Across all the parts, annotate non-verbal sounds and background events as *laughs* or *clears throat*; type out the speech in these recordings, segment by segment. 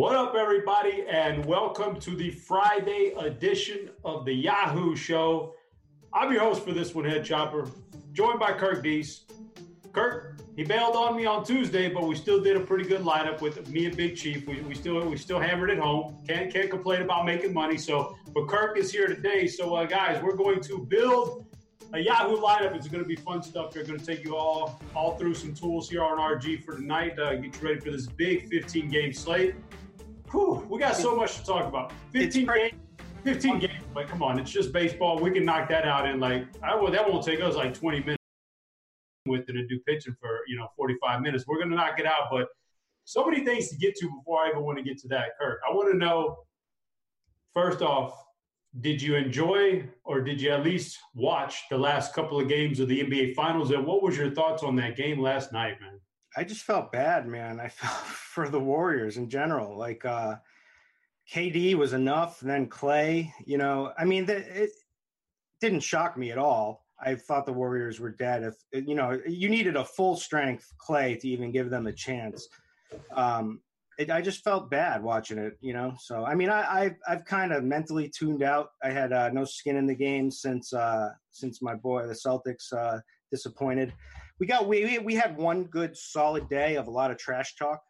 What up, everybody, and welcome to the Friday edition of the Yahoo Show. I'm your host for this one, Head Chopper, joined by Kirk Dees. Kirk, he bailed on me on Tuesday, but we still did a pretty good lineup with me and Big Chief. We, we still we still hammered it home. Can't can't complain about making money. So, but Kirk is here today. So, uh, guys, we're going to build a Yahoo lineup. It's going to be fun stuff. We're going to take you all all through some tools here on RG for tonight. Uh, get you ready for this big 15 game slate. Whew, we got so much to talk about. 15 games. 15 games, but come on, it's just baseball. We can knock that out in like I will. That won't take us like 20 minutes with it and do pitching for you know 45 minutes. We're gonna knock it out, but so many things to get to before I even want to get to that, Kirk. I want to know first off, did you enjoy or did you at least watch the last couple of games of the NBA Finals? And what was your thoughts on that game last night, man? I just felt bad, man. I *laughs* felt for the Warriors in general. Like uh, KD was enough, then Clay. You know, I mean, the, it didn't shock me at all. I thought the Warriors were dead. If you know, you needed a full strength Clay to even give them a chance. Um, it, I just felt bad watching it, you know. So I mean, I, I've I've kind of mentally tuned out. I had uh, no skin in the game since uh, since my boy the Celtics uh, disappointed. We got we we had one good solid day of a lot of trash talk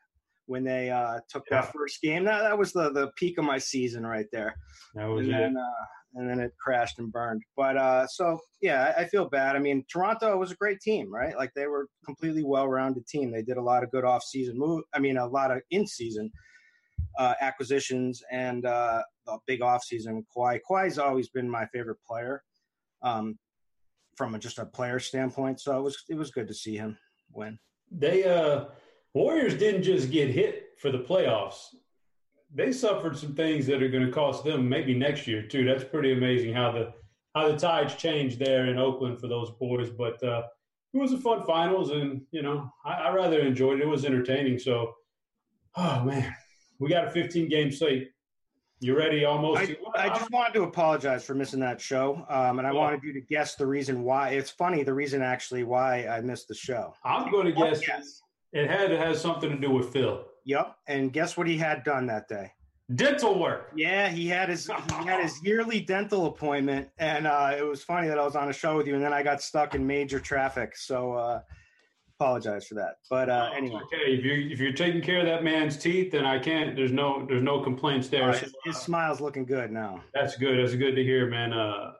when they uh, took yeah. that first game. That that was the the peak of my season right there. That was and it. Then, uh, and then it crashed and burned. But uh, so yeah, I, I, feel bad. I mean, Toronto was a great team, right? Like they were completely well-rounded team. They did a lot of good off-season move. I mean, a lot of in-season uh, acquisitions and uh, a big off-season. Kawhi, Kawhi's always been my favorite player um, from just a player standpoint. So it was it was good to see him win. They uh, Warriors didn't just get hit for the playoffs they suffered some things that are going to cost them maybe next year too. That's pretty amazing how the how the tides changed there in Oakland for those boys. But uh, it was a fun finals, and you know I, I rather enjoyed it. It was entertaining. So, oh man, we got a 15 game slate. You ready? Almost. I, I, just wanted to apologize for missing that show, um, and I wanted you to guess the reason why. It's funny the reason actually why I missed the show. I'm going to guess. It had it has something to do with Phil. Yep. And guess what he had done that day? Dental work. Yeah, he had his he *laughs* had his yearly dental appointment, and uh, it was funny that I was on a show with you, and then I got stuck in major traffic. So uh, apologize for that. But uh, anyway, okay. If you if you're taking care of that man's teeth, then I can't. There's no there's no complaints there. Right, his, his smile's looking good now. That's good. That's good to hear, man. Uh,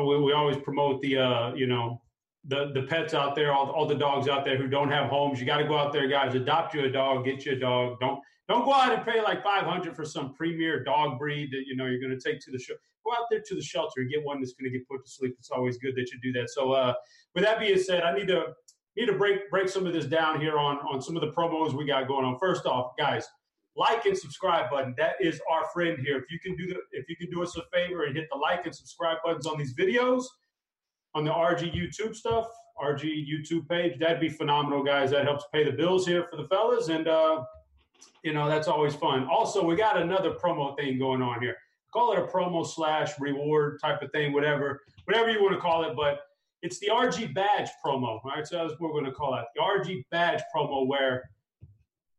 we, we always promote the uh, you know the the pets out there, all, all the dogs out there who don't have homes. You got to go out there, guys. Adopt you a dog, get you a dog. Don't don't go out and pay like five hundred for some premier dog breed that you know you're going to take to the show. Go out there to the shelter and get one that's going to get put to sleep. It's always good that you do that. So, uh, with that being said, I need to need to break break some of this down here on on some of the promos we got going on. First off, guys, like and subscribe button. That is our friend here. If you can do the if you can do us a favor and hit the like and subscribe buttons on these videos on the RG YouTube stuff, RG YouTube page. That'd be phenomenal, guys. That helps pay the bills here for the fellas, and uh, you know that's always fun. Also, we got another promo thing going on here. Call it a promo slash reward type of thing, whatever, whatever you want to call it. But it's the RG badge promo, right? So that's what we're going to call that the RG badge promo, where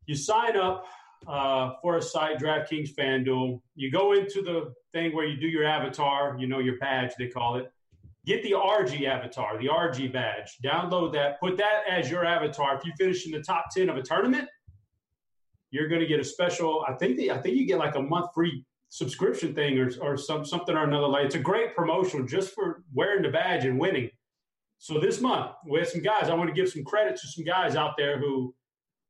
you sign up uh, for a site, DraftKings FanDuel. You go into the thing where you do your avatar, you know, your badge, they call it Get the RG avatar, the RG badge. Download that. Put that as your avatar. If you finish in the top ten of a tournament, you're going to get a special. I think the, I think you get like a month free subscription thing or or some something or another. Like it's a great promotion just for wearing the badge and winning. So this month we have some guys. I want to give some credit to some guys out there who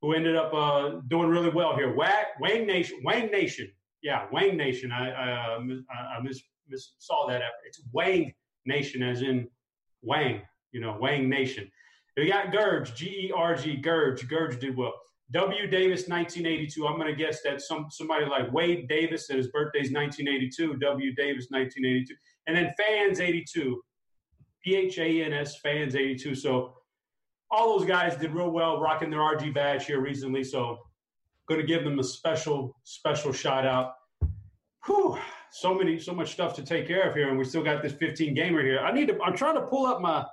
who ended up uh, doing really well here. Wang Nation, Wang Nation, yeah, Wang Nation. I I, uh, I saw that. Effort. It's Wang Nation, as in Wang, you know, Wang Nation. We got Gurge, G E R G, Gurge. Gurge did well. W. Davis, 1982. I'm going to guess that some somebody like Wade Davis, that his birthday's 1982. W. Davis, 1982. And then Fans, 82. P H A N S, Fans, 82. So all those guys did real well rocking their RG badge here recently. So going to give them a special, special shout out. Whew so many, so much stuff to take care of here, and we still got this 15 gamer here. I need to. I'm trying to pull up my.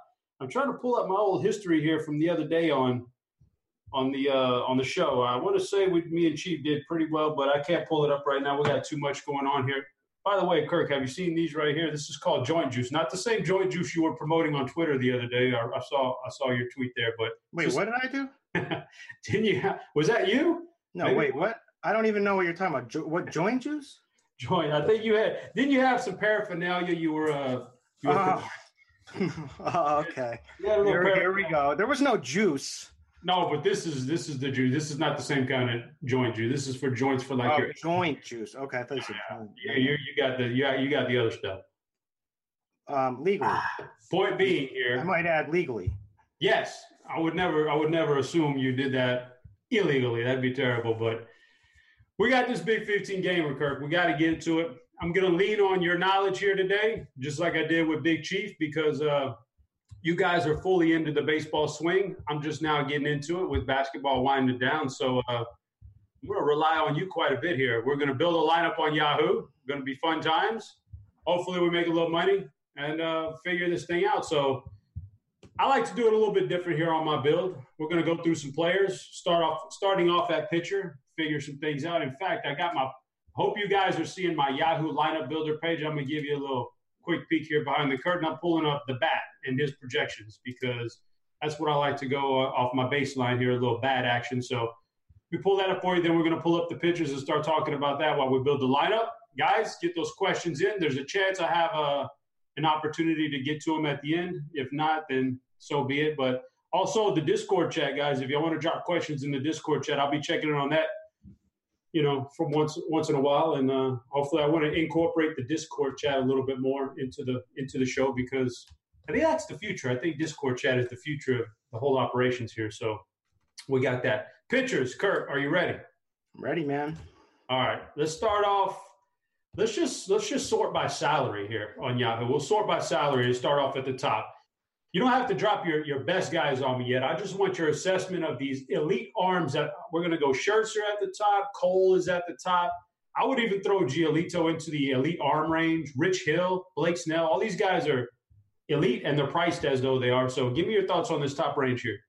I'm trying to pull up my old history here from the other day on on the uh, on the show. I want to say we, me and Chief did pretty well, but I can't pull it up right now. We got too much going on here. By the way, Kirk, have you seen these right here? This is called joint juice, not the same joint juice you were promoting on Twitter the other day. I, I saw I saw your tweet there, but wait, just, what did I do? *laughs* didn't you? Have, was that you? No, Maybe? wait, what? I don't even know what you're talking about. Jo- what joint juice? Joint. I think you had. Didn't you have some paraphernalia? You were. Uh, you were oh. *laughs* oh, okay. Here, here we go. There was no juice. No, but this is this is the juice. This is not the same kind of joint juice. This is for joints for like oh, your joint juice. Okay, I thought you said yeah, you you got the you got, you got the other stuff. Um, legally. Point being here, I might add legally. Yes, I would never I would never assume you did that illegally. That'd be terrible. But we got this big 15 gamer, Kirk. We got to get into it. I'm going to lean on your knowledge here today, just like I did with Big Chief, because uh, you guys are fully into the baseball swing. I'm just now getting into it with basketball winding down. So uh, I'm going to rely on you quite a bit here. We're going to build a lineup on Yahoo. Going to be fun times. Hopefully, we make a little money and uh, figure this thing out. So I like to do it a little bit different here on my build. We're going to go through some players. Start off starting off at pitcher. Figure some things out. In fact, I got my. Hope you guys are seeing my Yahoo lineup builder page. I'm going to give you a little quick peek here behind the curtain. I'm pulling up the bat and his projections because that's what I like to go off my baseline here, a little bad action. So we pull that up for you. Then we're going to pull up the pictures and start talking about that while we build the lineup. Guys, get those questions in. There's a chance I have a, uh, an opportunity to get to them at the end. If not, then so be it. But also the Discord chat, guys. If you want to drop questions in the Discord chat, I'll be checking in on that you know, from once once in a while, and uh, hopefully, I want to incorporate the Discord chat a little bit more into the into the show because I think that's the future. I think Discord chat is the future of the whole operations here. So we got that. Pitchers, Kurt, are you ready? I'm ready, man. All right, let's start off. Let's just let's just sort by salary here on Yahoo. We'll sort by salary and start off at the top you don't have to drop your, your best guys on me yet. I just want your assessment of these elite arms that we're going to go Scherzer at the top, Cole is at the top. I would even throw Giolito into the elite arm range, Rich Hill, Blake Snell. All these guys are elite and they're priced as though they are. So give me your thoughts on this top range here.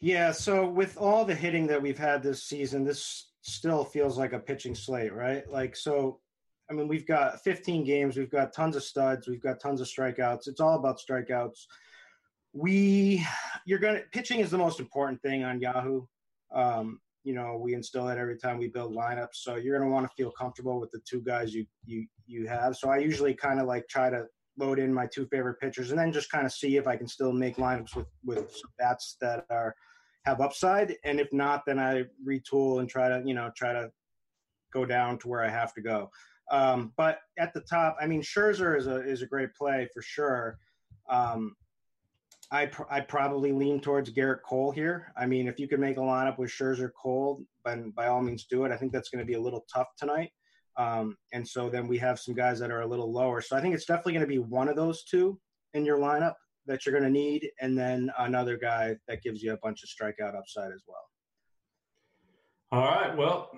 Yeah, so with all the hitting that we've had this season, this still feels like a pitching slate, right? Like, so, I mean, we've got 15 games, we've got tons of studs, we've got tons of strikeouts. It's all about strikeouts we you're gonna pitching is the most important thing on Yahoo. Um, you know, we instill that every time we build lineups. So you're gonna want to feel comfortable with the two guys you you you have. So I usually kind of like try to load in my two favorite pitchers and then just kind of see if I can still make lineups with with bats that are have upside. And if not, then I retool and try to you know try to go down to where I have to go. Um, but at the top, I mean, Scherzer is a is a great play for sure. Um, I pr- I probably lean towards Gerrit Cole here. I mean, if you can make a lineup with Scherzer, Cole, then by all means do it. I think that's going to be a little tough tonight. Um, and so then we have some guys that are a little lower. So I think it's definitely going to be one of those two in your lineup that you're going to need, and then another guy that gives you a bunch of strikeout upside as well. All right. Well,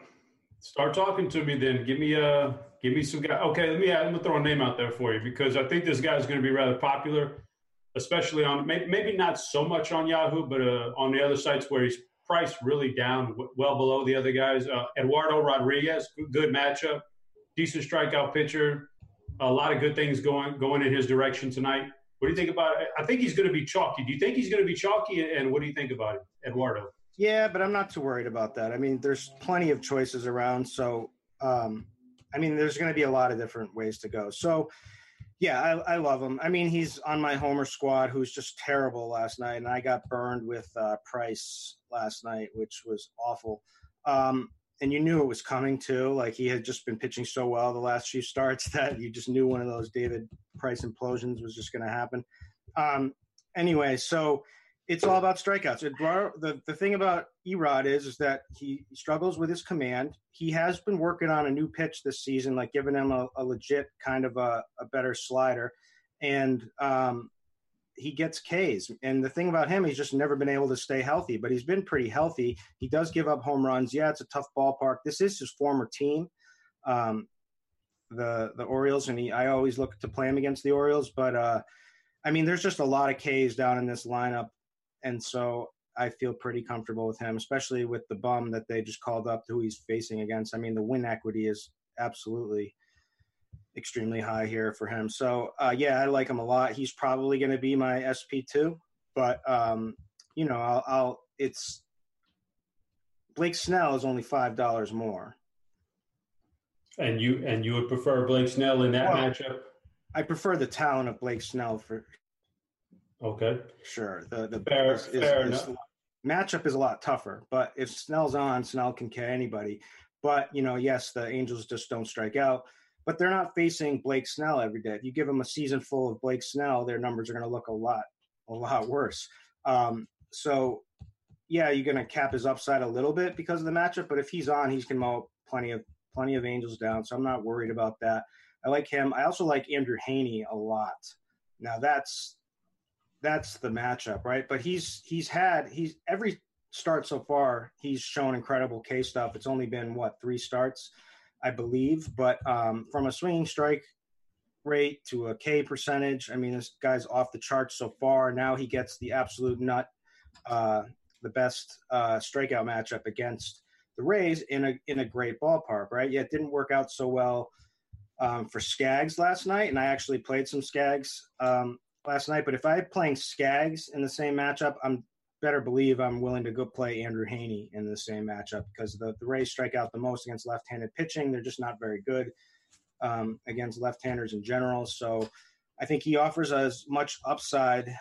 start talking to me then. Give me a uh, give me some guy. Okay, let me. I'm gonna throw a name out there for you because I think this guy is going to be rather popular especially on maybe not so much on Yahoo, but uh, on the other sites where he's priced really down, well below the other guys. Uh, Eduardo Rodriguez, good matchup, decent strikeout pitcher, a lot of good things going going in his direction tonight. What do you think about it? I think he's going to be chalky. Do you think he's going to be chalky? And what do you think about it, Eduardo? Yeah, but I'm not too worried about that. I mean, there's plenty of choices around. So, um, I mean, there's going to be a lot of different ways to go. So, yeah, I, I, love him. I mean, he's on my homer squad, who's just terrible last night, and I got burned with uh, Price last night, which was awful. Um, and you knew it was coming too. Like he had just been pitching so well the last few starts *laughs* that you just knew one of those David Price implosions was just going to happen. Um, anyway, so it's all about strikeouts. the, the thing about Erod is, is that he struggles with his command. He has been working on a new pitch this season, like giving him a, a legit kind of a, a better slider. And um, he gets Ks. And the thing about him, he's just never been able to stay healthy, but he's been pretty healthy. He does give up home runs. Yeah, it's a tough ballpark. This is his former team, um, the the Orioles, and he, I always look to play him against the Orioles. But uh, I mean, there's just a lot of Ks down in this lineup and so I feel pretty comfortable with him, especially with the bum that they just called up to who he's facing against. I mean, the win equity is absolutely extremely high here for him. So uh, yeah, I like him a lot. He's probably going to be my SP two, but um, you know, I'll, I'll it's Blake Snell is only five dollars more. And you and you would prefer Blake Snell in that well, matchup? I prefer the talent of Blake Snell for Okay. Sure. The the fair, is, fair is, is, matchup is a lot tougher, but if Snell's on, Snell can carry anybody. But you know, yes, the Angels just don't strike out, but they're not facing Blake Snell every day. If you give them a season full of Blake Snell, their numbers are going to look a lot a lot worse. Um, so, yeah, you're going to cap his upside a little bit because of the matchup. But if he's on, he's going to mow plenty of plenty of Angels down. So I'm not worried about that. I like him. I also like Andrew Heaney a lot. Now that's that's the matchup, right? But he's he's had he's every start so far he's shown incredible K stuff. It's only been what three starts, I believe, but um, from a swinging strike rate to a K percentage, I mean this guy's off the charts so far. Now he gets the absolute nut, uh, the best uh, strikeout matchup against the Rays in a in a great ballpark, right? Yeah, it didn't work out so well. Um, for Skaggs last night, and I actually played some Skaggs um, last night. But if I'm playing Skaggs in the same matchup, I'm better believe I'm willing to go play Andrew Heaney in the same matchup because the, the Rays strike out the most against left-handed pitching. They're just not very good um, against left-handers in general. So I think he offers as much upside,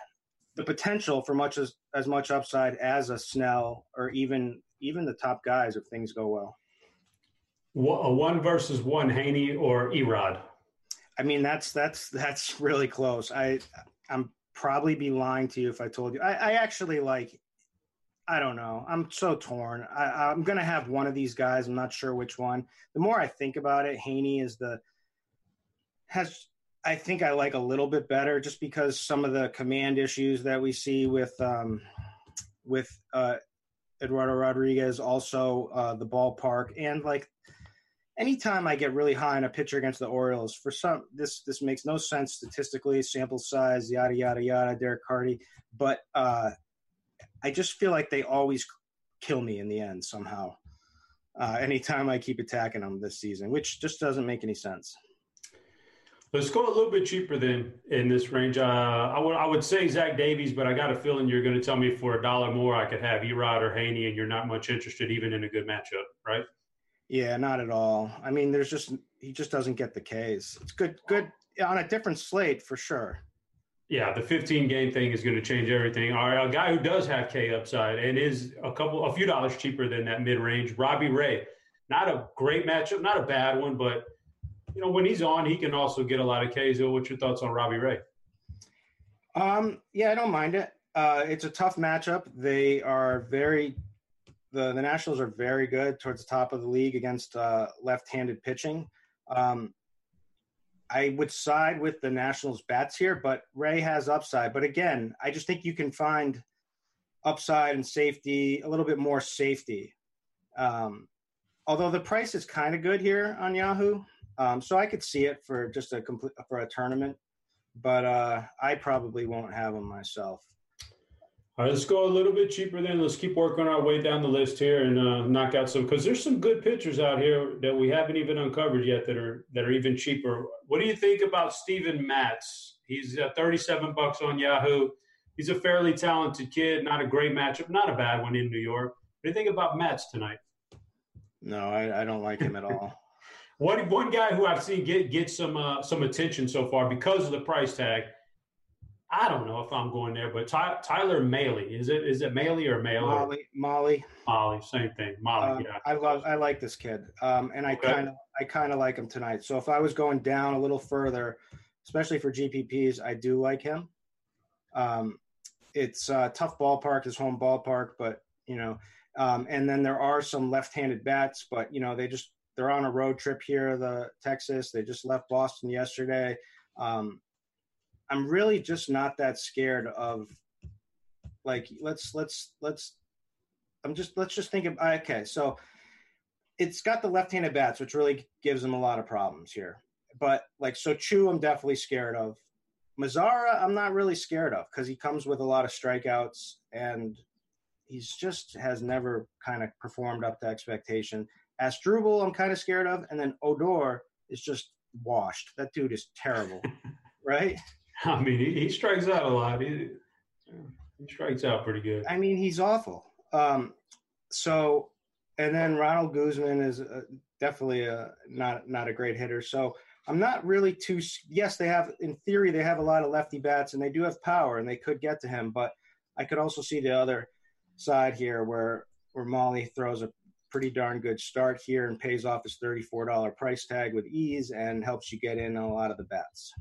the potential for much as as much upside as a Snell or even even the top guys if things go well. A one versus one, Heaney or Erod. I mean, that's that's that's *laughs* really close. I I'm probably be lying to you if I told you. I, I actually like. I don't know. I'm so torn. I, I'm gonna have one of these guys. I'm not sure which one. The more I think about it, Heaney is the has. I think I like a little bit better just because some of the command issues that we see with um, with uh, Eduardo Rodriguez, also uh, the ballpark, and like anytime I get really high on a pitcher against the Orioles, for some this this makes no sense statistically, sample size, yada yada yada, Derek Carty, but uh, I just feel like they always kill me in the end somehow. Uh, anytime I keep attacking them this season, which just doesn't make any sense. Let's go a little bit cheaper then in this range. Uh, I would I would say Zach Davies, but I got a feeling you're going to tell me for a dollar more I could have Erod or Heaney, and you're not much interested even in a good matchup, right? Yeah, not at all. I mean, there's just he just doesn't get the Ks. It's good, good on a different slate for sure. Yeah, the 15 game thing is going to change everything. All right, a guy who does have K upside and is a couple, a few dollars cheaper than that mid range, Robbie Ray. Not a great matchup, not a bad one, but you know when he's on, he can also get a lot of Ks. What's your thoughts on Robbie Ray? Um, yeah, I don't mind it. Uh, it's a tough matchup. They are very the the Nationals are very good towards the top of the league against uh, left-handed pitching. Um, I would side with the Nationals bats here, but Ray has upside. But again, I just think you can find upside and safety, a little bit more safety. Um, although the price is kind of good here on Yahoo, um, so I could see it for just a complete for a tournament. But uh, I probably won't have them myself. All right, let's go a little bit cheaper then. Let's keep working our way down the list here and uh, knock out some because there's some good pitchers out here that we haven't even uncovered yet that are that are even cheaper. What do you think about Steven Matz? He's uh, 37 bucks on Yahoo. He's a fairly talented kid, not a great matchup, not a bad one in New York. What do you think about Matz tonight? No, I, I don't like him at all. *laughs* one one guy who I've seen get get some uh, some attention so far because of the price tag I don't know if I'm going there, but Ty, Tyler Mahle is it is it Mahle or Mahle? Molly, Molly, Molly, same thing. Molly, uh, yeah. I love I like this kid, um, and I okay. kind of I kind of like him tonight. So if I was going down a little further, especially for GPPs, I do like him. Um, it's a tough ballpark, his home ballpark, but you know, um, and then there are some left-handed bats, but you know they just they're on a road trip here, the Texas. They just left Boston yesterday. Um, I'm really just not that scared of like let's let's let's I'm just let's just think of okay, so it's got the left-handed bats, which really gives them a lot of problems here. But like so Choo, I'm definitely scared of. Mazara, I'm not really scared of because he comes with a lot of strikeouts and he's just has never kind of performed up to expectation. Asdrubal, I'm kind of scared of, and then Odor is just washed. That dude is terrible, *laughs* right? *laughs* I mean, he, he, strikes out a lot. He, he strikes out pretty good. I mean, he's awful. Um, so, and then Ronald Guzman is uh, definitely a not not a great hitter. So I'm not really too. Yes, they have in theory they have a lot of lefty bats and they do have power and they could get to him, but I could also see the other side here where where Molly throws a pretty darn good start here and pays off his $34 price tag with ease and helps you get in on a lot of the bets.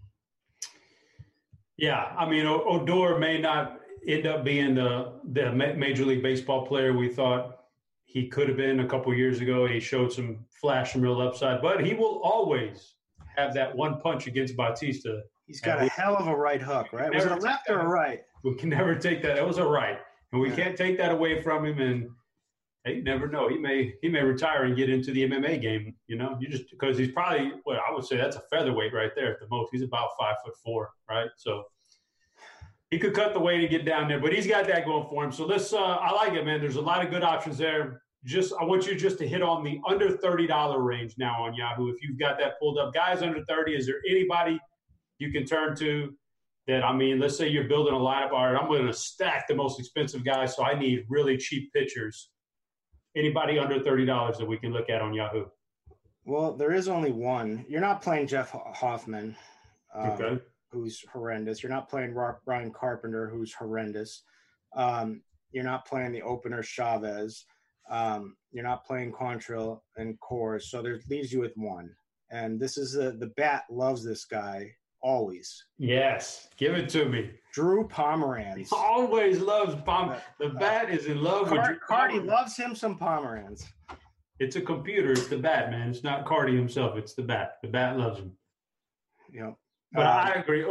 Yeah, I mean Odor may not end up being the the major league baseball player we thought he could have been a couple years ago. He showed some flash and real upside, but he will always have that one punch against Bautista. He's got a hell of a right hook, right? Was it a left or a right? We can never take that. It was a right, and we yeah. can't take that away from him. And hey, you never know. He may he may retire and get into the MMA game. You know, you just because he's probably well, I would say that's a featherweight right there at the most. He's about five foot four, right? So he could cut the weight and get down there, but he's got that going for him. So this, uh, I like it, man. There's a lot of good options there. Just, I want you just to hit on the under thirty dollar range now on Yahoo. If you've got that pulled up, guys under thirty, is there anybody you can turn to? That I mean, let's say you're building a lineup. All right, I'm going to stack the most expensive guys, so I need really cheap pitchers. Anybody under thirty dollars that we can look at on Yahoo? Well, there is only one. You're not playing Jeff Hoffman. Um, okay who's horrendous. You're not playing Ryan Carpenter, who's horrendous. Um, you're not playing the opener Chavez. Um, you're not playing Quantrill and Coors. So there leaves you with one. And this is the, the bat loves this guy always. Yes, give it to me. Drew Pomeranz always loves Pom. The uh, bat is in love Car- with Drew Carty. Loves him some Pomeranz. It's a computer. It's the bat, man. It's not Carty himself. It's the bat. The bat loves him. Yep. But um, I agree.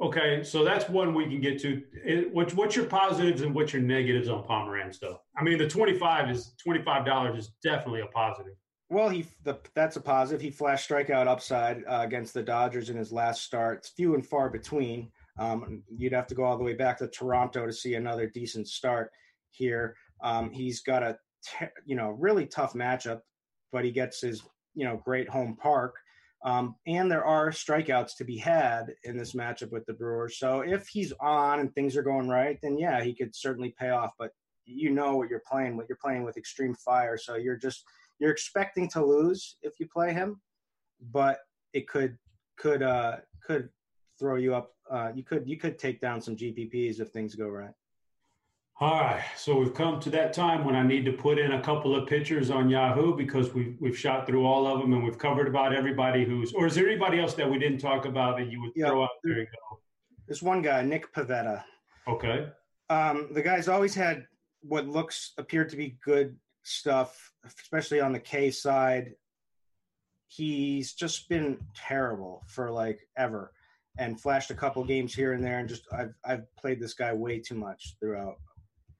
Okay, so that's one we can get to. What's what's your positives and what's your negatives on Pomeranz, though? I mean, the twenty five is twenty five dollars is definitely a positive. Well, he the, that's a positive. He flashed strikeout upside uh, against the Dodgers in his last start. It's few and far between. Um, you'd have to go all the way back to Toronto to see another decent start here. Um, he's got a you know really tough matchup, but he gets his you know great home park. Um, and there are strikeouts to be had in this matchup with the Brewers. So if he's on and things are going right, then yeah, he could certainly pay off. But you know what you're playing with. You're playing with extreme fire. So you're just you're expecting to lose if you play him, but it could could uh could throw you up. Uh, you could you could take down some GPPs if things go right. All right, so we've come to that time when I need to put in a couple of pictures on Yahoo because we've we've shot through all of them and we've covered about everybody who's. Or is there anybody else that we didn't talk about that you would yeah, throw out? There you go. There's one guy, Nick Pivetta. Okay. Um, the guy's always had what looks appeared to be good stuff, especially on the K side. He's just been terrible for like ever, and flashed a couple games here and there, and just I've I've played this guy way too much throughout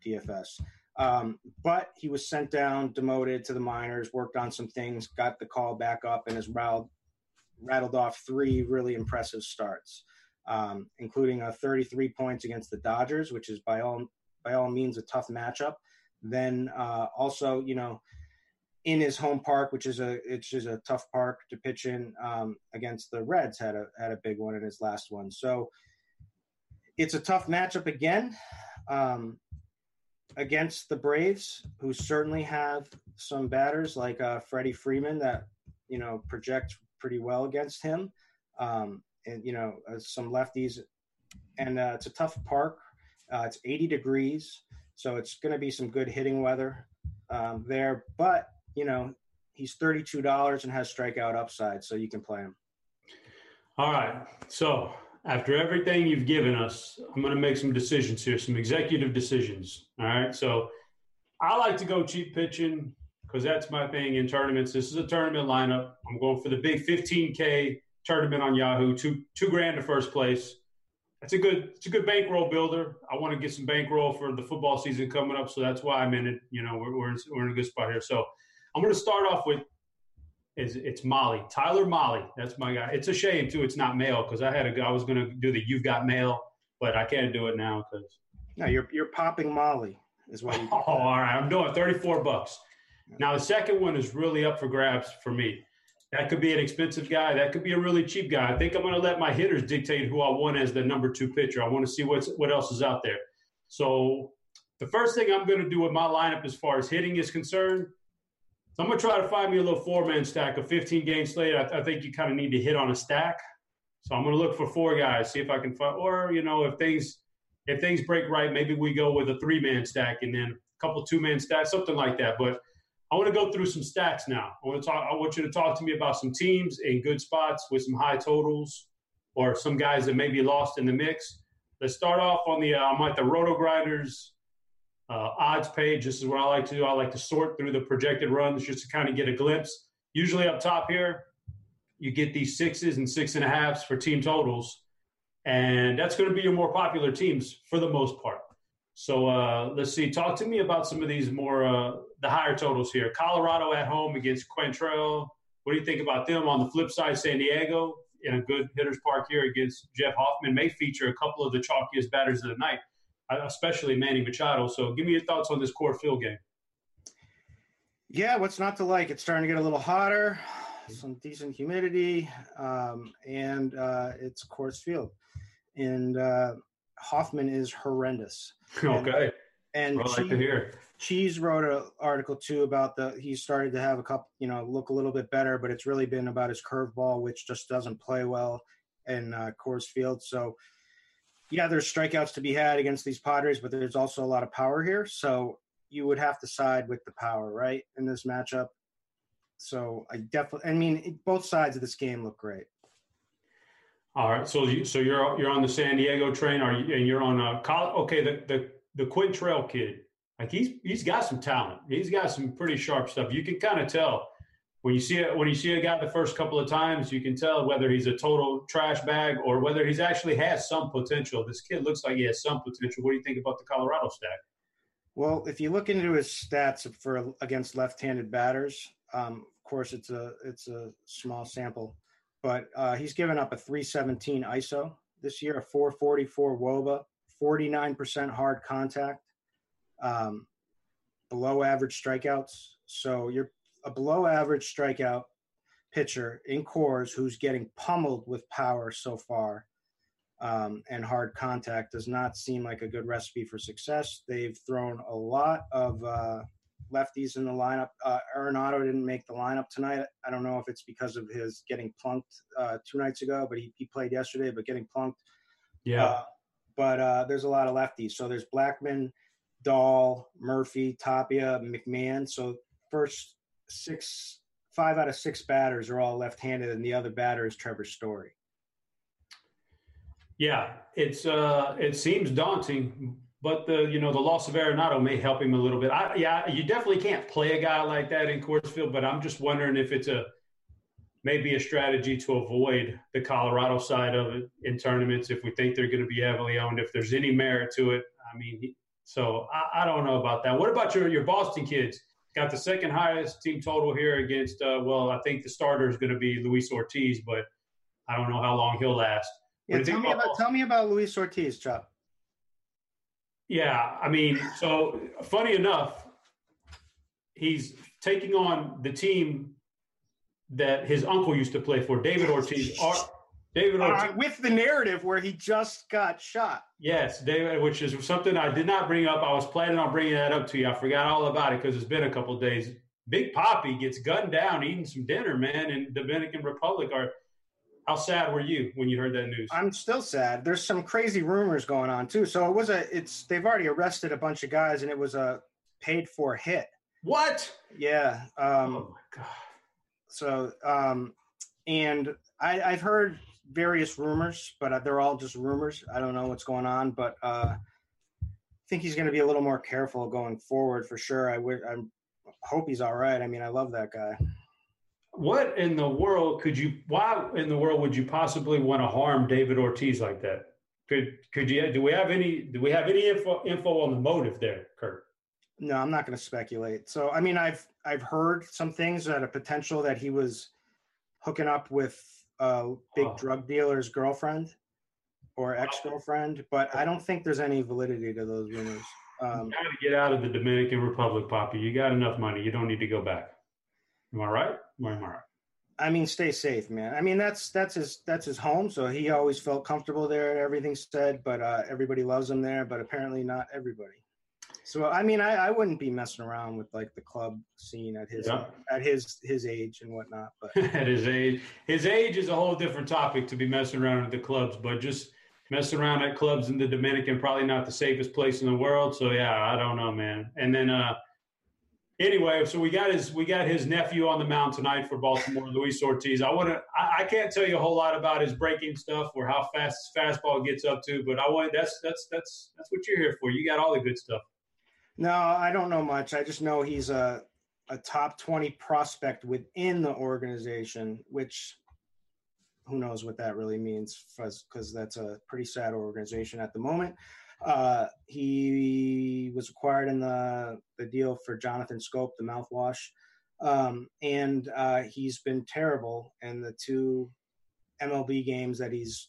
DFS. Um, but he was sent down, demoted to the minors, worked on some things, got the call back up, and has rattled, rattled off three really impressive starts, um, including a 33 points against the Dodgers, which is by all by all means a tough matchup. Then uh, also, you know, in his home park, which is a it's just a tough park to pitch in um, against the Reds, had a had a big one in his last one. So it's a tough matchup again. Um, against the Braves, who certainly have some batters like uh, Freddie Freeman that you know project pretty well against him, um, and you know uh, some lefties, and uh, it's a tough park. Uh, it's 80 degrees, so it's going to be some good hitting weather um, there. But you know he's $32 and has strikeout upside, so you can play him. All right, so after everything you've given us, I'm going to make some decisions here, some executive decisions. All right. So I like to go cheap pitching because that's my thing in tournaments. This is a tournament lineup. I'm going for the big 15K tournament on Yahoo, two, two grand to first place. It's a good, it's a good bankroll builder. I want to get some bankroll for the football season coming up. So that's why I'm in it. You know, we're, we're, in, we're in a good spot here. So I'm going to start off with is it's Molly Tyler Molly. That's my guy. It's a shame too. It's not mail because I had a guy. I was going to do the you've got mail, but I can't do it now because. No, you're you're popping Molly Is what. You *laughs* oh, all right. I'm doing 34 bucks. Now the second one is really up for grabs for me. That could be an expensive guy. That could be a really cheap guy. I think I'm going to let my hitters dictate who I want as the number two pitcher. I want to see what's what else is out there. So the first thing I'm going to do with my lineup as far as hitting is concerned, so I'm going to try to find me a little four man stack, a 15 game slate. I, I think you kind of need to hit on a stack. So I'm going to look for four guys, see if I can find, or you know, if things if things break right, maybe we go with a three man stack and then a couple two man stacks, something like that. But I want to go through some stats now. I want to talk. I want you to talk to me about some teams in good spots with some high totals, or some guys that may be lost in the mix. Let's start off on the. Uh, I'm at the Roto Grinders uh, odds page. This is what I like to do. I like to sort through the projected runs just to kind of get a glimpse. Usually up top here, you get these sixes and six and a halves for team totals, and that's going to be your more popular teams for the most part. So uh, let's see. Talk to me about some of these more uh, the higher totals here. Colorado at home against Quantrill. What do you think about them? On the flip side, San Diego in a good hitters park here against Jeff Hoffman may feature a couple of the chalkiest batters of the night, uh, especially Manny Machado. So give me your thoughts on this Coors Field game. Yeah, what's not to like? It's starting to get a little hotter, some decent humidity, um, and uh, it's Coors Field. And uh, Hoffman is horrendous. *laughs* Okay. And, and well, like to hear. Cheese wrote an article too about the he started to have a couple, you know, look a little bit better, but it's really been about his curveball, which just doesn't play well in uh, Coors Field. So, yeah, there's strikeouts to be had against these Padres, but there's also a lot of power here. So you would have to side with the power, right, in this matchup. So I definitely, I mean, both sides of this game look great. All right, so you, so you're you're on the San Diego train, are you, and you're on a college. Okay, the the the Quantrill kid, like he's he's got some talent. He's got some pretty sharp stuff. You can kind of tell when you see it when you see a guy the first couple of times. You can tell whether he's a total trash bag or whether he's actually has some potential. This kid looks like he has some potential. What do you think about the Colorado stack? Well, if you look into his stats for against left-handed batters, um, of course it's a it's a small sample but uh, he's given up a 317 ISO this year, a 444 WOBA, 49% hard contact, um, below average strikeouts. So you're a below average strikeout pitcher in Coors who's getting pummeled with power so far um, and hard contact does not seem like a good recipe for success. They've thrown a lot of uh, lefties in the lineup. Uh, Arenado didn't make the lineup tonight. I don't know if it's because of his getting plunked uh, two nights ago, but he, he played yesterday, but getting plunked. Yeah. Uh, but uh, there's a lot of lefties. So there's Blackmon, Dahl, Murphy, Tapia, McMahon. So first six, five out of six batters are all left-handed, and the other batter is Trevor Story. Yeah, it's uh, it seems daunting, but the you know the loss of Arenado may help him a little bit. I, yeah, you definitely can't play a guy like that in Coors Field, but I'm just wondering if it's a maybe a strategy to avoid the Colorado side of it in tournaments if we think they're going to be heavily owned. If there's any merit to it, I mean, so I, I don't know about that. What about your your Boston kids? Got the second highest team total here against. Uh, well, I think the starter is going to be Luis Ortiz, but I don't know how long he'll last. Yeah, tell me about, tell me about Luis Ortiz, Chop. Yeah, I mean, so funny enough, he's taking on the team that his uncle used to play for, David Ortiz. *laughs* David Ortiz. With the narrative where he just got shot. Yes, David, which is something I did not bring up. I was planning on bringing that up to you. I forgot all about it because it's been a couple days. Big Papi gets gunned down eating some dinner, man, in Dominican Republic. Are how sad were you when you heard that news? I'm still sad. There's some crazy rumors going on too. So it was a it's they've already arrested a bunch of guys and it was a paid for hit. What? Yeah. Um, oh my god. So um, and I, I've heard various rumors, but they're all just rumors. I don't know what's going on, but uh, I think he's going to be a little more careful going forward for sure. I would. I hope he's all right. I mean, I love that guy what in the world could you why in the world would you possibly want to harm david ortiz like that could could you do we have any do we have any info info on the motive there kurt no i'm not going to speculate so i mean i've i've heard some things that a potential that he was hooking up with a big oh. drug dealer's girlfriend or ex-girlfriend but i don't think there's any validity to those rumors Um, you got to get out of the Dominican Republic, Papi. You got enough money. You don't need to go back. Am I right? Am I? I mean, stay safe, man. I mean, that's that's his that's his home, so he always felt comfortable there. Everything's said, but uh, everybody loves him there. But apparently, not everybody. So, I mean, I, I wouldn't be messing around with like the club scene at his Yeah. at his his age and whatnot. But *laughs* At his age, his age is a whole different topic to be messing around at the clubs. But just messing around at clubs in the Dominican, probably not the safest place in the world. So yeah, I don't know, man. And then uh, anyway, so we got his we got his nephew on the mound tonight for Baltimore, Luis Ortiz. I want to I, I can't tell you a whole lot about his breaking stuff or how fast his fastball gets up to, but I want that's that's that's that's what you're here for. You got all the good stuff. no, I don't know much. I just know he's a a top twenty prospect within the organization, which who knows what that really means because that's a pretty sad organization at the moment. Uh, he was acquired in the the deal for Jonathan Schoop, the mouthwash, um, and uh, he's been terrible in the two MLB games that he's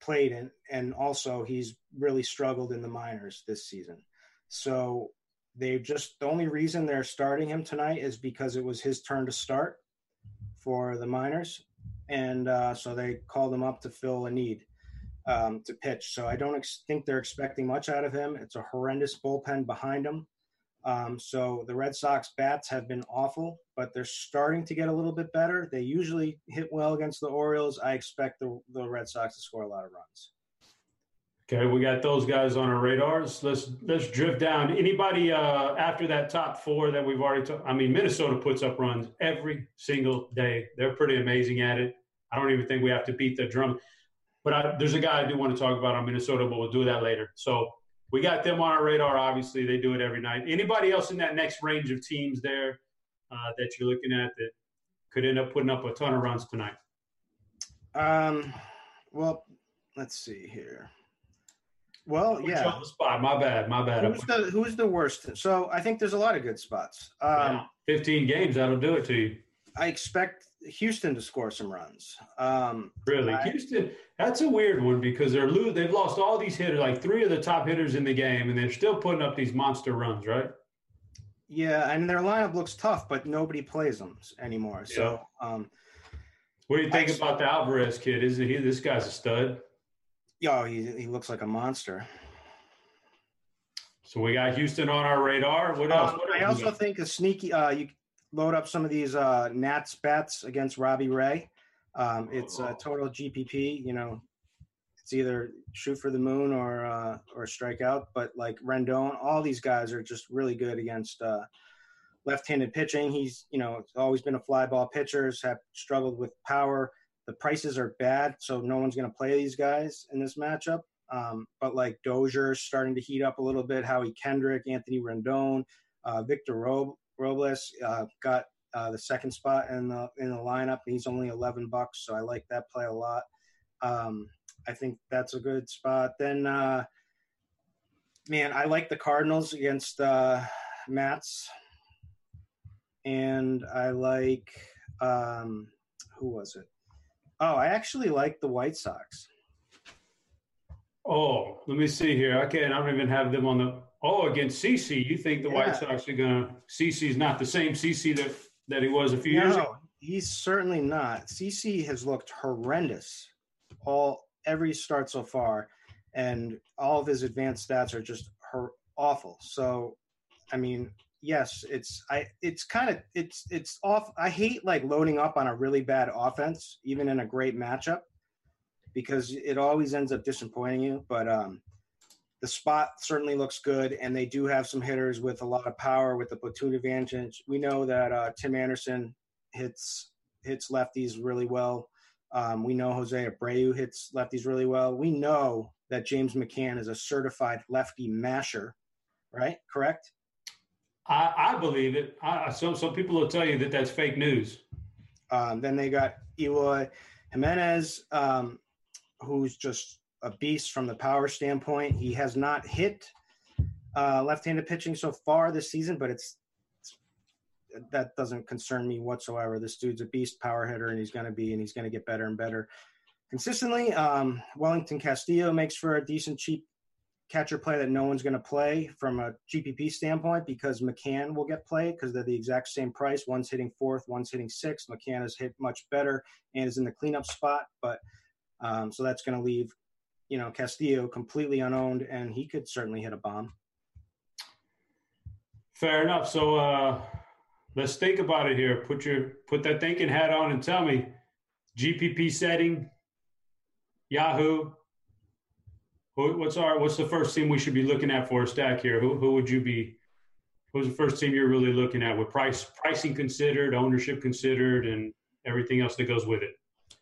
played in, and also he's really struggled in the minors this season. So they just the only reason they're starting him tonight is because it was his turn to start for the minors, and uh, so they called him up to fill a need um, to pitch. So I don't ex- think they're expecting much out of him. It's a horrendous bullpen behind him. Um, so the Red Sox bats have been awful, but they're starting to get a little bit better. They usually hit well against the Orioles. I expect the, the Red Sox to score a lot of runs. Okay, we got those guys on our radars. Let's let's drift down. Anybody uh, after that top four that we've already talked? I mean, Minnesota puts up runs every single day. They're pretty amazing at it. I don't even think we have to beat the drum. But I, there's a guy I do want to talk about on Minnesota, but we'll do that later. So we got them on our radar. Obviously, they do it every night. Anybody else in that next range of teams there uh, that you're looking at that could end up putting up a ton of runs tonight? Um, well, let's see here. Well, Put yeah. spot. My bad. My bad. Who's the who's the worst? So I think there's a lot of good spots. Um, Yeah. 15 games, that'll do it to you. I expect Houston to score some runs. Um, Really, I- Houston. That's a weird one because they're lo- they've lost all these hitters, like three of the top hitters in the game, and they're still putting up these monster runs, right? yeah, and their lineup looks tough, but nobody plays them anymore. So um, What do you think I- about the Alvarez kid? Isn't he? This guy's a stud. yeah, he he looks like a monster. So we got Houston on our radar. What else? Um, What I else we also think a sneaky. Uh, you load up some of these uh, Nats bets against Robbie Ray. Um, it's Oh. a total GPP. You know, it's either shoot for the moon or uh, or strike out. But like Rendon, all these guys are just really good against uh, left-handed pitching. He's you know always been a fly ball pitchers have struggled with power. The prices are bad, so no one's going to play these guys in this matchup. Um, but like Dozier starting to heat up a little bit. Howie Kendrick, Anthony Rendon, uh, Victor Rob- Robles uh, got uh, the second spot in the in the lineup. He's only eleven bucks, so I like that play a lot. Um, I think that's a good spot. Then, uh, man, I like the Cardinals against uh, Matz, and I like um, who was it? Oh, I actually like the White Sox. Oh, let me see here. I can't. I don't even have them on the. Oh, against CC. You think the White Yeah. Sox are gonna? CC's not the same CC that that he was a few years ago. No, he's certainly not. CC has looked horrendous all every start so far, and all of his advanced stats are just her, awful. So, I mean, yes, it's I it's kind of it's it's off. I hate like loading up on a really bad offense, even in a great matchup, because it always ends up disappointing you. But um, the spot certainly looks good, and they do have some hitters with a lot of power with the platoon advantage. We know that uh, Tim Anderson hits hits lefties really well. Um, we know Jose Abreu hits lefties really well. We know that James McCann is a certified lefty masher, right? Correct. I, I believe it. I, some some people will tell you that that's fake news. Um, then they got Eloy Jimenez, um, who's just a beast from the power standpoint. He has not hit uh, left-handed pitching so far this season, but it's, it's that doesn't concern me whatsoever. This dude's a beast power hitter, and he's going to be, and he's going to get better and better consistently. Um, Wellington Castillo makes for a decent cheap catcher play that no one's going to play from a GPP standpoint because McCann will get played because they're the exact same price. One's hitting fourth, one's hitting sixth. McCann has hit much better and is in the cleanup spot, but um, so that's going to leave, you know, Castillo completely unowned, and he could certainly hit a bomb. Fair enough. So uh, let's think about it here. Put your put that thinking hat on and tell me GPP setting, Yahoo. What's our what's the first team we should be looking at for a stack here? Who who would you be? Who's the first team you're really looking at with price pricing considered, ownership considered, and everything else that goes with it?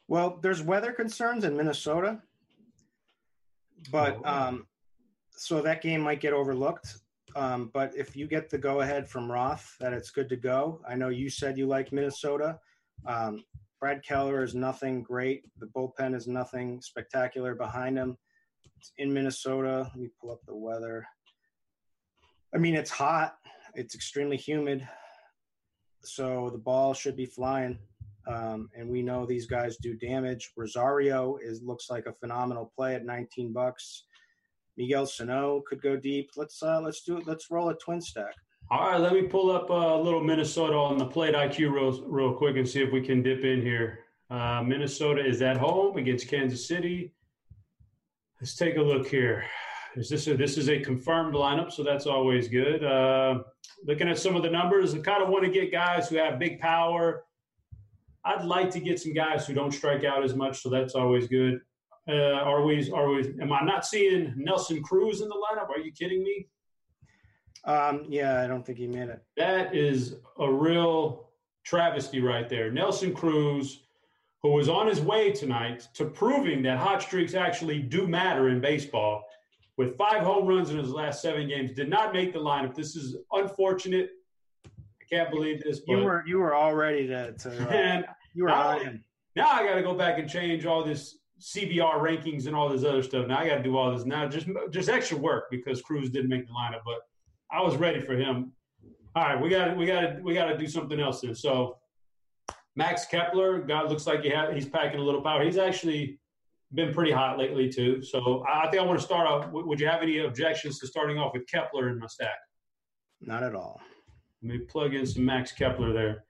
Well, there's weather concerns in Minnesota, but oh. um, so that game might get overlooked. Um, but if you get the go ahead from Roth that it's good to go, I know you said you like Minnesota. Um, Brad Keller is nothing great. The bullpen is nothing spectacular behind him. It's in Minnesota. Let me pull up the weather. I mean, it's hot. It's extremely humid. So the ball should be flying. Um, and we know these guys do damage. Rosario is looks like a phenomenal play at 19 bucks. Miguel Sano could go deep. Let's uh, let's do it. Let's roll a twin stack. All right, let me pull up a little Minnesota on the plate IQ real, real quick and see if we can dip in here. Uh, Minnesota is at home against Kansas City. Let's take a look here. Is this a, this is a confirmed lineup, so that's always good. Uh, looking at some of the numbers, I kind of want to get guys who have big power. I'd like to get some guys who don't strike out as much, so that's always good. Uh, are we? Are we? Am I not seeing Nelson Cruz in the lineup? Are you kidding me? Um, yeah, I don't think he made it. That is a real travesty right there. Nelson Cruz, who was on his way tonight to proving that hot streaks actually do matter in baseball, with five home runs in his last seven games, did not make the lineup. This is unfortunate. I can't believe this. you were you were all ready to. to uh, and you were now, Now I got to go back and change all this CBR rankings and all this other stuff. Now I got to do all this now, just just extra work because Cruz didn't make the lineup, but I was ready for him. All right, we got we got we got to do something else then. So Max Kepler, God looks like he had, he's packing a little power. He's actually been pretty hot lately too. So I think I want to start off. Would you have any objections to starting off with Kepler in my stack? Not at all. Let me plug in some Max Kepler there.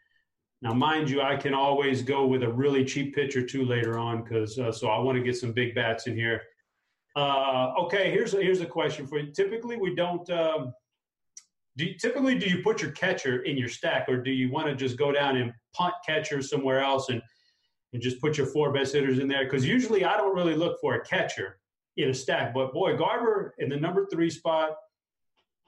Now, mind you, I can always go with a really cheap pitcher too later on because uh, so I want to get some big bats in here. Uh, okay, here's a, here's a question for you. Typically, we don't. Um, do you, typically do you put your catcher in your stack, or do you want to just go down and punt catcher somewhere else and and just put your four best hitters in there? Because usually I don't really look for a catcher in a stack, but boy, Garver in the number three spot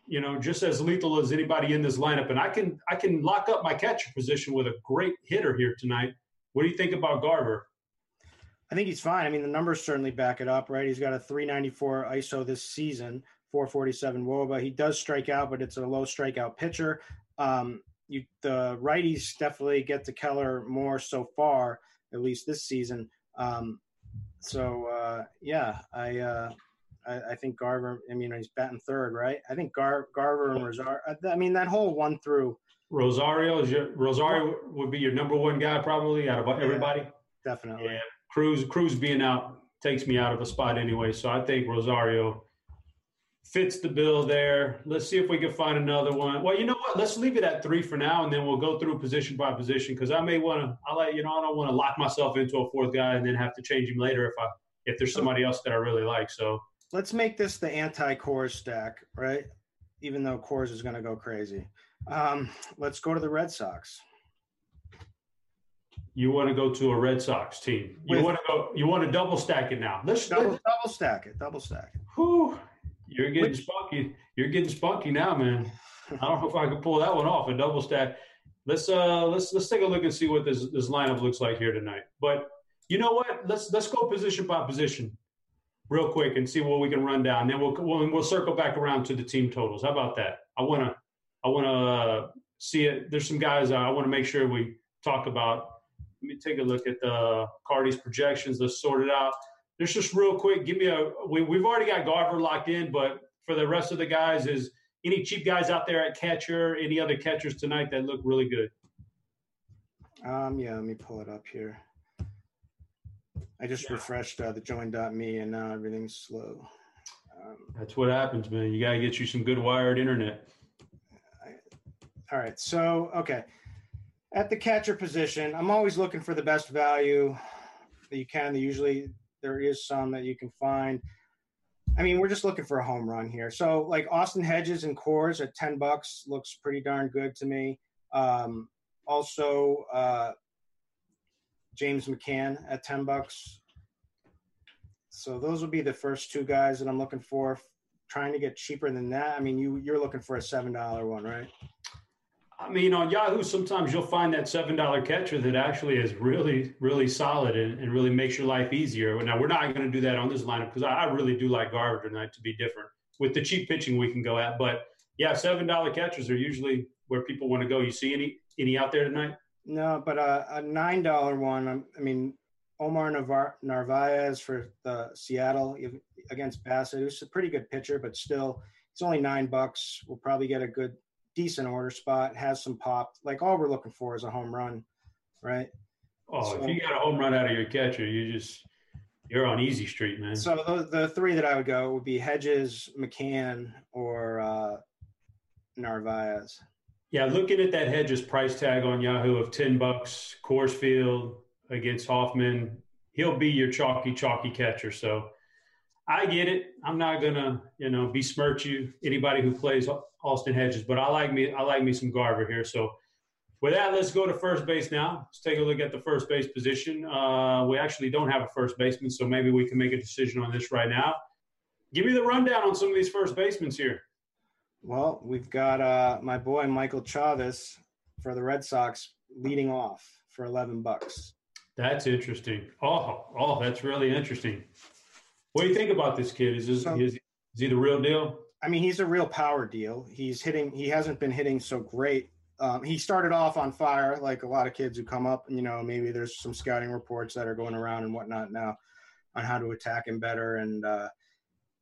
you know, just as lethal as anybody in this lineup. And I can I can lock up my catcher position with a great hitter here tonight. What do you think about Garver? I think he's fine. I mean, the numbers certainly back it up, right? He's got a 394 ISO this season, 447 WOBA. He does strike out, but it's a low strikeout pitcher. Um, you, the righties definitely get to Keller more so far, at least this season. Um, so uh, yeah, I uh, I, I, think Garver. I mean, he's batting third, right? I think Gar, Garver and Rosario. I mean, that whole one through. Rosario is your Rosario would be your number one guy probably out of everybody. Yeah, definitely. Yeah, Cruz Cruz being out takes me out of a spot anyway, so I think Rosario fits the bill there. Let's see if we can find another one. Well, you know what? Let's leave it at three for now, and then we'll go through position by position because I may want to. I like you know I don't want to lock myself into a fourth guy and then have to change him later if I if there's somebody else that I really like. So let's make this the anti-Cruz stack, right? Even though Cruz is going to go crazy. Um, let's go to the Red Sox. You want to go to a Red Sox team. You With, want to go. You want to double stack it now. Let's double, let, double stack it. Double stack it. Whew, you're getting Which, spunky. You're getting spunky now, man. I don't know if I can pull that one off. A double stack. Let's uh let's let's take a look and see what this this lineup looks like here tonight. But you know what? Let's let's go position by position real quick and see what we can run down. Then we'll, we'll we'll circle back around to the team totals. How about that? I want to I want to uh, see it. There's some guys I want to make sure we talk about. Let me take a look at the Carty's projections. Let's sort it out. There's just real quick. Give me a. We, we've already got Garver locked in, but for the rest of the guys, is any cheap guys out there at catcher? Any other catchers tonight that look really good? Um, yeah, let me pull it up here. I just yeah. refreshed uh, the join.me and now everything's slow. Um, That's what happens, man. You gotta get you some good wired internet. all right. So, okay. At the catcher position, I'm always looking for the best value that you can. Usually, there is some that you can find. I mean, we're just looking for a home run here. So, like Austin Hedges and Coors at ten bucks looks pretty darn good to me. Um, also, uh, James McCann at ten bucks. So those would be the first two guys that I'm looking for. Trying to get cheaper than that. I mean, you you're looking for a seven dollar one, right? I mean, on Yahoo, sometimes you'll find that seven dollar catcher that actually is really, really solid and, and really makes your life easier. Now we're not going to do that on this lineup because I, I, really do like Garver tonight to be different. With the cheap pitching, we can go at, but yeah, seven dollar catchers are usually where people want to go. You see any any out there tonight? No, but uh, a nine dollar one. I mean, Omar Navar- Narvaez for the Seattle against Bassitt. It was a pretty good pitcher, but still, it's only nine bucks. We'll probably get a good, decent order spot. Has some pop. Like all we're looking for is a home run, right? Oh, if you got a home run out of your catcher, you just you're on easy street, man. So the, the three that I would go would be Hedges, McCann, or uh, Narvaez. Yeah, looking at that Hedges price tag on Yahoo of ten bucks, Coors Field, against Hoffman. He'll be your chalky, chalky catcher. So I get it. I'm not gonna, you know, besmirch you anybody who plays Austin Hedges, but I like me, I like me some Garver here. So with that, let's go to first base now. Let's take a look at the first base position. Uh, we actually don't have a first baseman, so maybe we can make a decision on this right now. Give me the rundown on some of these first basemen here. Well, we've got uh, my boy Michael Chavis for the Red Sox leading off for 11 bucks. That's interesting. Oh, oh, that's really interesting. What do you think about this kid? Is, this, so, is, is he the real deal? I mean, he's a real power deal. He's hitting. He hasn't been hitting so great. Um, he started off on fire, like a lot of kids who come up. You know, maybe there's some scouting reports that are going around and whatnot now on how to attack him better. And uh,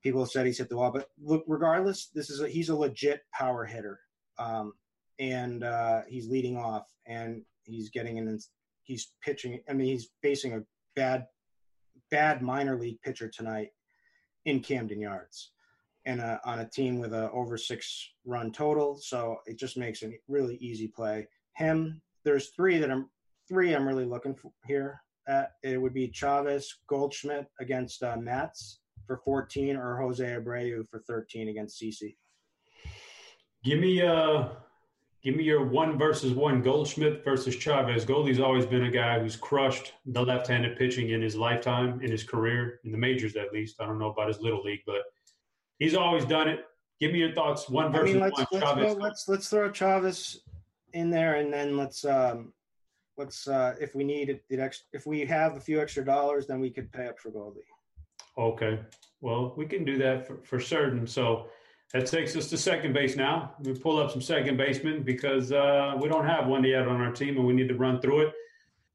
people have said he's hit the wall. But look, regardless, this is a, he's a legit power hitter, um, and uh, he's leading off, and he's getting an he's pitching. I mean, he's facing a bad, bad minor league pitcher tonight in Camden Yards, and uh, on a team with a over six run total. So it just makes a really easy play. Him. There's three that I'm three I'm really looking for here. At it would be Chavis Goldschmidt against uh, Matz for 14, or Jose Abreu for 13 against CC. Give me uh Give me your one versus one Goldschmidt versus Chavis. Goldie's always been a guy who's crushed the left-handed pitching in his lifetime, in his career, in the majors at least. I don't know about his little league, but he's always done it. Give me your thoughts. One versus I mean, let's, one. Let's, Chavis. Go, let's let's throw Chavis in there, and then let's um, let's uh, if we need it, extra, if we have a few extra dollars, then we could pay up for Goldie. Okay, well we can do that for, for certain. So that takes us to second base now. We pull up some second basemen because uh, we don't have one yet on our team, and we need to run through it.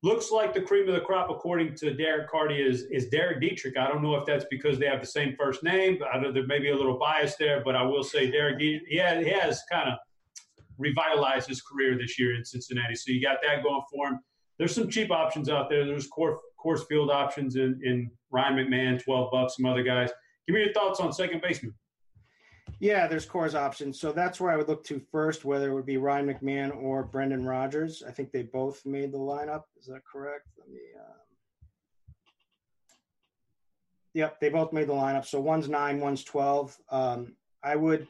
Looks like the cream of the crop, according to Derek Carty, is is Derek Dietrich. I don't know if that's because they have the same first name. I know there may be a little bias there, but I will say Derek Dietrich, he has, kind of revitalized his career this year in Cincinnati. So you got that going for him. There's some cheap options out there. There's Coors, Coors field options in, in Ryan McMahon, 12 bucks, some other guys. Give me your thoughts on second baseman. Yeah, there's Coors options. So that's where I would look to first, whether it would be Ryan McMahon or Brendan Rodgers. I think they both made the lineup. Is that correct? Let me. Um... Yep, they both made the lineup. So one's nine, one's 12. Um, I would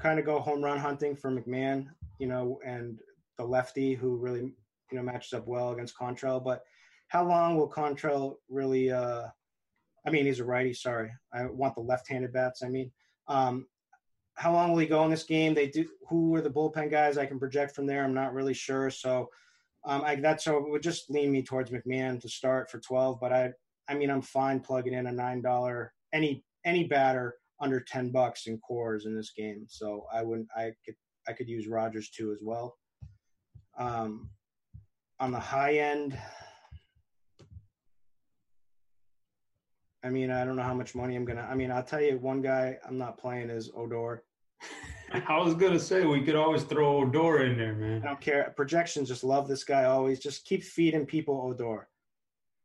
kind of go home run hunting for McMahon, you know, and the lefty who really, you know, matches up well against Quantrill. But how long will Quantrill really? Uh, I mean, he's a righty. Sorry, I want the left-handed bats. I mean, um, how long will he go in this game? They do. Who are the bullpen guys I can project from there? I'm not really sure. So um, I, that's so it would just lean me towards McMahon to start for 12. But I, I mean, I'm fine plugging in a nine dollar any any batter under 10 bucks in Coors in this game. So I wouldn't. I could I could use Rodgers too as well. Um, on the high end, I mean, I don't know how much money I'm gonna. I mean, I'll tell you, one guy I'm not playing is Odor. *laughs* I was gonna say we could always throw Odor in there, man. I don't care. Projections just love this guy always. Just keep feeding people Odor.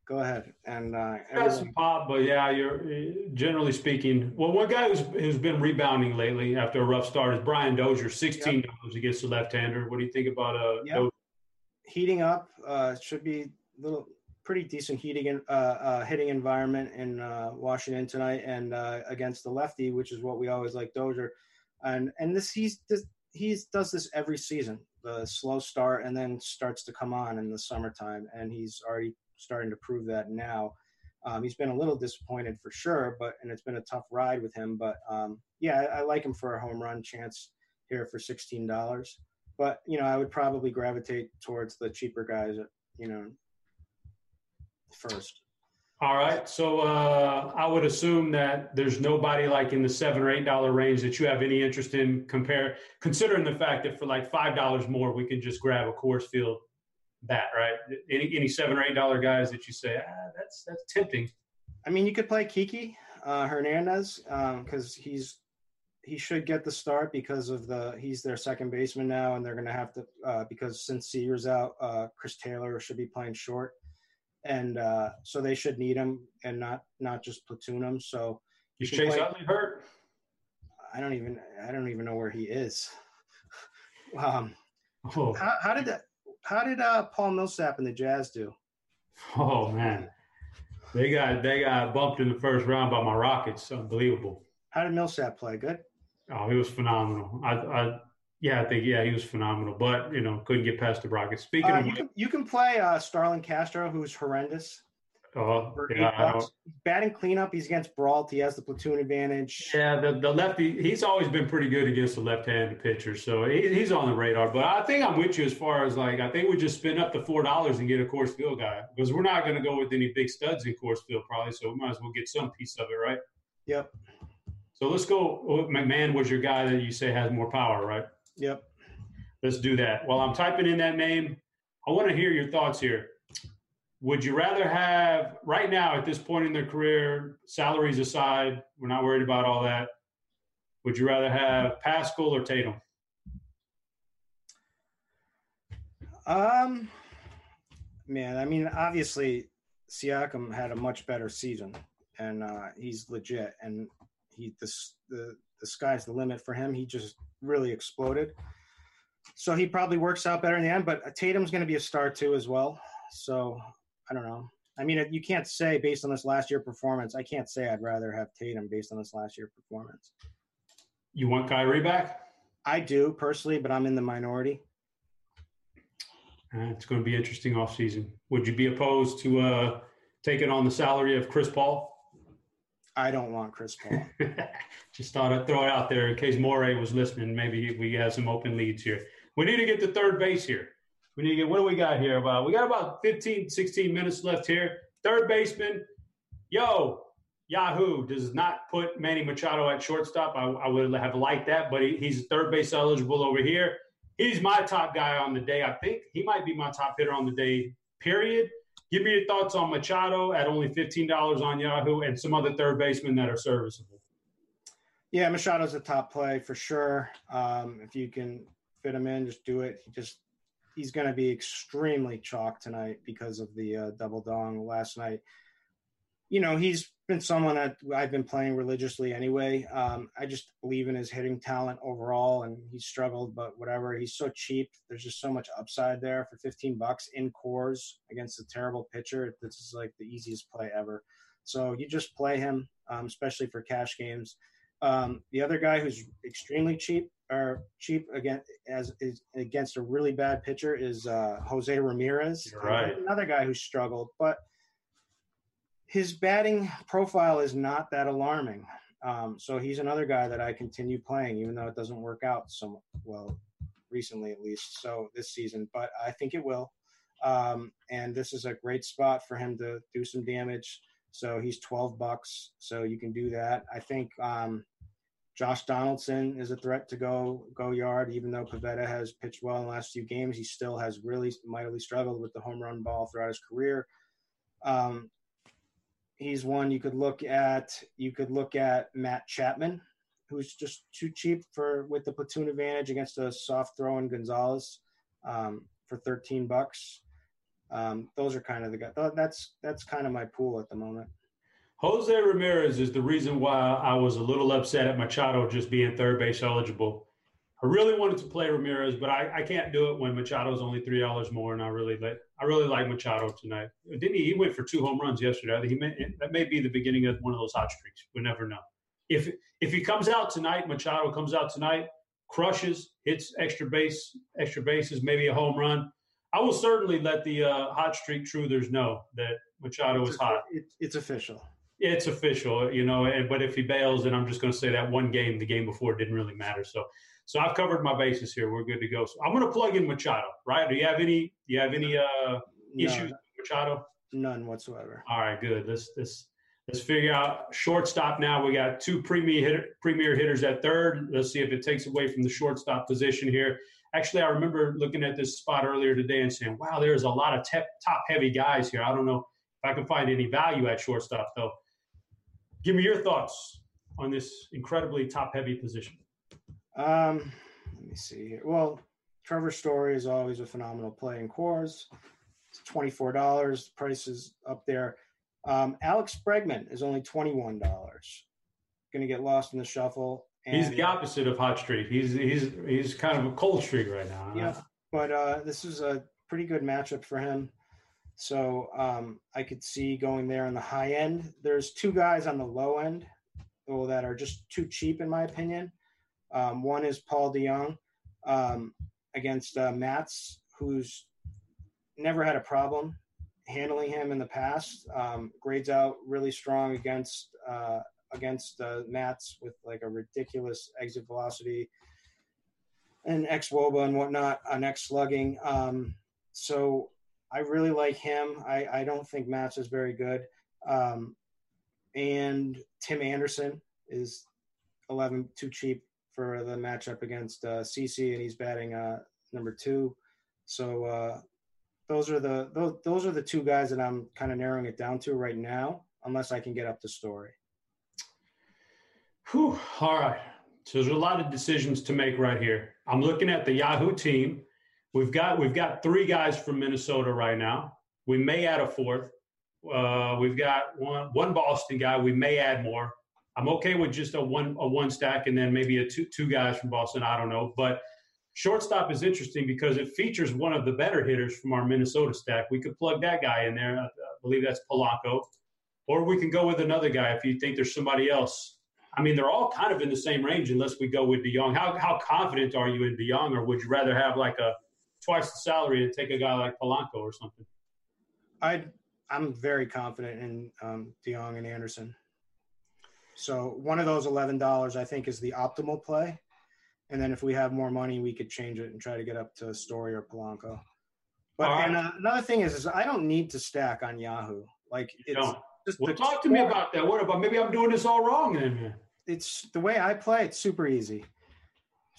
Go ahead. And uh, got some pop, but yeah, you're generally speaking. Well, one guy who's who's been rebounding lately after a rough start is Brian Dozier, sixteen dollars yep. against the left-hander. What do you think about uh? Yep. Heating up uh, should be a little pretty decent heating uh, uh, hitting environment in uh, Washington tonight, and uh, against the lefty, which is what we always like Dozier, and and this he's this, he's does this every season, the slow start, and then starts to come on in the summertime, and he's already starting to prove that now. Um, he's been a little disappointed for sure, but and it's been a tough ride with him. But um, yeah, I, I, like him for a home run chance here for sixteen dollars. But you know, I would probably gravitate towards the cheaper guys. You know, first. All right. So uh, I would assume that there's nobody like in the seven or eight dollar range that you have any interest in. Compare considering the fact that for like five dollars more, we can just grab a Coors Field bat, right? Any any seven or eight dollar guys that you say ah, that's that's tempting. I mean, you could play Kiki uh, Hernandez because um, he's he should get the start because of the he's their second baseman now, and they're going to have to uh, because since Seager's out, uh, Chris Taylor should be playing short, and uh, so they should need him and not not just platoon him. So is Chase Utley hurt? I don't even I don't even know where he is. *laughs* um, oh. how, how did that? how did uh, Paul Millsap and the Jazz do? Oh man, they got they got bumped in the first round by my Rockets. Unbelievable. How did Millsap play? Good. Oh, he was phenomenal. I, I yeah, I think yeah, he was phenomenal. But you know, couldn't get past the Rockets. Speaking uh, of, you can, you can play uh, Starlin Castro, who's horrendous. Oh, yeah, batting cleanup. He's against Brault. He has the platoon advantage. Yeah, the, the lefty. He's always been pretty good against the left-handed pitcher, so he, he's on the radar. But I think I'm with you as far as like I think we just spend up to four dollars and get a Coors Field guy because we're not going to go with any big studs in Coors Field probably. So we might as well get some piece of it, right? Yep. So let's go. McMahon was your guy that you say has more power, right? Yep. Let's do that. While I'm typing in that name, I want to hear your thoughts here would you rather have right now at this point in their career, salaries aside, we're not worried about all that. Would you rather have Pascal or Tatum? Um, man, I mean, obviously, Siakam had a much better season, and uh, he's legit. And he, the, the the sky's the limit for him. He just really exploded. So he probably works out better in the end. But Tatum's going to be a star too, as well. So I don't know. I mean, you can't say based on this last year performance. I can't say I'd rather have Tatum based on this last year performance. You want Kyrie back? I do personally, but I'm in the minority. Uh, it's going to be interesting off season. Would you be opposed to uh, taking on the salary of Chris Paul? I don't want Chris Paul. *laughs* Just thought I'd throw it out there in case Morey was listening. Maybe we have some open leads here. We need to get to third base here. We need to get, what do we got here? About we got about 15, 16 minutes left here. Third baseman, yo, Yahoo does not put Manny Machado at shortstop. I, I would have liked that, but he, he's third base eligible over here. He's my top guy on the day. I think he might be my top hitter on the day, period. Give me your thoughts on Machado at only $15 on Yahoo and some other third basemen that are serviceable. Yeah, Machado's a top play for sure. Um, if you can fit him in, just do it. He just he's going to be extremely chalked tonight because of the uh, double dong last night. You know, he's been someone that I've been playing religiously anyway. Um, I just believe in his hitting talent overall, and he's struggled, but whatever. He's so cheap. There's just so much upside there for 15 bucks in Coors against a terrible pitcher. This is like the easiest play ever. So you just play him, um, especially for cash games. Um, the other guy who's extremely cheap or cheap again as is against a really bad pitcher is uh, Jose Ramirez. Right. Another guy who struggled, but his batting profile is not that alarming. Um, so he's another guy that I continue playing, even though it doesn't work out so well recently, at least. So this season, but I think it will. Um, and this is a great spot for him to do some damage. So he's 12 bucks. So you can do that. I think um, Josh Donaldson is a threat to go go yard, even though Pivetta has pitched well in the last few games. He still has really mightily struggled with the home run ball throughout his career. Um, he's one you could look at. You could look at Matt Chapman, who's just too cheap for with the platoon advantage against a soft throwing Gonzalez um, for 13 bucks. Um, those are kind of the guys. That's that's kind of my pool at the moment. Jose Ramirez is the reason why I was a little upset at Machado just being third base eligible. I really wanted to play Ramirez, but I, I can't do it when Machado's only three dollars more, and I really like I really like Machado tonight. Didn't he? He went for two home runs yesterday. He may, that may be the beginning of one of those hot streaks. We never know. If if he comes out tonight, Machado comes out tonight, crushes, hits extra base, extra bases, maybe a home run. I will certainly let the uh, hot streak truthers know that Machado it's is hot. it's official. It's official, you know. And but if he bails, then I'm just going to say that one game, the game before, didn't really matter. So so I've covered my bases here. We're good to go. So I'm going to plug in Machado. Right? Do you have any? Do you have any uh, issues with Machado? None whatsoever. All right, good. Let's let's let's figure out shortstop now. We got two premier hitter, premier hitters at third. Let's see if it takes away from the shortstop position here. Actually, I remember looking at this spot earlier today and saying, "Wow, there's a lot of te- top heavy guys here." I don't know if I can find any value at shortstop though. Give me your thoughts on this incredibly top heavy position. Um, let me see here. Well, Trevor Story is always a phenomenal play in Coors. It's twenty four dollars. Price is up there. Um, Alex Bregman is only twenty one dollars. Going to get lost in the shuffle. And, he's the opposite of hot streak. He's he's he's kind of a cold streak right now. Yeah, but uh, this is a pretty good matchup for him. So um, I could see going there on the high end. There's two guys on the low end, well, that are just too cheap in my opinion. Um, one is Paul DeJong um, against uh, Matz, who's never had a problem handling him in the past. Um, grades out really strong against uh, against uh, Matz with like a ridiculous exit velocity and X Woba and whatnot on X slugging. Um, so I really like him. I, I don't think Matz is very good. Um, and Tim Anderson is 11 too cheap for the matchup against uh, CC, and he's batting uh, number two. So uh, those are the those, those are the two guys that I'm kind of narrowing it down to right now, unless I can get up the story. Whew. All right. So there's a lot of decisions to make right here. I'm looking at the Yahoo team. We've got we've got three guys from Minnesota right now. We may add a fourth. Uh, we've got one one Boston guy. We may add more. I'm okay with just a one a one stack and then maybe a two two guys from Boston. I don't know, but shortstop is interesting because it features one of the better hitters from our Minnesota stack. We could plug that guy in there. I believe that's Polanco, or we can go with another guy if you think there's somebody else. I mean, they're all kind of in the same range unless we go with DeJong. How how confident are you in DeJong, or would you rather have like a twice the salary and take a guy like Polanco or something? I I'm very confident in um, DeJong and Anderson. So one of those eleven dollars, I think, is the optimal play. And then if we have more money, we could change it and try to get up to Story or Polanco. But right. and uh, another thing is, is I don't need to stack on Yahoo. Like it's just well, talk to me about that. What about maybe I'm doing this all wrong? It's the way I play. It's super easy.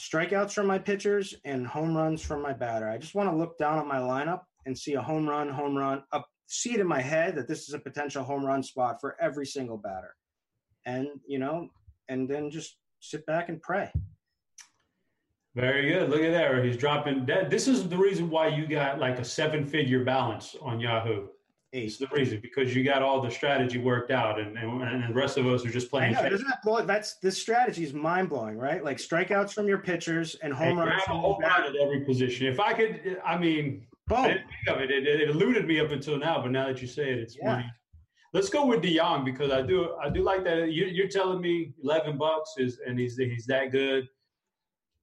Strikeouts from my pitchers and home runs from my batter. I just want to look down at my lineup and see a home run, home run, up, see it in my head that this is a potential home run spot for every single batter and you know, and then just sit back and pray. Very good. Look at that. He's dropping that. This is the reason why you got like a seven figure balance on Yahoo. It's the reason because you got all the strategy worked out, and and, and the rest of us are just playing. Know, doesn't that blow? That's this strategy is mind blowing, right? Like strikeouts from your pitchers and home and runs. Have a home run at every position. If I could, I mean, Boom. I didn't think of it. It, it. eluded me up until now, but now that you say it, it's yeah. Let's go with DeJong because I do I do like that. You, you're telling me eleven bucks is and he's he's that good.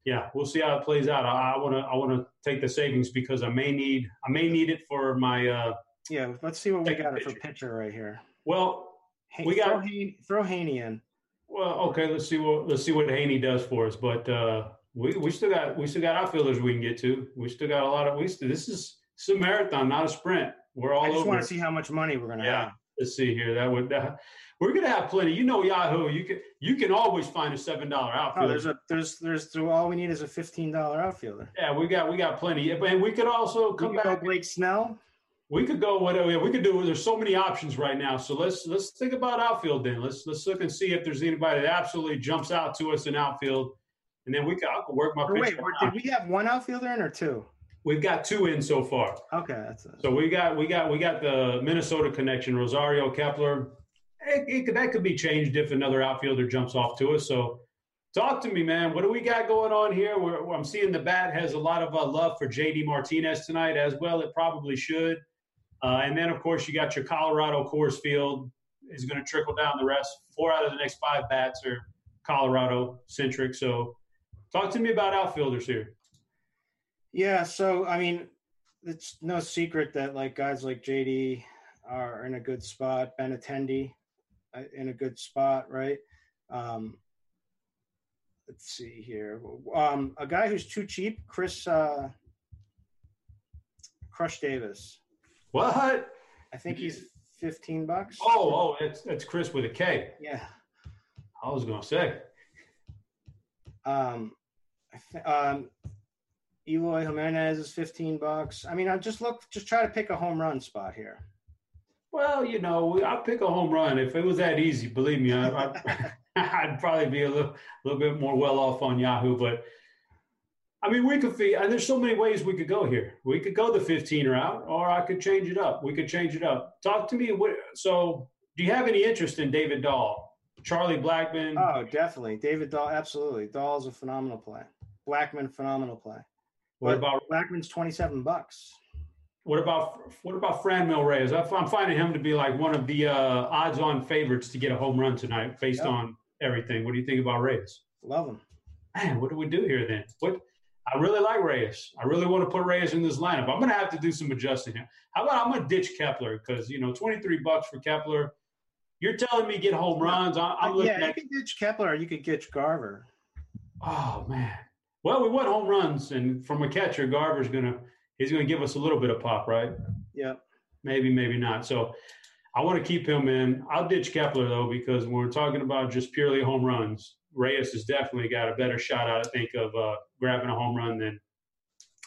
Yeah, we'll see how it plays out. I want to I want to take the savings because I may need I may need it for my. uh Yeah, let's see what we got pitcher. for pitcher right here. Well, we got throw Heaney, throw Heaney in. Well, okay, let's see what let's see what Heaney does for us. But uh we we still got we still got outfielders we can get to. We still got a lot of we still, this is it's a marathon, not a sprint. We're all. I just over. want to see how much money we're gonna yeah. have let's see here. That would that, we're gonna have plenty. You know, Yahoo. You can you can always find a seven dollar oh, outfielder. Oh, there's a there's there's all we need is a fifteen dollar outfielder. Yeah, we got we got plenty. And we could also come back. Blake Snell. We could go whatever we could do. There's so many options right now. So let's let's think about outfield then. Let's let's look and see if there's anybody that absolutely jumps out to us in outfield, and then we can I could work my. Or wait, did we have one outfielder in or two? We've got two in so far. Okay, that's. So we got we got we got the Minnesota connection, Rosario Kepler. It, it that could be changed if another outfielder jumps off to us. So talk to me, man. What do we got going on here? We're, I'm seeing the bat has a lot of uh, love for JD Martinez tonight as well. It probably should. Uh, and then, of course, you got your Colorado Coors Field is going to trickle down the rest. Four out of the next five bats are Colorado centric. So talk to me about outfielders here. Yeah, so I mean, it's no secret that like guys like JD are in a good spot. Benintendi in a good spot, right? Um, let's see here. Um, a guy who's too cheap, Chris uh, Crush Davis. What? I think he's fifteen bucks. Oh, oh, it's it's Chris with a K. Yeah. I was gonna say. Um, um, Eloy Jimenez is fifteen bucks. I mean, I just look, just try to pick a home run spot here. Well, you know, I'll pick a home run if it was that easy. Believe me, I, I, *laughs* *laughs* I'd probably be a little, little bit more well off on Yahoo. But I mean, we could fee, and there's so many ways we could go here. We could go the 15 route, or I could change it up. We could change it up. Talk to me. What, so, do you have any interest in David Dahl, Charlie Blackmon? Oh, definitely, David Dahl. Absolutely, Dahl's a phenomenal play. Blackmon, phenomenal play. What about Blackmon's 27 bucks? what about what about Franmil Reyes? I- I'm finding him to be like one of the uh, odds-on favorites to get a home run tonight, based Yeah. on everything. What do you think about Reyes? Love him. man, what do we do here then? What I really like Reyes. I really want to put Reyes in this lineup. I'm going to have to do some adjusting here. How about I'm going to ditch Kepler because you know 23 bucks for Kepler. You're telling me get home runs. I- I'm looking yeah, you at. could ditch Kepler or you could ditch Garver. Oh man. Well, we want home runs, and from a catcher, Garver's gonna he's gonna give us a little bit of pop, right? Yeah. Maybe, maybe not. So I want to keep him in. I'll ditch Kepler though because when we're talking about just purely home runs, Reyes has definitely got a better shot. I think of uh, grabbing a home run than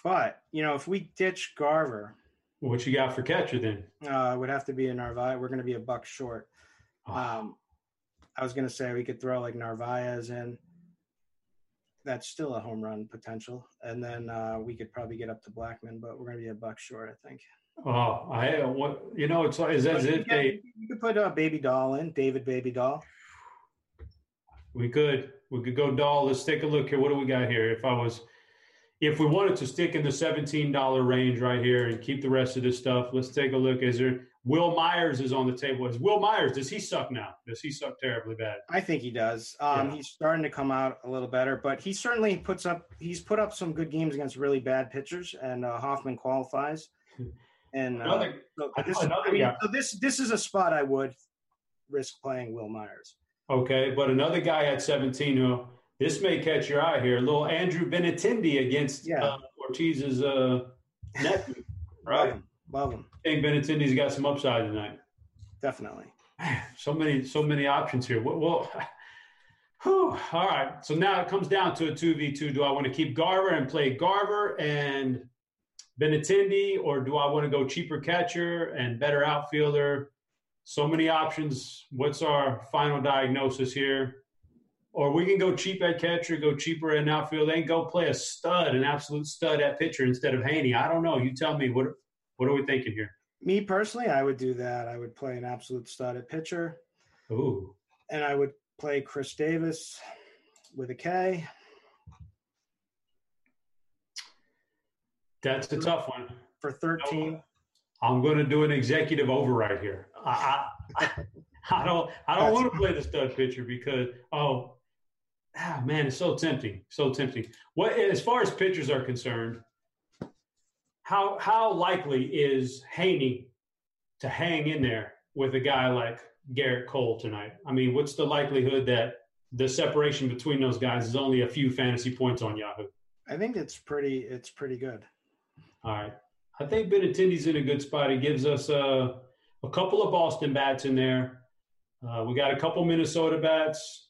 But, you know, if we ditch Garver, what you got for catcher then. uh, it would have to be a Narvaez. We're going to be a buck short. Ah. Um, I was going to say we could throw like Narvaez in. That's still a home run potential. And then uh, we could probably get up to Blackmon, but we're going to be a buck short, I think. Oh, I what you know it's it's as if they you could put uh, Baby Doll in, David Baby Doll. we could we could go doll. Let's take a look here. What do we got here? If I was if we wanted to stick in the seventeen dollar range right here and keep the rest of this stuff, let's take a look. Is there Wil Myers is on the table? Is Wil Myers? Does he suck now? Does he suck terribly bad? I think he does. Um, Yeah. He's starting to come out a little better, but he certainly puts up. He's put up some good games against really bad pitchers, and uh, Hoffman qualifies. *laughs* And uh, Another so I- this, another I mean, guy. so this this is a spot I would risk playing Wil Myers. okay, but another guy at seventeen who this may catch your eye here. Little Andrew Benintendi against Yeah. uh, Ortiz's uh, nephew, *laughs* Love right? him. Love him. Think Benintendi's got some upside tonight. Definitely. *sighs* So many, so many options here. Well, well *sighs* whew, all right. So now it comes down to a two v two. Do I want to keep Garver and play Garver and Benintendi, or do I want to go cheaper catcher and better outfielder? So many options. What's our final diagnosis here? Or we can go cheap at catcher, go cheaper at outfield, and go play a stud, an absolute stud at pitcher instead of Heaney. I don't know. You tell me. What What are we thinking here? Me personally, I would do that. I would play an absolute stud at pitcher, Ooh. and I would play Chris Davis with a K. That's a tough one. for 13. I'm going to do an executive override here. I, I, I don't, I don't want to play the stud pitcher because, oh, ah, man, it's so tempting, so tempting. What, as far as pitchers are concerned, how how likely is Heaney to hang in there with a guy like Gerrit Cole tonight? I mean, what's the likelihood that the separation between those guys is only a few fantasy points on Yahoo? I think it's pretty it's pretty good. All right. I think Benintendi's in a good spot. He gives us uh, a couple of Boston bats in there. Uh, we got a couple Minnesota bats,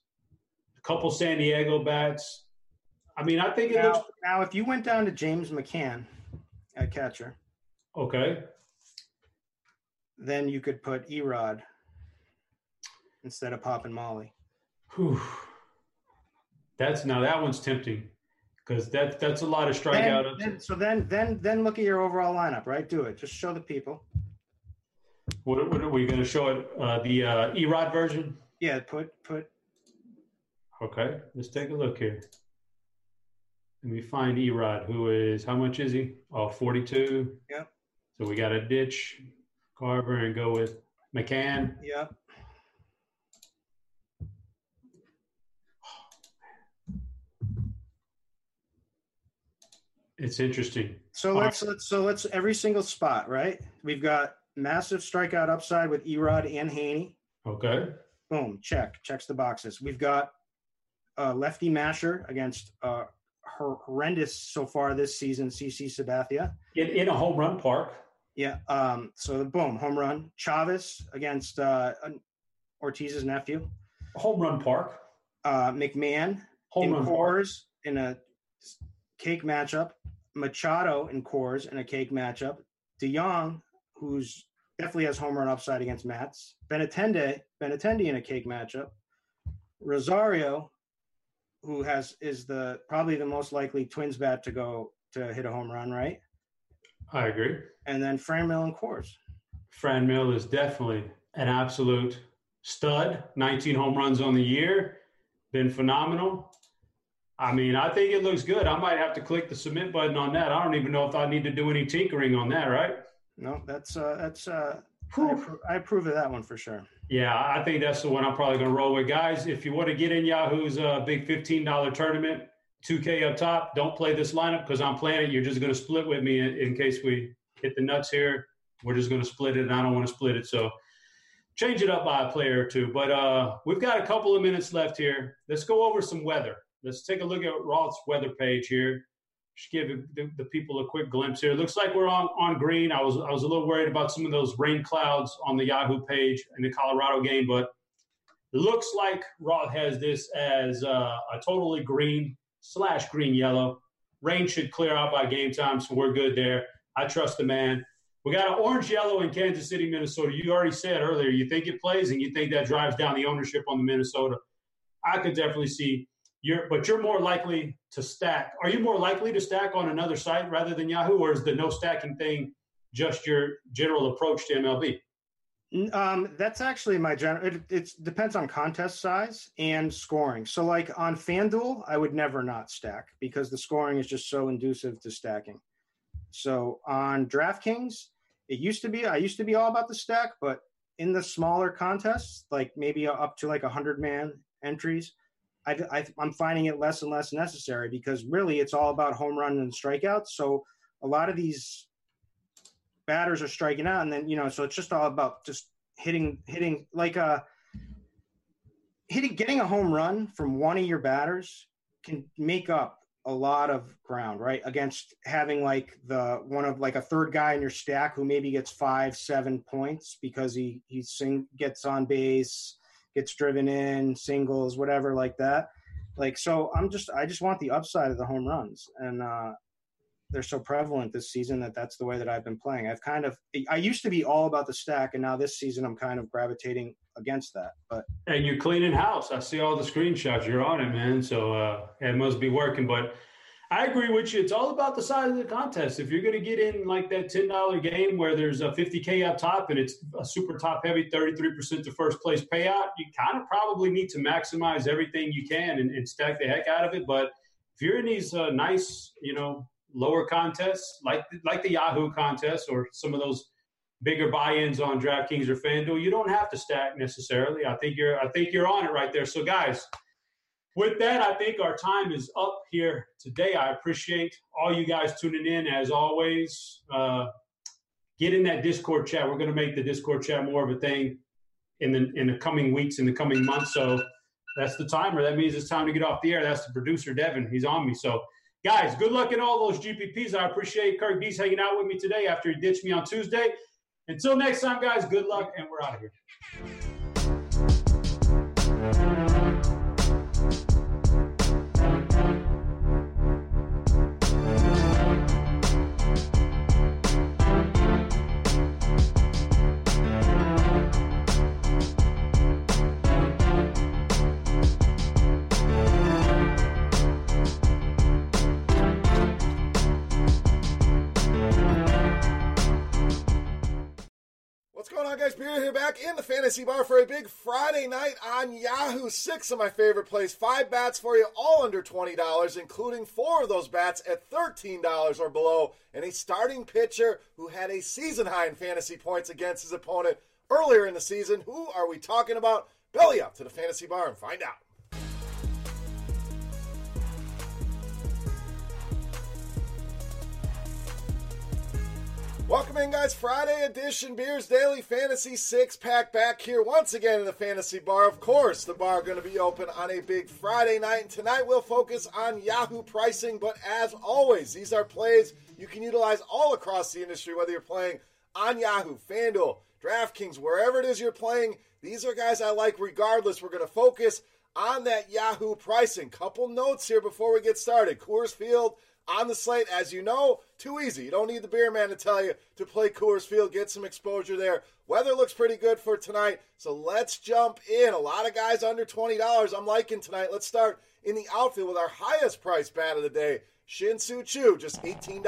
a couple San Diego bats. I mean, I think it Now, looks now if you went down to James McCann at catcher, okay. then you could put Erod instead of Pop and Molly. Whew. That's now that one's tempting because that that's a lot of strikeout. Then, then, so then then then look at your overall lineup, right? Do it. Just show the people. What, what are we going to show it? Uh, the uh, Erod version. Yeah, put put. Okay, let's take a look here. Let me find Erod, who is how much is he? Oh, 42. Yep. So we got to ditch Garver and go with McCann. Yeah. It's interesting. So let's let's so let's every single spot, right? We've got massive strikeout upside with Erod and Heaney. Okay. Boom, check, checks the boxes. We've got uh, lefty masher against uh, horrendous so far this season, CC Sabathia. In, in a home run park. Yeah. Um, so the boom, home run. Chavis against uh, Ortiz's nephew. Home run park. Uh, McMahon home in run Coors in a cake matchup. Machado in Coors in a cake matchup. DeJong, who's definitely has home run upside against Matz. Benintendi, Benintendi in a cake matchup. Rosario, who has is the probably the most likely Twins bat to go to hit a home run, right? I agree. And then Franmil and Coors. Franmil is definitely an absolute stud. 19 home runs on the year, been phenomenal. I mean, I think it looks good. I might have to click the submit button on that. I don't even know if I need to do any tinkering on that, right? No, that's uh, that's uh, I, approve, I approve of that one for sure. Yeah, I think that's the one I'm probably going to roll with, guys. If you want to get in Yahoo's uh, big $15 tournament, 2K up top, don't play this lineup because I'm playing it. You're just going to split with me in, in case we hit the nuts here. We're just going to split it, and I don't want to split it. So change it up by a player or two. But uh, we've got a couple of minutes left here. Let's go over some weather. Let's take a look at Roth's weather page here. Just give the, the, people a quick glimpse here. It looks like we're on, on green. I was I was a little worried about some of those rain clouds on the Yahoo page in the Colorado game, but it looks like Roth has this as uh, a totally green slash green yellow. Rain should clear out by game time, so we're good there. I trust the man. We got an orange yellow in Kansas City, Minnesota. You already said earlier you think it plays and you think that drives down the ownership on the Minnesota. I could definitely see you're, but you're more likely to stack. Are you more likely to stack on another site rather than Yahoo, or is the no stacking thing just your general approach to MLB? Um, that's actually my general. It it's, depends on contest size and scoring. So, like on FanDuel, I would never not stack because the scoring is just so inducive to stacking. So on DraftKings, it used to be I used to be all about the stack, but in the smaller contests, like maybe up to like hundred man entries, I, I'm finding it less and less necessary because really it's all about home run and strikeouts. So a lot of these batters are striking out, and then you know, so it's just all about just hitting, hitting like a uh, hitting, getting a home run from one of your batters can make up a lot of ground, right? Against having like the one of like a third guy in your stack who maybe gets five, seven points because he he sing, gets on base, gets driven in, singles, whatever like that. Like so, I'm just I just want the upside of the home runs, and uh, they're so prevalent this season that that's the way that I've been playing. I've kind of I used to be all about the stack, and now this season I'm kind of gravitating against that. But and you're cleaning house. I see all the screenshots. You're on it, man. So uh, it must be working. But I agree with you. It's all about the size of the contest. If you're going to get in like that ten dollar game where there's a 50k up top and it's a super top heavy, 33% to first place payout, you kind of probably need to maximize everything you can and, and stack the heck out of it. But if you're in these uh, nice, you know, lower contests like like the Yahoo contest or some of those bigger buy-ins on DraftKings or FanDuel, you don't have to stack necessarily. I think you're I think you're on it right there. So guys with that, I think our time is up here today. I appreciate all you guys tuning in as always. Uh, get in that Discord chat. We're going to make the Discord chat more of a thing in the in the coming weeks, in the coming months. So that's the timer. That means it's time to get off the air. That's the producer, Devin. He's on me. So, guys, good luck in all those GPPs. I appreciate Kirk Dees hanging out with me today after he ditched me on Tuesday. Until next time, guys, good luck, and we're out of here. On, guys? Beer here back in the fantasy bar for a big Friday night on Yahoo. Six of my favorite plays, five bats for you, all under $20, including four of those bats at $13 or below, and a starting pitcher who had a season high in fantasy points against his opponent earlier in the season. Who are we talking about? Belly up to the fantasy bar and find out. Welcome in, guys. Friday edition Beers Daily Fantasy Six Pack back here once again in the Fantasy Bar. Of course, the bar going to be open on a big Friday night, and tonight we'll focus on Yahoo pricing. But as always, these are plays you can utilize all across the industry, whether you're playing on Yahoo, FanDuel, DraftKings, wherever it is you're playing. These are guys I like regardless. We're going to focus on that Yahoo pricing. Couple notes here before we get started. Coors Field on the slate, as you know, too easy. You don't need the beer man to tell you to play Coors Field, get some exposure there. Weather looks pretty good for tonight, so let's jump in. A lot of guys under $20 I'm liking tonight. Let's start in the outfield with our highest price bat of the day, Shin-Soo Choo, just $18.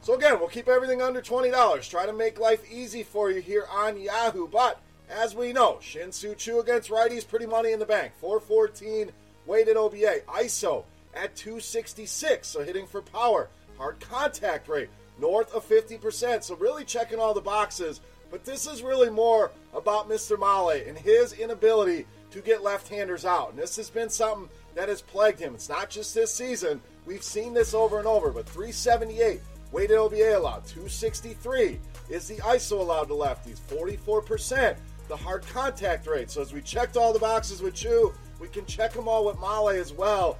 So again, we'll keep everything under $20. Try to make life easy for you here on Yahoo, but as we know, Shin-Soo Choo against righties, pretty money in the bank. 414 weighted OBA. ISO at 266, so hitting for power. Hard contact rate north of 50%, so really checking all the boxes. But this is really more about Mr. Mahle and his inability to get left-handers out. And this has been something that has plagued him. It's not just this season. We've seen this over and over. But 378 weighted OBA allowed, 263 is the ISO allowed to lefties, 44% the hard contact rate. So as we checked all the boxes with Choo, we can check them all with Mahle as well.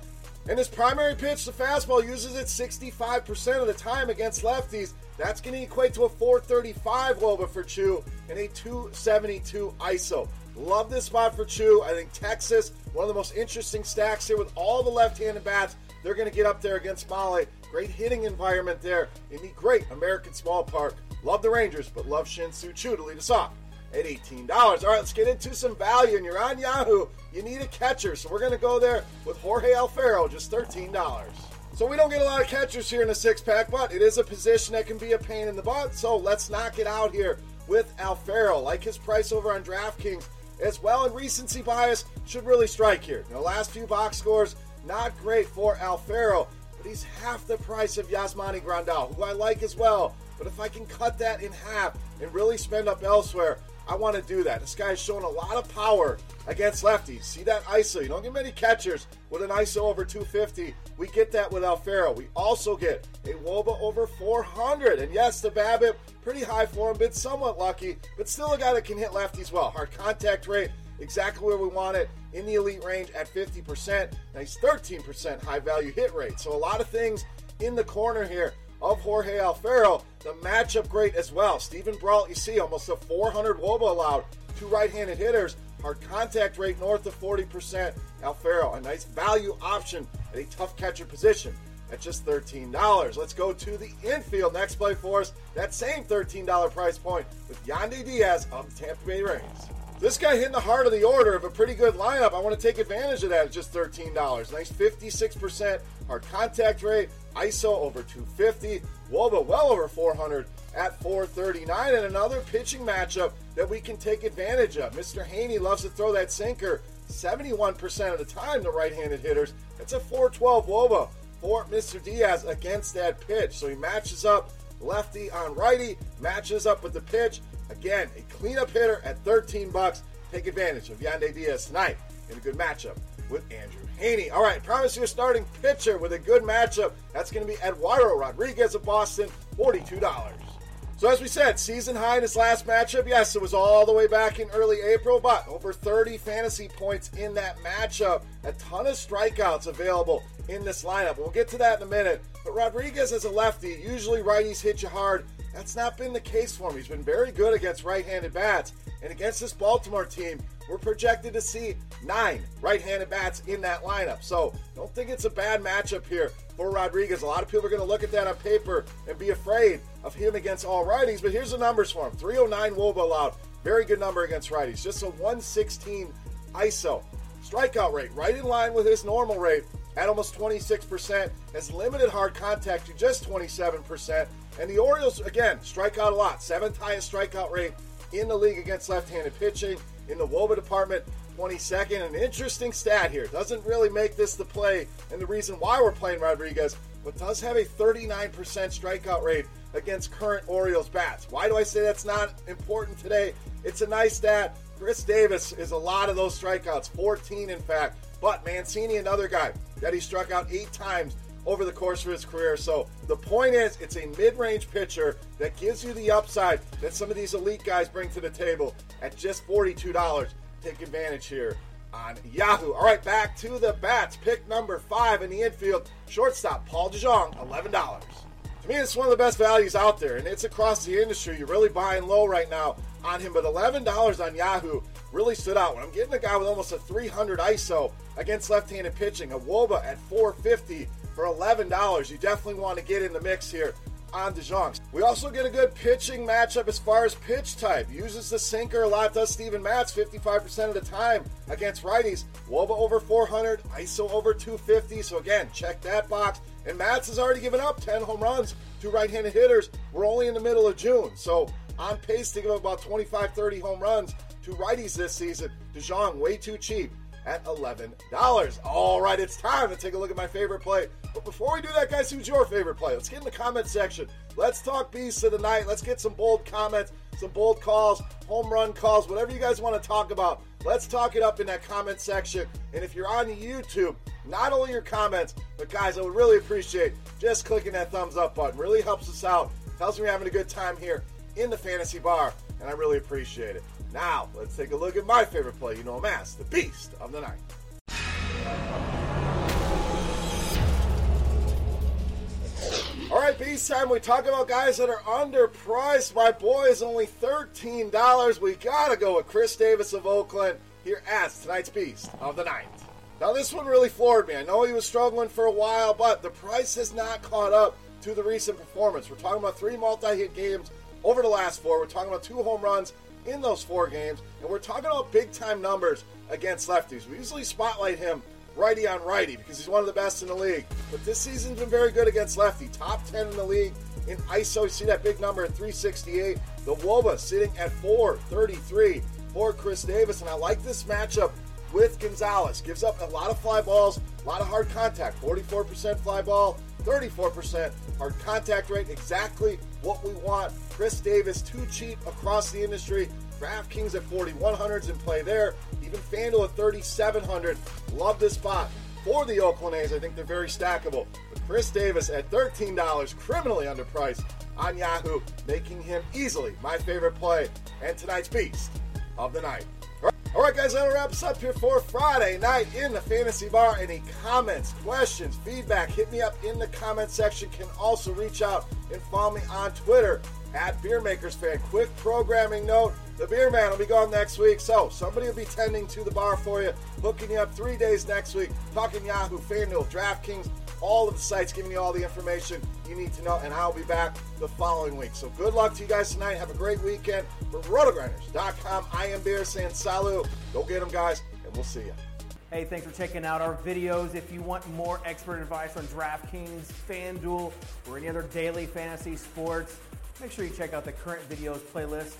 And his primary pitch, the fastball, uses it 65% of the time against lefties. That's going to equate to a 435 Woba for Choo and a 272 ISO. Love this spot for Choo. I think Texas, one of the most interesting stacks here with all the left handed bats. They're going to get up there against Mahle. Great hitting environment there in the great American Small Park. Love the Rangers, but love Shin-Soo Choo to lead us off at $18. All right, let's get into some value. And you're on Yahoo. You need a catcher. So we're going to go there with Jorge Alfaro, just $13. So we don't get a lot of catchers here in a six pack, but it is a position that can be a pain in the butt. So let's knock it out here with Alfaro. Like his price over on DraftKings as well, and recency bias should really strike here. The last few box scores, not great for Alfaro, but he's half the price of Yasmani Grandal, who I like as well. But if I can cut that in half and really spend up elsewhere, I want to do that. This guy's showing a lot of power against lefties. See that ISO? You don't get many catchers with an ISO over 250. We get that with Alfaro. We also get a Woba over 400. And yes, the BABIP, pretty high for him, been somewhat lucky, but still a guy that can hit lefties well. Hard contact rate, exactly where we want it in the elite range at 50%. Nice 13% high value hit rate. So a lot of things in the corner here of Jorge Alfaro. The matchup great as well. Steven Brault, you see, almost a 400 Woba allowed. Two right-handed hitters. Hard contact rate north of 40%. Alfaro, a nice value option at a tough catcher position at just $13. Let's go to the infield. Next play for us, that same $13 price point with Yandy Diaz of the Tampa Bay Rays. This guy hitting the heart of the order of a pretty good lineup. I want to take advantage of that at just $13. Nice 56% hard contact rate, ISO over 250, Woba well over 400 at 439, and another pitching matchup that we can take advantage of. Mr. Heaney loves to throw that sinker 71% of the time to right handed hitters. It's a 412 Woba for Mr. Diaz against that pitch. So he matches up lefty on righty, matches up with the pitch. Again, a cleanup hitter at 13 bucks. Take advantage of Yandy Diaz tonight in a good matchup with Andrew Heaney. All right, promise you a starting pitcher with a good matchup. That's going to be Eduardo Rodriguez of Boston, $42. So, as we said, season high in his last matchup. Yes, it was all the way back in early April, but over 30 fantasy points in that matchup. A ton of strikeouts available in this lineup. We'll get to that in a minute. But Rodriguez, is a lefty, usually righties hit you hard. That's not been the case for him. He's been very good against right handed bats. And against this Baltimore team, we're projected to see nine right handed bats in that lineup. So don't think it's a bad matchup here for Rodriguez. A lot of people are going to look at that on paper and be afraid of him against all righties. But here's the numbers for him 309 Woba allowed. Very good number against righties. Just a 116 ISO. Strikeout rate right in line with his normal rate at almost 26%. Has limited hard contact to just 27%. And the Orioles, again, strike out a lot. Seventh highest strikeout rate in the league against left-handed pitching. In the WOBA department, 22nd. An interesting stat here. Doesn't really make this the play and the reason why we're playing Rodriguez, but does have a 39% strikeout rate against current Orioles bats. Why do I say that's not important today? It's a nice stat. Chris Davis is a lot of those strikeouts, 14 in fact. But Mancini, another guy that he struck out eight times over the course of his career. So the point is, it's a mid range pitcher that gives you the upside that some of these elite guys bring to the table at just $42. Take advantage here on Yahoo. All right, back to the bats. Pick number five in the infield, shortstop Paul DeJong, $11. To me, it's one of the best values out there, and it's across the industry. You're really buying low right now on him, but $11 on Yahoo really stood out. When I'm getting a guy with almost a 300 ISO against left-handed pitching, a Woba at 450 for $11, you definitely want to get in the mix here on DeJong. We also get a good pitching matchup as far as pitch type. Uses the sinker a lot, does Steven Matz 55% of the time against righties. Woba over 400, ISO over 250. So again, check that box. And Matz has already given up 10 home runs to right-handed hitters. We're only in the middle of June. So on pace to give up about 25, 30 home runs to righties this season. DeJong, way too cheap at $11. All right, it's time to take a look at my favorite play. But before we do that, guys, who's your favorite play? Let's get in the comment section. Let's talk beasts of the night. Let's get some bold comments, some bold calls, home run calls, whatever you guys want to talk about. Let's talk it up in that comment section. And if you're on YouTube, not only your comments, but guys, I would really appreciate just clicking that thumbs up button. Really helps us out. Tells me you're having a good time here in the fantasy bar, and I really appreciate it. Now, let's take a look at my favorite play. You know Mass, the Beast of the Night. All right, Beast time. We talk about guys that are underpriced. My boy is only $13. We got to go with Khris Davis of Oakland here as tonight's Beast of the Night. Now, this one really floored me. I know he was struggling for a while, but the price has not caught up to the recent performance. We're talking about three multi hit games over the last four. We're talking about two home runs in those four games, and we're talking about big time numbers against lefties. We usually spotlight him righty on righty because he's one of the best in the league. But this season's been very good against lefty. Top 10 in the league in ISO. You see that big number at 368. The Woba sitting at 433 for Khris Davis. And I like this matchup with Gonzalez. Gives up a lot of fly balls, a lot of hard contact. 44% fly ball, 34% hard contact rate. Exactly what we want. Khris Davis, too cheap across the industry. DraftKings at 4100s in play there. Even FanDuel at 3700. Love this spot for the Oakland A's. I think they're very stackable. But Khris Davis at $13, criminally underpriced on Yahoo, making him easily my favorite play and tonight's beast of the night. All right, guys, that wraps up here for Friday night in the Fantasy Bar. Any comments, questions, feedback, hit me up in the comment section. Can also reach out and follow me on Twitter at Beer Makers Fan. Quick programming note the Beer Man will be gone next week, so somebody will be tending to the bar for you, hooking you up three days next week, talking Yahoo, FanDuel, DraftKings, all of the sites, giving you all the information you need to know, and I'll be back the following week. So good luck to you guys tonight. Have a great weekend. For RotoGrinders.com, I am Beer saying salut. Go get them, guys, and we'll see you. Hey, thanks for checking out our videos. If you want more expert advice on DraftKings, FanDuel, or any other daily fantasy sports, make sure you check out the current videos playlist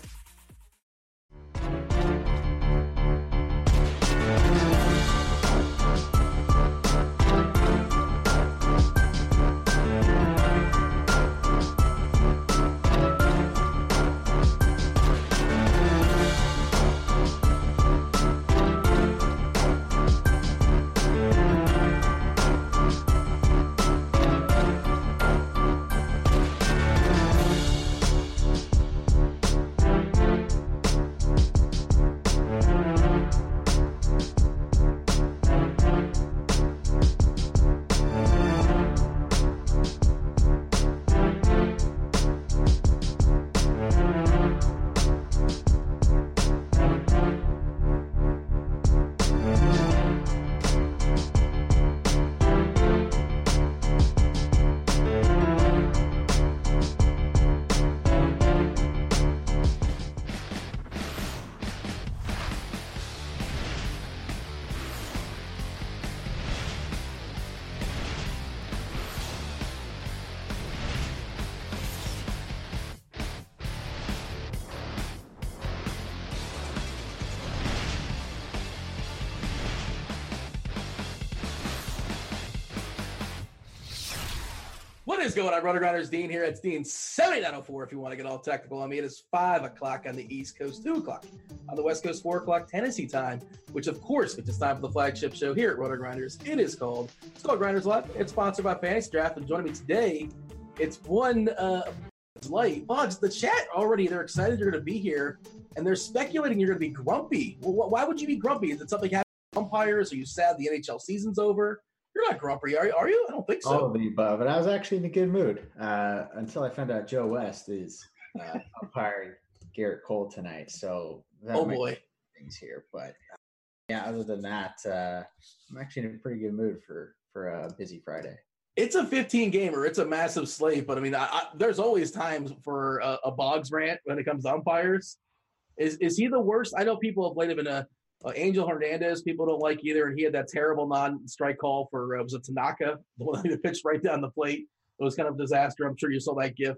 going on, RotoGrinders? Dean here. It's Dean 7904 if you want to get all technical. I mean, it is 5 o'clock on the East Coast, 2 o'clock on the West Coast, 4 o'clock Tennessee time, which of course, it's time for the flagship show here at RotoGrinders, it is called, it's called Grinders Live. It's sponsored by Fantasy Draft. And joining me today, it's one uh, light. Boggs, the chat already, they're excited you're going to be here, and they're speculating you're going to be grumpy. Well, why would you be grumpy? Is it something happening umpires? Are you sad the NHL season's over? You're not grumpy, are you? Are you? I don't think so. All of the above, but I was actually in a good mood uh, until I found out Joe West is uh, umpiring Gerrit Cole tonight. So that oh boy, things here. But yeah, other than that, uh, I'm actually in a pretty good mood for for a busy Friday. It's a 15 gamer. It's a massive slate, but I mean, I, I, there's always times for a, a Boggs rant when it comes to umpires. Is is he the worst? I know people have played him in a uh, Angel Hernandez, people don't like either, and he had that terrible non-strike call for uh, was it Tanaka, *laughs* the one that pitched right down the plate. It was kind of a disaster. I'm sure you saw that gif.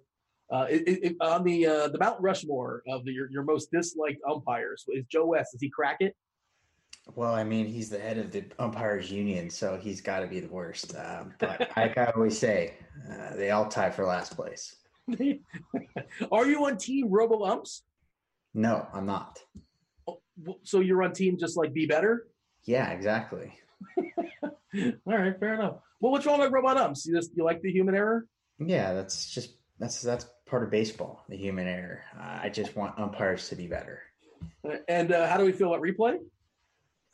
Uh, it, it, on the uh, the Mount Rushmore of the, your your most disliked umpires is Joe West. Does he crack it? Well, I mean, he's the head of the umpires union, so he's got to be the worst. Um, but *laughs* like I always say, uh, they all tie for last place. *laughs* Are you on Team Robo Umps? No, I'm not so you're on team just like be better? Yeah, exactly. *laughs* All right, fair enough. Well, what's wrong with robot umps? You just you like the human error? Yeah, that's just that's that's part of baseball, the human error. Uh, I just want umpires to be better. And uh, how do we feel about replay?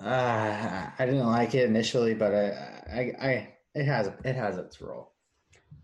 Uh, I didn't like it initially, but I, I, I, it has it has its role.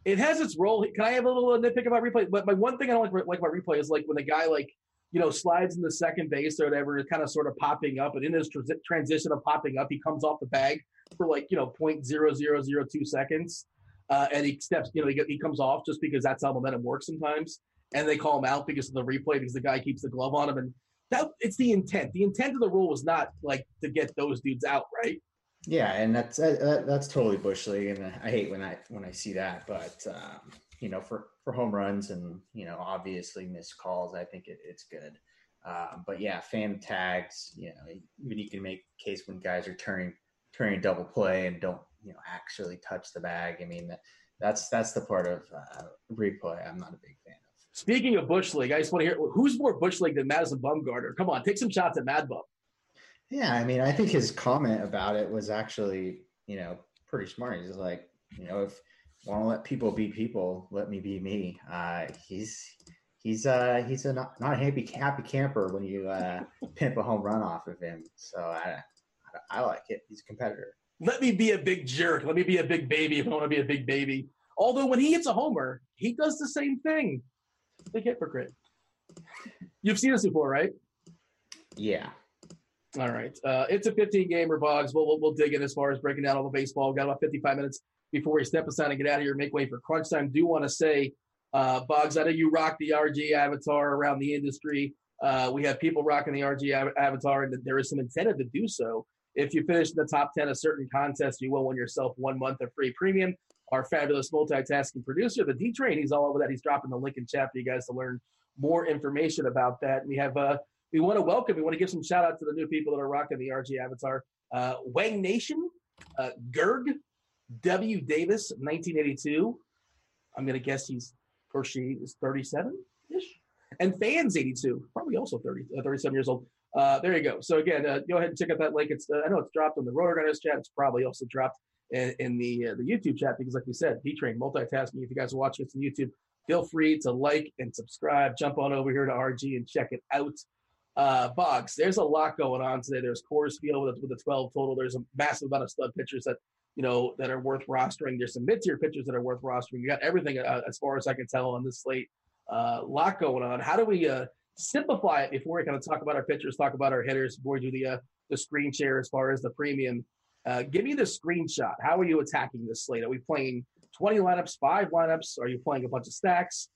It has its role. Can I have a little nitpick about replay? But my one thing I don't like, like about replay is like when the guy like you know, slides in the second base or whatever, kind of sort of popping up. And in his transition of popping up, he comes off the bag for like, you know, 0.0002 seconds. Uh, and he steps, you know, he, he comes off just because that's how momentum works sometimes. And they call him out because of the replay because the guy keeps the glove on him. And that it's the intent. The intent of the rule was not like to get those dudes out, right? Yeah, and that's uh, that's totally bush league, and I hate when I when I see that. But um, you know, for for home runs and you know, obviously missed calls, I think it, it's good. Um, but yeah, fan tags, you know, even you can make case when guys are turning turning double play and don't you know actually touch the bag. I mean, that's that's the part of uh, replay I'm not a big fan of. Speaking of bush league, I just want to hear who's more bush league than Madison Bumgarner. Come on, take some shots at Mad Bum. Yeah, I mean, I think his comment about it was actually you know pretty smart. He's like, you know, if want to let people be people, let me be me. Uh, he's he's uh he's a not, not a happy happy camper when you uh, *laughs* pimp a home run off of him. So I, I, I like it. He's a competitor. Let me be a big jerk. Let me be a big baby if I want to be a big baby. Although when he hits a homer, he does the same thing. Big hypocrite. You've seen this before, right? Yeah. All right. Uh, it's a 15 gamer, Boggs. We'll, we'll, we'll dig in as far as breaking down all the baseball. We've got about 55 minutes before we step aside and get out of here make way for crunch time. Do want to say, uh, Boggs, I know you rock the RG avatar around the industry. Uh, we have people rocking the RG avatar, and there is some incentive to do so. If you finish in the top 10 of certain contests, you will win yourself one month of free premium. Our fabulous multitasking producer, the D Train, he's all over that. He's dropping the link in chat for you guys to learn more information about that. And we have, uh, we want to welcome, we want to give some shout out to the new people that are rocking the RG avatar. Uh, Wang Nation, uh, Gerg, W. Davis, 1982. I'm going to guess he's or she is 37 ish. And Fans 82, probably also 30, uh, 37 years old. Uh, there you go. So again, uh, go ahead and check out that link. It's uh, I know it's dropped in the RotoGrinders chat. It's probably also dropped in, in the uh, the YouTube chat because, like we said, D Train multitasking. If you guys are watching this on YouTube, feel free to like and subscribe. Jump on over here to RG and check it out. Uh, Boggs, there's a lot going on today. There's Coors Field with, with the 12 total. There's a massive amount of stud pitchers that you know, that are worth rostering. There's some mid-tier pitchers that are worth rostering. You got everything uh, as far as I can tell on this slate. Uh, lot going on. How do we uh, simplify it before we kind of talk about our pitchers, talk about our hitters, before we do the uh, the screen share as far as the premium? Uh, give me the screenshot. How are you attacking this slate? Are we playing 20 lineups, five lineups? Are you playing a bunch of stacks?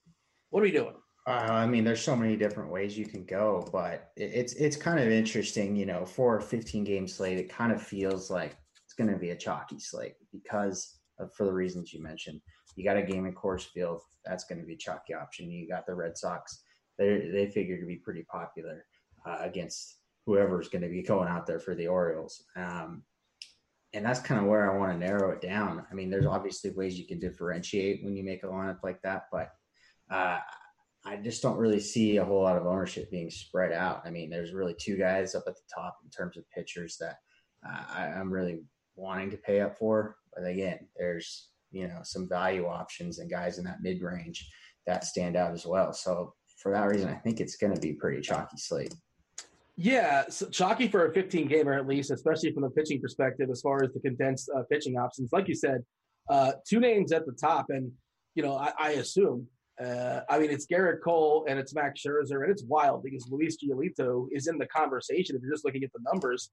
What are we doing? Uh, I mean, there's so many different ways you can go, but it's it's kind of interesting, you know, for a 15 game slate, it kind of feels like going to be a chalky slate because of, for the reasons you mentioned. You got a game in Coors Field, that's going to be a chalky option. You got the Red Sox, they they figure to be pretty popular uh, against whoever's going to be going out there for the Orioles. Um, and that's kind of where I want to narrow it down. I mean, there's obviously ways you can differentiate when you make a lineup like that, but uh, I just don't really see a whole lot of ownership being spread out. I mean, there's really two guys up at the top in terms of pitchers that uh, I, I'm really wanting to pay up for. But again, there's you know some value options and guys in that mid range that stand out as well. So for that reason, I think it's going to be pretty chalky slate. Yeah, so chalky for a 15 gamer at least, especially from the pitching perspective, as far as the condensed uh, pitching options. Like you said, uh, two names at the top, and you know, I, I assume. Uh, I mean, it's Gerrit Cole and it's Max Scherzer, and it's wild because Lucas Giolito is in the conversation. If you're just looking at the numbers,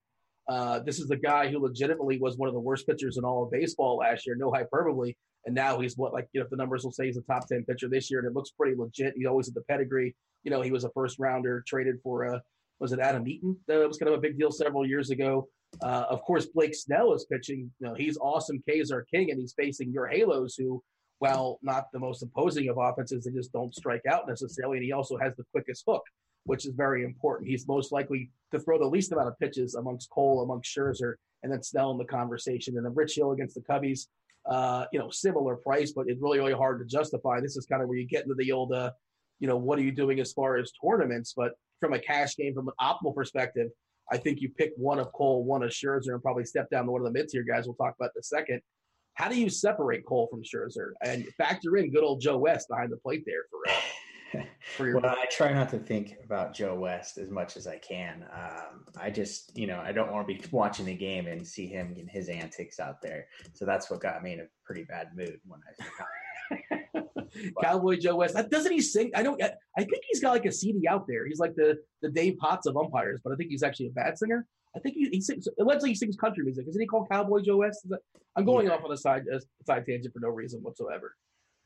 uh, this is the guy who legitimately was one of the worst pitchers in all of baseball last year, no hyperbole. And now he's what, like, you know, the numbers will say he's a top 10 pitcher this year, and it looks pretty legit. He's always at the pedigree. You know, he was a first rounder traded for a was it Adam Eaton? That was kind of a big deal several years ago. Uh, of course, Blake Snell is pitching. You know, he's awesome. K's our king, and he's facing your Halos, who, while not the most imposing of offenses, they just don't strike out necessarily. And he also has the quickest hook, which is very important. He's most likely to throw the least amount of pitches amongst Cole, amongst Scherzer, and then Snell in the conversation. And then Rich Hill against the Cubbies, uh, you know, similar price, but it's really, really hard to justify. This is kind of where you get into the old, uh, you know, what are you doing as far as tournaments? But from a cash game, from an optimal perspective, I think you pick one of Cole, one of Scherzer, and probably step down to one of the mid tier guys. We'll talk about in a second. How do you separate Cole from Scherzer and factor in good old Joe West behind the plate there for? Your well, I try not to think about Joe West as much as I can. Um, I just, you know, I don't want to be *laughs* watching the game and see him and his antics out there. So that's what got me in a pretty bad mood when I *laughs* Cowboy Joe West. Doesn't he sing? I don't. I think he's got like a CD out there. He's like the the Dave Potts of umpires, but I think he's actually a bad singer. I think he, he sings. Allegedly, he sings country music. Isn't he called Cowboy Joe West? That, I'm going yeah. off on a side a side tangent for no reason whatsoever.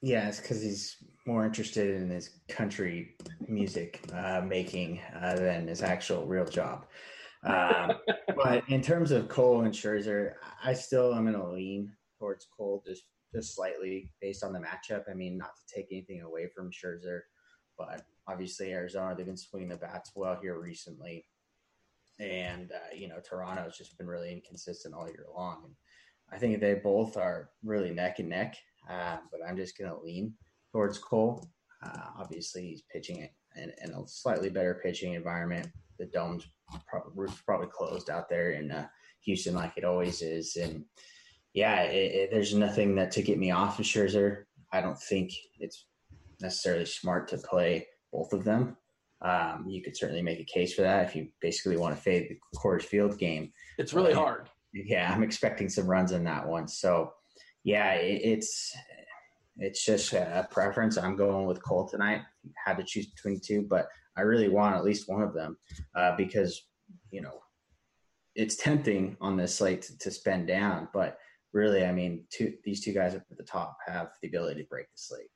Yeah, it's because he's more interested in his country music uh, making uh, than his actual real job. Um, *laughs* but in terms of Cole and Scherzer, I still am going to lean towards Cole just just slightly based on the matchup. I mean, not to take anything away from Scherzer, but obviously Arizona they've been swinging the bats well here recently, and uh, you know Toronto has just been really inconsistent all year long. And I think they both are really neck and neck, uh, but I'm just going to lean towards Cole. Uh, obviously, he's pitching in, in, a slightly better pitching environment. The dome's probably, probably closed out there in uh, Houston, like it always is, and yeah, it, it, there's nothing that to get me off of Scherzer. I don't think it's necessarily smart to play both of them. Um, you could certainly make a case for that if you basically want to fade the Coors Field game. It's really uh, hard. Yeah, I'm expecting some runs in that one. So, yeah, it, it's it's just a preference. I'm going with Cole tonight. Had to choose between two, but I really want at least one of them uh, because you know it's tempting on this slate to, to spend down, but really, I mean, two, these two guys up at the top have the ability to break the slate.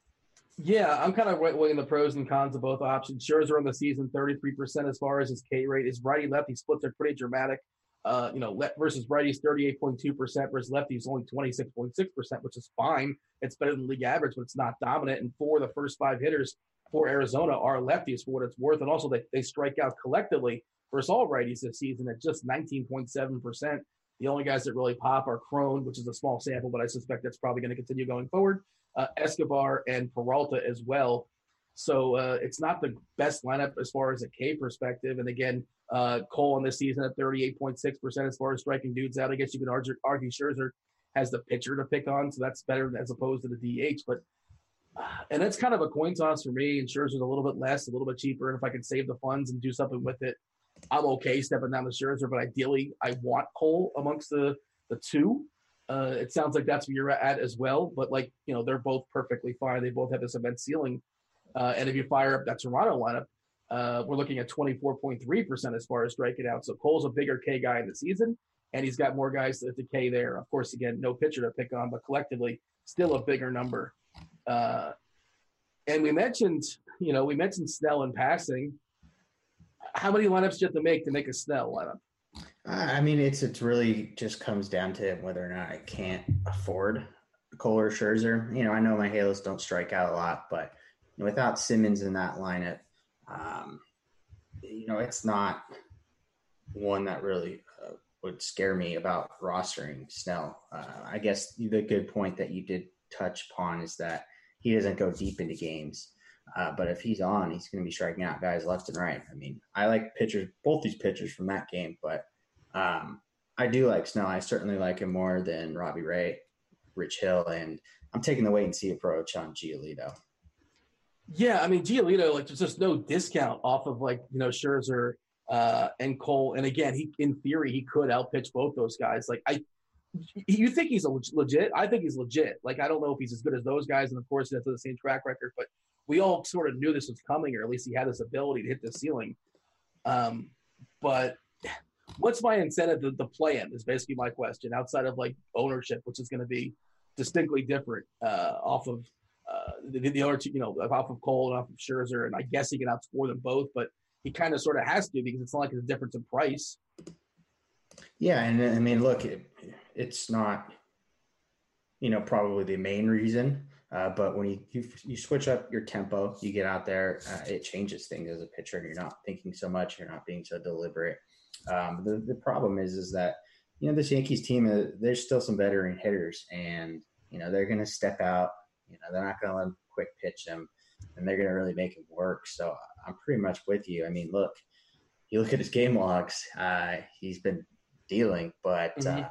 Yeah, I'm kind of weighing the pros and cons of both options. Scherzer on the season, 33% as far as his K rate. His righty lefty splits are pretty dramatic. Uh, you know, left versus righties 38.2% versus lefties only 26.6%, which is fine. It's better than league average, but it's not dominant. And four of the first five hitters for Arizona are lefties for what it's worth. And also, they, they strike out collectively versus all righties this season at just 19.7%. The only guys that really pop are Cron, which is a small sample, but I suspect that's probably going to continue going forward. Uh, Escobar and Peralta as well. So uh, it's not the best lineup as far as a K perspective. And again, uh, Cole in this season at 38.6% as far as striking dudes out. I guess you could argue, argue Scherzer has the pitcher to pick on, so that's better as opposed to the DH. But uh, and that's kind of a coin toss for me. And Scherzer's a little bit less, a little bit cheaper. And if I can save the funds and do something with it, I'm okay stepping down to Scherzer, but ideally I want Cole amongst the the two. Uh, it sounds like that's where you're at as well. But like you know, they're both perfectly fine. They both have this immense ceiling. Uh, and if you fire up that Toronto lineup, uh, we're looking at 24.3% as far as striking out. So Cole's a bigger K guy in the season, and he's got more guys to, to K there. Of course, again, no pitcher to pick on, but collectively, still a bigger number. Uh, and we mentioned, you know, we mentioned Snell in passing how many lineups do you have to make to make a Snell lineup? I mean, it's it's really just comes down to whether or not I can't afford Cole or Scherzer. You know, I know my Halos don't strike out a lot, but without Simmons in that lineup, um, you know, it's not one that really uh, would scare me about rostering Snell. Uh, I guess the good point that you did touch upon is that he doesn't go deep into games. Uh, but if he's on, he's going to be striking out guys left and right. I mean, I like pitchers, both these pitchers from that game, but um, I do like Snell. I certainly like him more than Robbie Ray, Rich Hill, and I'm taking the wait and see approach on Giolito. Yeah, I mean Giolito, like there's just no discount off of like you know Scherzer uh, and Cole, and again, he in theory he could outpitch both those guys. Like I, you think he's a legit? I think he's legit. Like I don't know if he's as good as those guys, and of course he has the same track record, but we all sort of knew this was coming, or at least he had this ability to hit the ceiling. Um, but what's my incentive to, to play him is basically my question outside of like ownership, which is going to be distinctly different uh, off of uh, the, the, other two, you know, off of Cole and off of Scherzer, and I guess he can outscore them both, but he kind of sort of has to because it's not like it's a difference in price. Yeah, and I mean, look, it, it's not, you know, probably the main reason, uh, but when you, you, you switch up your tempo, you get out there, uh, it changes things as a pitcher, and you're not thinking so much, you're not being so deliberate. Um, the the problem is is that you know this Yankees team, uh, there's still some veteran hitters, and you know they're going to step out. You know they're not going to let them quick pitch him, and they're going to really make him work. So I'm pretty much with you. I mean, look, you look at his game logs. Uh, he's been dealing, but mm-hmm. uh,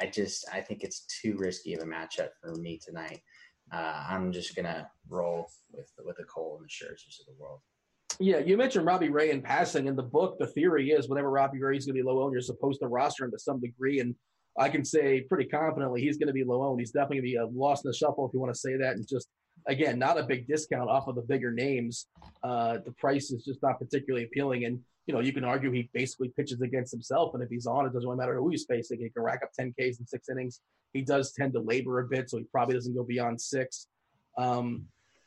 I just I think it's too risky of a matchup for me tonight. Uh, I'm just gonna roll with with the Cole and the Scherzers of the world. Yeah, you mentioned Robbie Ray in passing. In the book, the theory is whenever Robbie Ray is going to be low owned, you're supposed to roster him to some degree. And I can say pretty confidently he's going to be low owned. He's definitely going to be a lost in the shuffle if you want to say that. And just again, not a big discount off of the bigger names. Uh, the price is just not particularly appealing. And you know, you can argue he basically pitches against himself, and if he's on, it doesn't really matter who he's facing. He can rack up 10 Ks in six innings. He does tend to labor a bit, so he probably doesn't go beyond six. Um,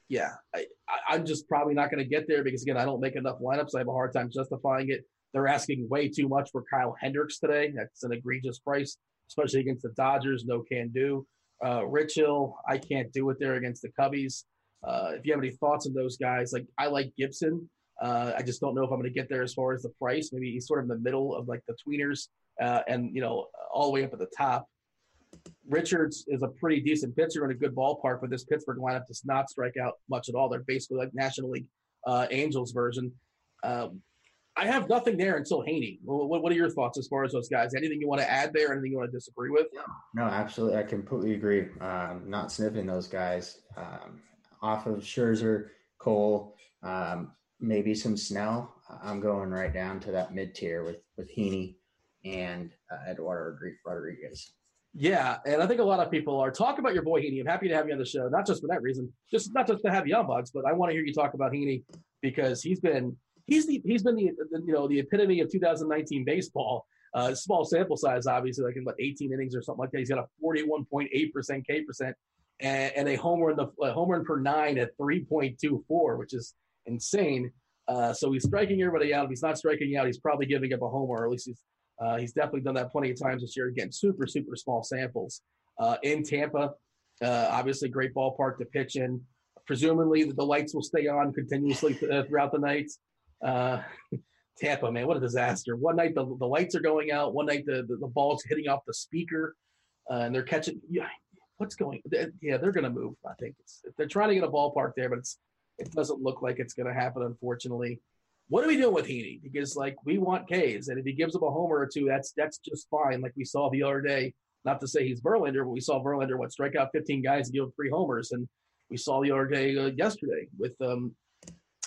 yeah, I, I'm just probably not going to get there because again, I don't make enough lineups. I have a hard time justifying it. They're asking way too much for Kyle Hendricks today. That's an egregious price, especially against the Dodgers. No can do. Uh, Rich Hill, I can't do it there against the Cubbies. Uh, if you have any thoughts on those guys, like I like Gibson. Uh, I just don't know if I'm going to get there as far as the price. Maybe he's sort of in the middle of like the tweeners uh, and you know all the way up at the top. Richards is a pretty decent pitcher in a good ballpark, but this Pittsburgh lineup does not strike out much at all. They're basically like National League uh, Angels version. Um, I have nothing there until Heaney. What, what, are your thoughts as far as those guys? Anything you want to add there? Anything you want to disagree with? No, absolutely. I completely agree. Um, not sniffing those guys um, off of Scherzer, Cole, um, maybe some Snell. I'm going right down to that mid tier with with Heaney and uh, Eduardo Rodriguez. Yeah, and I think a lot of people are talk about your boy Heaney. I'm happy to have you on the show, not just for that reason, just not just to have you on Boggs, but I want to hear you talk about Heaney because he's been he's the he's been the, the you know the epitome of 2019 baseball. Uh, small sample size, obviously, like in about 18 innings or something like that. He's got a 41.8 percent K percent and, and, a homer in the a home run per nine at 3.24, which is insane. Uh, so he's striking everybody out. If he's not striking out, he's probably giving up a homer, or at least he's uh, he's definitely done that plenty of times this year. Again, super, super small samples. Uh, in Tampa, uh, obviously, great ballpark to pitch in. Presumably, the lights will stay on continuously uh, throughout the night. Uh, *laughs* Tampa, man, what a disaster. One night the, the lights are going out. One night the, the, the ball's hitting off the speaker uh, and they're catching. Yeah, what's going Yeah, they're going to move. I think it's, they're trying to get a ballpark there, but it's it doesn't look like it's going to happen, unfortunately what are we doing with Heaney? Because like we want K's, and if he gives up a homer or two, that's that's just fine. Like we saw the other day. Not to say he's Verlander, but we saw Verlander what strike out 15 guys and give three homers, and we saw the other day uh, yesterday with um,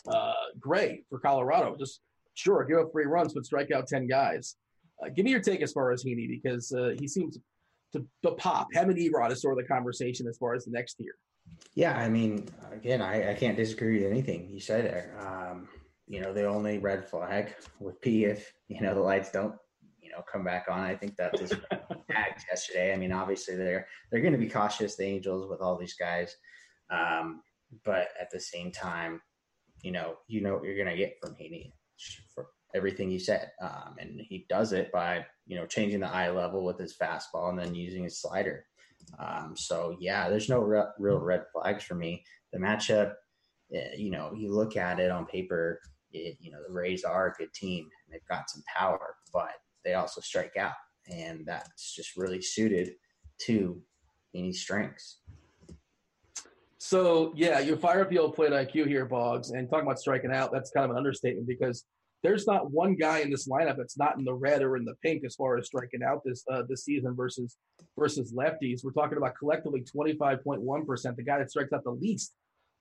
uh, Gray for Colorado. Just sure, give up three runs, but strike out 10 guys. Uh, give me your take as far as Heaney because uh, he seems to, to pop. Him and Erod is sort of the conversation as far as the next year. Yeah, I mean, again, I, I can't disagree with anything you said there. Um, you know, the only red flag would be if, you know, the lights don't, you know, come back on. I think that was *laughs* tagged yesterday. I mean, obviously they're they're gonna be cautious, the Angels, with all these guys. Um, but at the same time, you know, you know what you're gonna get from Heaney for everything you said. Um, and he does it by, you know, changing the eye level with his fastball and then using his slider. Um, so yeah, there's no re- real red flags for me. The matchup, eh, you know, you look at it on paper, it, you know, the Rays are a good team and they've got some power, but they also strike out. and that's just really suited to any strengths. So yeah, you fire up the old plate IQ here, Boggs, and talking about striking out. That's kind of an understatement because there's not one guy in this lineup that's not in the red or in the pink as far as striking out this uh, this season versus versus lefties. We're talking about collectively 25.1 percent. The guy that strikes out the least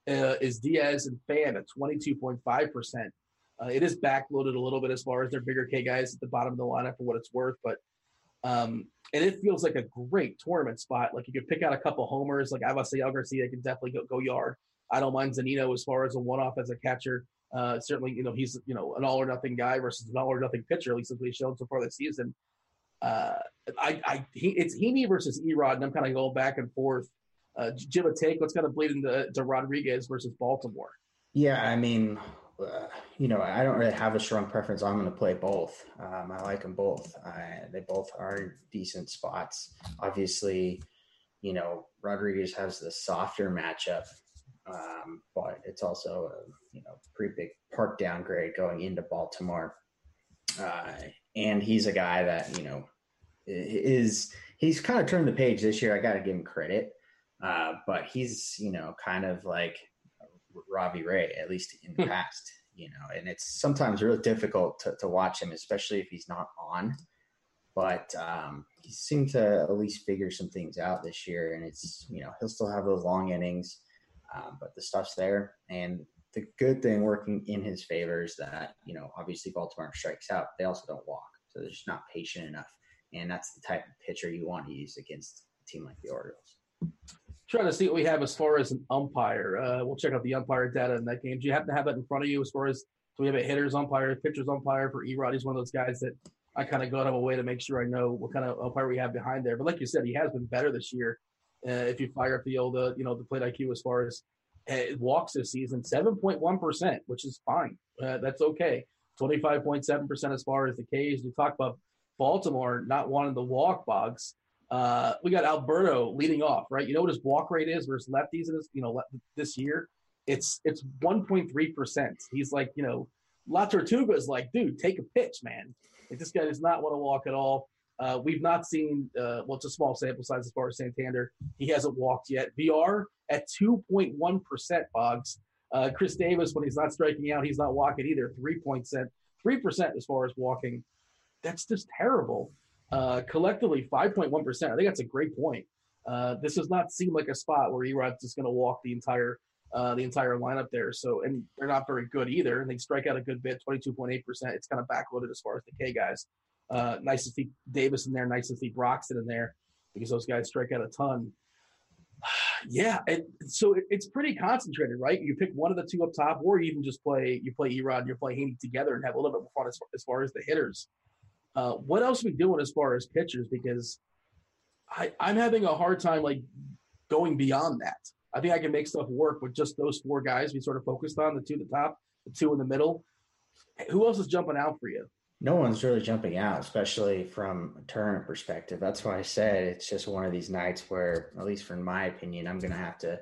uh, is Diaz and Pham at 22.5 percent. Uh, it is backloaded a little bit as far as their bigger K guys at the bottom of the lineup for what it's worth, but um, and it feels like a great tournament spot. Like you could pick out a couple homers, like Avisail Garcia can definitely go, go yard. I don't mind Zunino as far as a one-off as a catcher. Uh, certainly, you know he's you know an all or nothing guy versus an all or nothing pitcher. At least as we've shown so far this season. Uh, I, I, he, it's Heaney versus Erod, and I'm kind of going back and forth. Uh, Jim, a take. Let's kind of bleed into to Rodriguez versus Baltimore. Yeah, I mean, uh, you know, I don't really have a strong preference. I'm going to play both. Um, I like them both. I, they both are decent spots. Obviously, you know, Rodriguez has the softer matchup, um, but it's also a you know pretty big park downgrade going into Baltimore. Uh, and he's a guy that you know is he's kind of turned the page this year. I got to give him credit, uh, but he's you know kind of like Robbie Ray, at least in the hmm. past, you know, and it's sometimes really difficult to, to watch him, especially if he's not on. But um, he seemed to at least figure some things out this year, and it's you know he'll still have those long innings, um, but the stuff's there. And the good thing working in his favor is that you know obviously Baltimore strikes out, they also don't walk, so they're just not patient enough, and that's the type of pitcher you want to use against a team like the Orioles trying to see what we have as far as an umpire. Uh, we'll check out the umpire data in that game. Do you happen to have that in front of you as far as do we have a hitters umpire, pitchers umpire for Erod? He's one of those guys that I kind of go out of a way to make sure I know what kind of umpire we have behind there. But like you said, he has been better this year. Uh, if you fire up the old, uh, you know, the plate IQ as far as uh, walks this season, seven point one percent, which is fine. Uh, that's okay. Twenty five point seven percent as far as the K's. You talk about Baltimore not wanting the walk box. Uh, we got Alberto leading off, right? You know what his walk rate is versus lefties in this, you know, this year? It's it's 1.3 percent. He's like, you know, La Tortuga is like, dude, take a pitch, man. This guy does not want to walk at all. Uh, we've not seen, uh, well, it's a small sample size as far as Santander. He hasn't walked yet. VR at 2.1 percent. Boggs. Uh, Chris Davis, when he's not striking out, he's not walking either. 3%, 3% as far as walking. That's just terrible. Uh, collectively, 5.1%. I think that's a great point. Uh, this does not seem like a spot where Erod's just going to walk the entire uh, the entire lineup there. So, and they're not very good either. And they strike out a good bit, 22.8%. It's kind of backloaded as far as the K guys. Uh, nice to see Davis in there. Nice to see Broxton in there because those guys strike out a ton. *sighs* yeah, so it, it's pretty concentrated, right? You pick one of the two up top, or even just play you play Erod and you play Heaney together and have a little bit more fun as, as far as the hitters. Uh, what else are we doing as far as pitchers? Because I, I'm having a hard time like going beyond that. I think I can make stuff work with just those four guys we sort of focused on the two at the top, the two in the middle. Who else is jumping out for you? No one's really jumping out, especially from a tournament perspective. That's why I said it's just one of these nights where, at least from my opinion, I'm going to have to,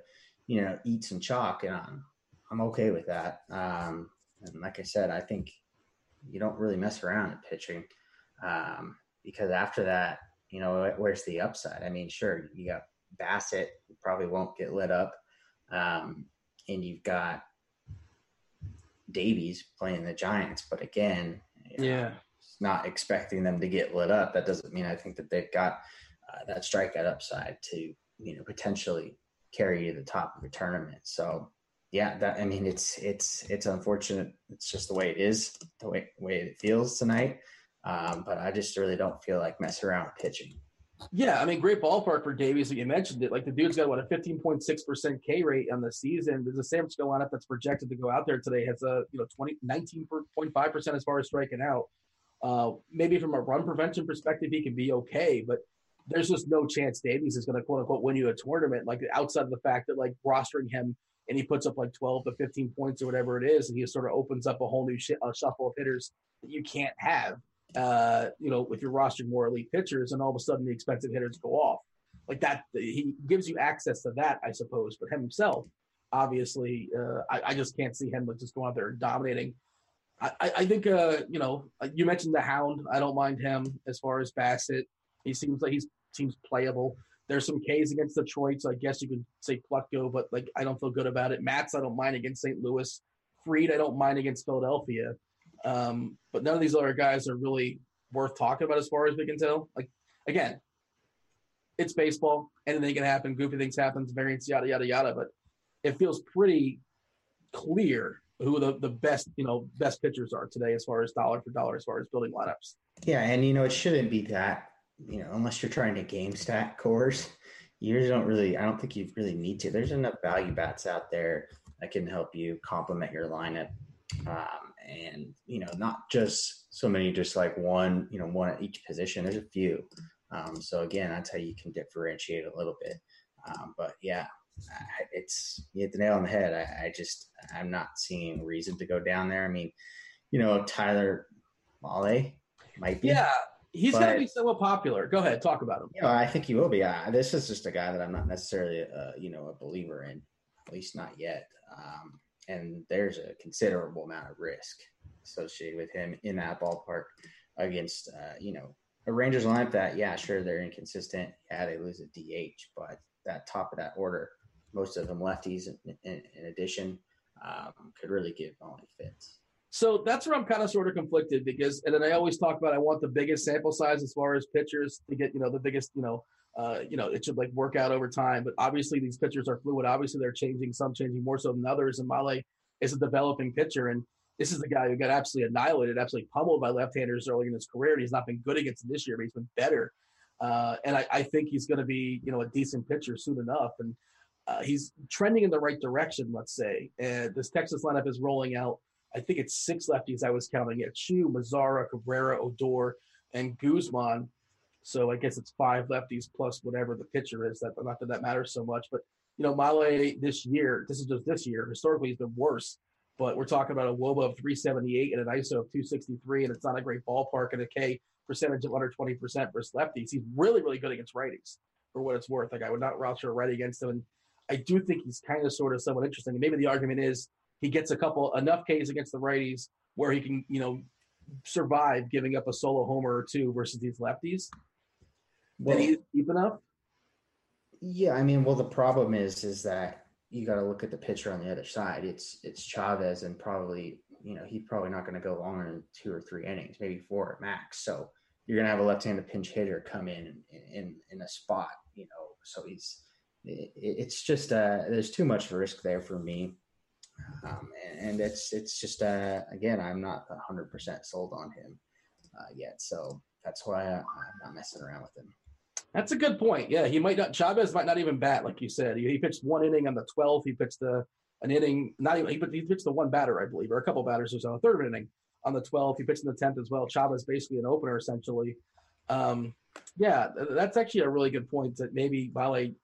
you know, eat some chalk, and I'm I'm okay with that. Um, and like I said, I think you don't really mess around at pitching um, because after that, you know, where's the upside? I mean, sure, you got Bassitt, probably won't get lit up, um, and you've got Davies playing the Giants, but again, you know, yeah, not expecting them to get lit up. That doesn't mean I think that they've got uh, that strikeout upside to you know potentially carry you to the top of the tournament. So yeah, that I mean it's it's it's unfortunate. It's just the way it is, the way way it feels tonight. Um, but I just really don't feel like messing around pitching. Yeah, I mean, great ballpark for Davies. You mentioned it. Like the dude's got what a 15.6% K rate on the season. There's a San Francisco lineup that's projected to go out there today has a you know 20 19.5% as far as striking out. Uh, maybe from a run prevention perspective, he can be okay, but there's just no chance Davies is going to quote unquote win you a tournament. Like outside of the fact that like rostering him and he puts up like 12 to 15 points or whatever it is, and he sort of opens up a whole new sh- shuffle of hitters that you can't have uh, you know, if you're rostering more elite pitchers and all of a sudden the expensive hitters go off. Like that, he gives you access to that, I suppose. But him himself, obviously, uh, I, I, just can't see him just going out there dominating. I, I think, uh, you know, you mentioned the Hound. I don't mind him as far as Bassitt. He seems like he's seems playable. There's some K's against Detroit, so I guess you could say Plutko, but like I don't feel good about it. Matz, I don't mind against St. Louis. Fried, I don't mind against Philadelphia. Um, but none of these other guys are really worth talking about as far as we can tell. Like again, it's baseball. Anything can happen. Goofy things happen. Variance, yada yada yada. But it feels pretty clear who the, the best you know best pitchers are today as far as dollar for dollar as far as building lineups. Yeah, and you know it shouldn't be that you know unless you're trying to game stack Coors, you don't really. I don't think you really need to. There's enough value bats out there that can help you complement your lineup, um, and you know not just so many, just like one you know one at each position. There's a few. Um, so again, that's how you can differentiate a little bit. Um, but yeah, it's you hit the nail on the head. I, I, just I'm not seeing reason to go down there. I mean, you know, Tyler Mahle might be. Yeah, he's going to be somewhat popular. Go ahead, talk about him. You know, I think he will be. This is just a guy that I'm not necessarily, uh, you know, a believer in, at least not yet. Um, and there's a considerable amount of risk associated with him in that ballpark against, uh, you know, a Rangers lineup that, yeah, sure, they're inconsistent. Yeah, they lose a DH, but that top of that order most of them lefties in, in, in addition, um, could really give Mahle fits. So that's where I'm kind of sort of conflicted because, and then I always talk about I want the biggest sample size as far as pitchers to get, you know, the biggest, you know, uh, you know, it should like work out over time. But obviously these pitchers are fluid. Obviously they're changing, some changing more so than others. And Mahle is a developing pitcher. And this is the guy who got absolutely annihilated, absolutely pummeled by left-handers early in his career. And he's not been good against them this year, but he's been better. Uh, and I, I, think he's going to be, you know, a decent pitcher soon enough. And uh, he's trending in the right direction, let's say. And this Texas lineup is rolling out. I think it's six lefties I was counting it: Choo, Mazara, Cabrera, Odor, and Guzman. So I guess it's five lefties plus whatever the pitcher is. That not that that matters so much, but you know, Mahle this year, this is just this year. Historically, he's been worse, but we're talking about a WOBA of 378 and an ISO of 263, and it's not a great ballpark and a K percentage of under 20% versus lefties. He's really, really good against righties for what it's worth. Like I would not roster a righty against him. And I do think he's kind of sort of somewhat interesting. And maybe the argument is he gets a couple enough Ks against the righties where he can, you know, survive giving up a solo homer or two versus these lefties. Well, and he's deep enough. Yeah, I mean, well, the problem is is that you got to look at the pitcher on the other side. It's it's Chavez, and probably you know he's probably not going to go longer than two or three innings, maybe four at max. So you're going to have a left-handed pinch hitter come in in in, in a spot, you know. So he's it's just uh, there's too much risk there for me, um, and it's it's just uh, again I'm not 100 percent sold on him uh, yet, so that's why I, am not messing around with him. That's a good point. Yeah, he might not. Chavez might not even bat, like you said. He, he pitched one inning on the 12th. He pitched the an inning, not even he, he pitched the one batter, I believe, or a couple batters or so. A third inning on the 12th. He pitched in the 10th as well. Chavez basically an opener essentially. Um, yeah, that's actually a really good point. That maybe Mahle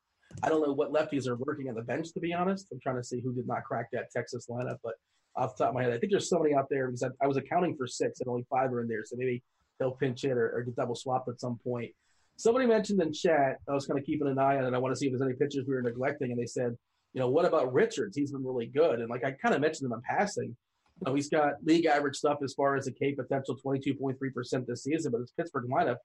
I don't know what lefties are working on the bench, to be honest. I'm trying to see who did not crack that Texas lineup, but off the top of my head, I think there's somebody out there because I, I was accounting for six and only five are in there. So maybe they'll pinch it or, or get double swapped at some point. Somebody mentioned in chat, I was kind of keeping an eye on it. I want to see if there's any pitchers we were neglecting. And they said, you know, what about Richards? He's been really good. And like I kind of mentioned him in passing. You know, he's got league average stuff as far as the K potential, 22.3% this season, but his Pittsburgh lineup,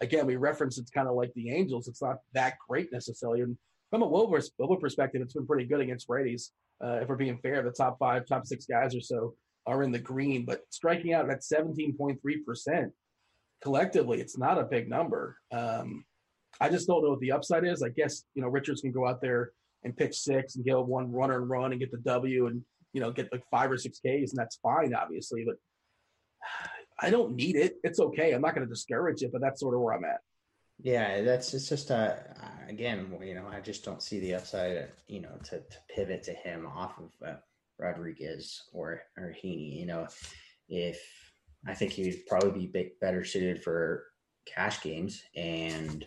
again, we reference it's kind of like the Angels. It's not that great necessarily. And from a WOBA perspective, it's been pretty good against righties. Uh, if we're being fair, the top five, top six guys or so are in the green, but striking out at 17.3% collectively, it's not a big number. Um, I just don't know what the upside is. I guess, you know, Richards can go out there and pitch six and get one runner and run and get the W and, you know, get like five or six Ks, and that's fine, obviously, but I don't need it. It's okay. I'm not going to discourage it, but that's sort of where I'm at. Yeah, that's it's just uh again, you know, I just don't see the upside, you know, to, to pivot to him off of uh, Rodriguez or or Heaney. You know, if I think he'd probably be better suited for cash games, and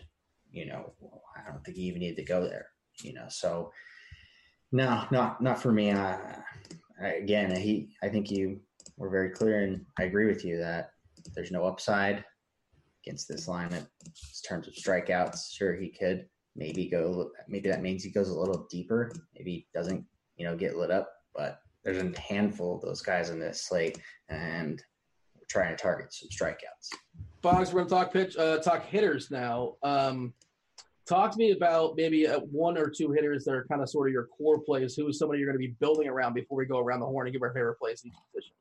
you know, I don't think he even needed to go there. You know, so no, not not for me. Uh, again, he I think you were very clear, and I agree with you that there's no upside against this lineup in terms of strikeouts. Sure, he could maybe go. Maybe that means he goes a little deeper. Maybe he doesn't, you know, get lit up. But there's a handful of those guys in this slate, and trying to target some strikeouts. Boggs, we're going to talk pitch, uh, talk hitters now. Um, talk to me about maybe uh, one or two hitters that are kind of sort of your core plays. Who is somebody you're going to be building around before we go around the horn and give our favorite plays in each position?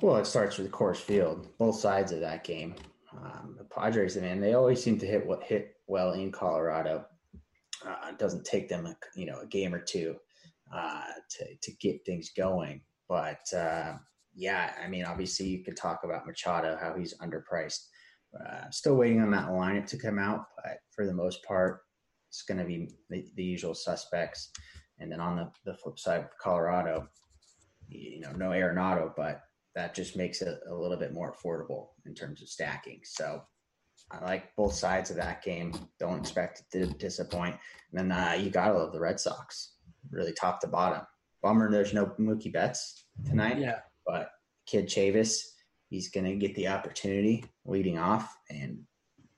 Well, it starts with the Coors Field, both sides of that game. Um, the Padres, man, they always seem to hit what hit well in Colorado. Uh, it doesn't take them, a, you know, a game or two uh, to to get things going. But uh, yeah, I mean, obviously you could talk about Machado, how he's underpriced. Uh, still waiting on that lineup to come out, but for the most part, it's going to be the, the, usual suspects. And then on the, the flip side, Colorado, you know, no Arenado, but that just makes it a little bit more affordable in terms of stacking. So I like both sides of that game. Don't expect it to disappoint. And then uh, you gotta love the Red Sox, really top to bottom. Bummer, there's no Mookie Betts tonight. Yeah, but kid Chavis, he's gonna get the opportunity leading off, and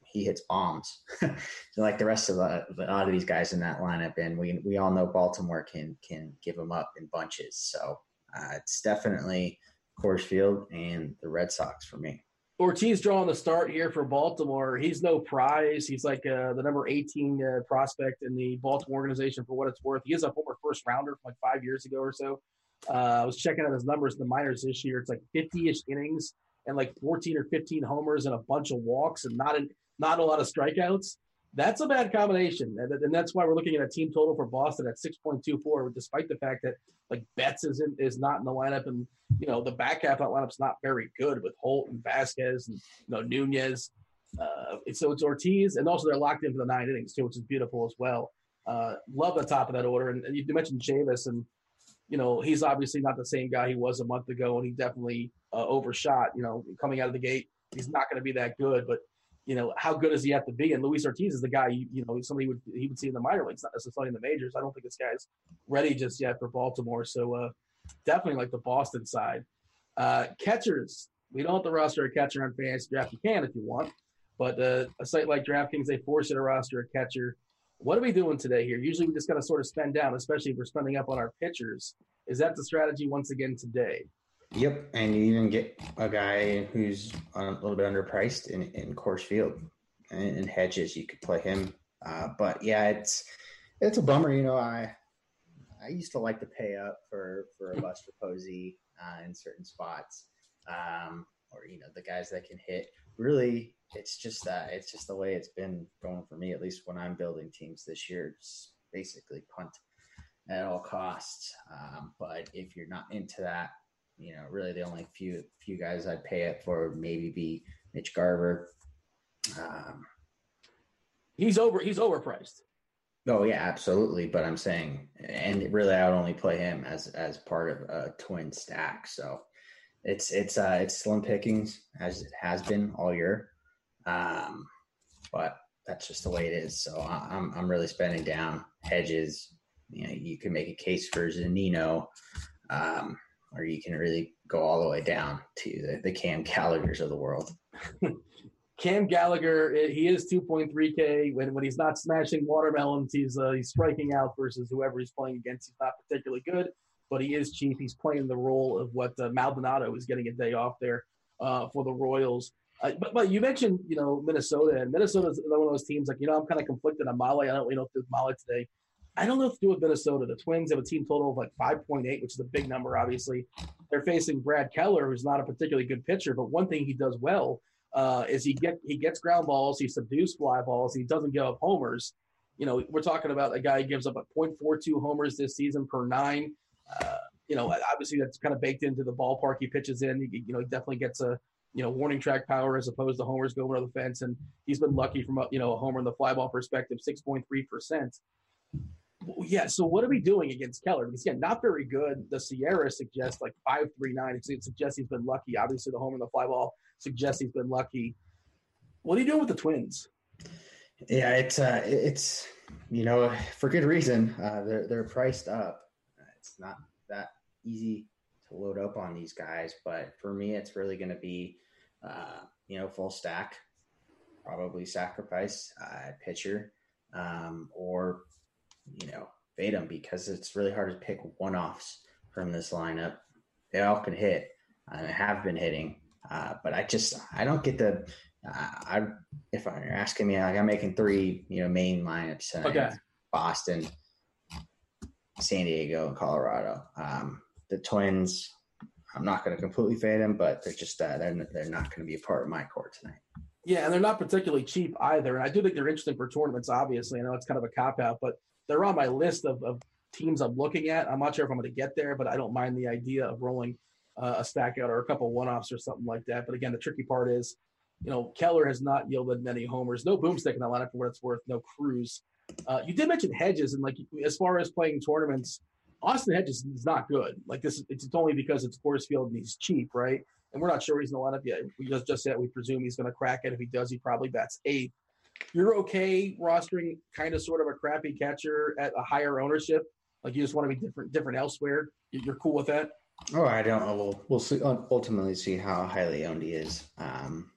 he hits bombs. *laughs* so like the rest of the, a lot of these guys in that lineup, and we we all know Baltimore can can give them up in bunches. So uh, it's definitely Coors Field and the Red Sox for me. Ortiz drawing the start here for Baltimore. He's no prize. He's like uh, the number 18 uh, prospect in the Baltimore organization for what it's worth. He is a former first rounder from like five years ago or so. Uh, I was checking out his numbers in the minors this year. It's like 50 ish innings and like 14 or 15 homers and a bunch of walks and not, in, not a lot of strikeouts that's a bad combination, and, and that's why we're looking at a team total for Boston at six point two four, despite the fact that like Betts is in, is not in the lineup, and you know the back half of that lineup's not very good with Holt and Vazquez and you know Nunez. Uh, so it's Ortiz, and also they're locked in for the nine innings too, which is beautiful as well. Uh, love the top of that order, and, and you mentioned Chavis, and you know he's obviously not the same guy he was a month ago, and he definitely uh, overshot. You know, coming out of the gate, he's not going to be that good, but you know, how good does he have to be? And Luis Ortiz is the guy, you, you know, somebody would he would see in the minor leagues, not necessarily in the majors. I don't think this guy's ready just yet for Baltimore. So uh, definitely like the Boston side. Uh, catchers, we don't have to roster a catcher on FantasyDraft. You can if you want, but uh, a site like DraftKings, they force you to roster a catcher. What are we doing today here? Usually we just got to sort of spend down, especially if we're spending up on our pitchers. Is that the strategy once again today? Yep, and you even get a guy who's a little bit underpriced in, in Coors Field. In Hedges, you could play him. Uh, but yeah, it's it's a bummer. You know, I I used to like to pay up for for a *laughs* Buster Posey uh, in certain spots, um, or you know the guys that can hit. Really, it's just that it's just the way it's been going for me. At least when I'm building teams this year, it's basically punt at all costs. Um, but if you're not into that, you know, really the only few few guys I'd pay it for would maybe be Mitch Garver. Um, he's over. He's overpriced. Oh yeah, absolutely. But I'm saying, and really, I would only play him as as part of a twin stack. So it's it's uh it's slim pickings as it has been all year. Um, but that's just the way it is. So I'm I'm really spending down Hedges. You know, you can make a case for Zunino. Um, or you can really go all the way down to the, the Cam Gallagher's of the world. *laughs* Cam Gallagher, eh, he is 2.3K. When when he's not smashing watermelons, he's uh, he's striking out versus whoever he's playing against. He's not particularly good, but he is cheap. He's playing the role of what uh, Maldonado is getting a day off there uh, for the Royals. Uh, but but you mentioned you know Minnesota, and Minnesota is one of those teams like you know I'm kind of conflicted on Mahle. I don't really know if there's Mahle today. I don't know what to do with Minnesota. The Twins have a team total of like 5.8, which is a big number, obviously. They're facing Brad Keller, who's not a particularly good pitcher, but one thing he does well uh, is he get he gets ground balls, he subdues fly balls, he doesn't give up homers. You know, we're talking about a guy who gives up a 0.42 homers this season per nine. Uh, you know, obviously that's kind of baked into the ballpark he pitches in. You know, he definitely gets a you know warning track power as opposed to homers going over the fence, and he's been lucky from a you know a homer in the fly ball perspective, 6.3 percent yeah. So what are we doing against Keller? Because again, not very good. The SIERA suggests like five three nine. It suggests he's been lucky. Obviously, the homer and the fly ball suggests he's been lucky. What are you doing with the Twins? Yeah, it's uh, it's you know for good reason. Uh, they're they're priced up. It's not that easy to load up on these guys, but for me, it's really going to be uh, you know full stack, probably sacrifice uh, pitcher, um, or you know, fade them because it's really hard to pick one offs from this lineup. They all can hit and have been hitting, uh, but I just I don't get the I, if you're asking me, like I'm making three, you know, main lineups. Tonight. Okay. Boston, San Diego, and Colorado. Um, the Twins, I'm not going to completely fade them, but they're just uh, they're they're not going to be a part of my core tonight. Yeah, and they're not particularly cheap either. And I do think they're interesting for tournaments. Obviously, I know it's kind of a cop out, but they're on my list of, of teams I'm looking at. I'm not sure if I'm going to get there, but I don't mind the idea of rolling uh, a stack out or a couple one offs or something like that. But again, the tricky part is, you know, Keller has not yielded many homers. No boomstick in that lineup for what it's worth. No Cruz. Uh, you did mention Hedges, and like as far as playing tournaments, Austin Hedges is not good. Like this, it's only because it's Coors Field and he's cheap, right? And we're not sure he's in the lineup yet. We just just said we presume he's going to crack it. If he does, he probably bats eighth. You're okay rostering kind of sort of a crappy catcher at a higher ownership. Like you just want to be different, different elsewhere. You're cool with that. Oh, I don't know. We'll, we'll see, ultimately see how highly owned he is. Um,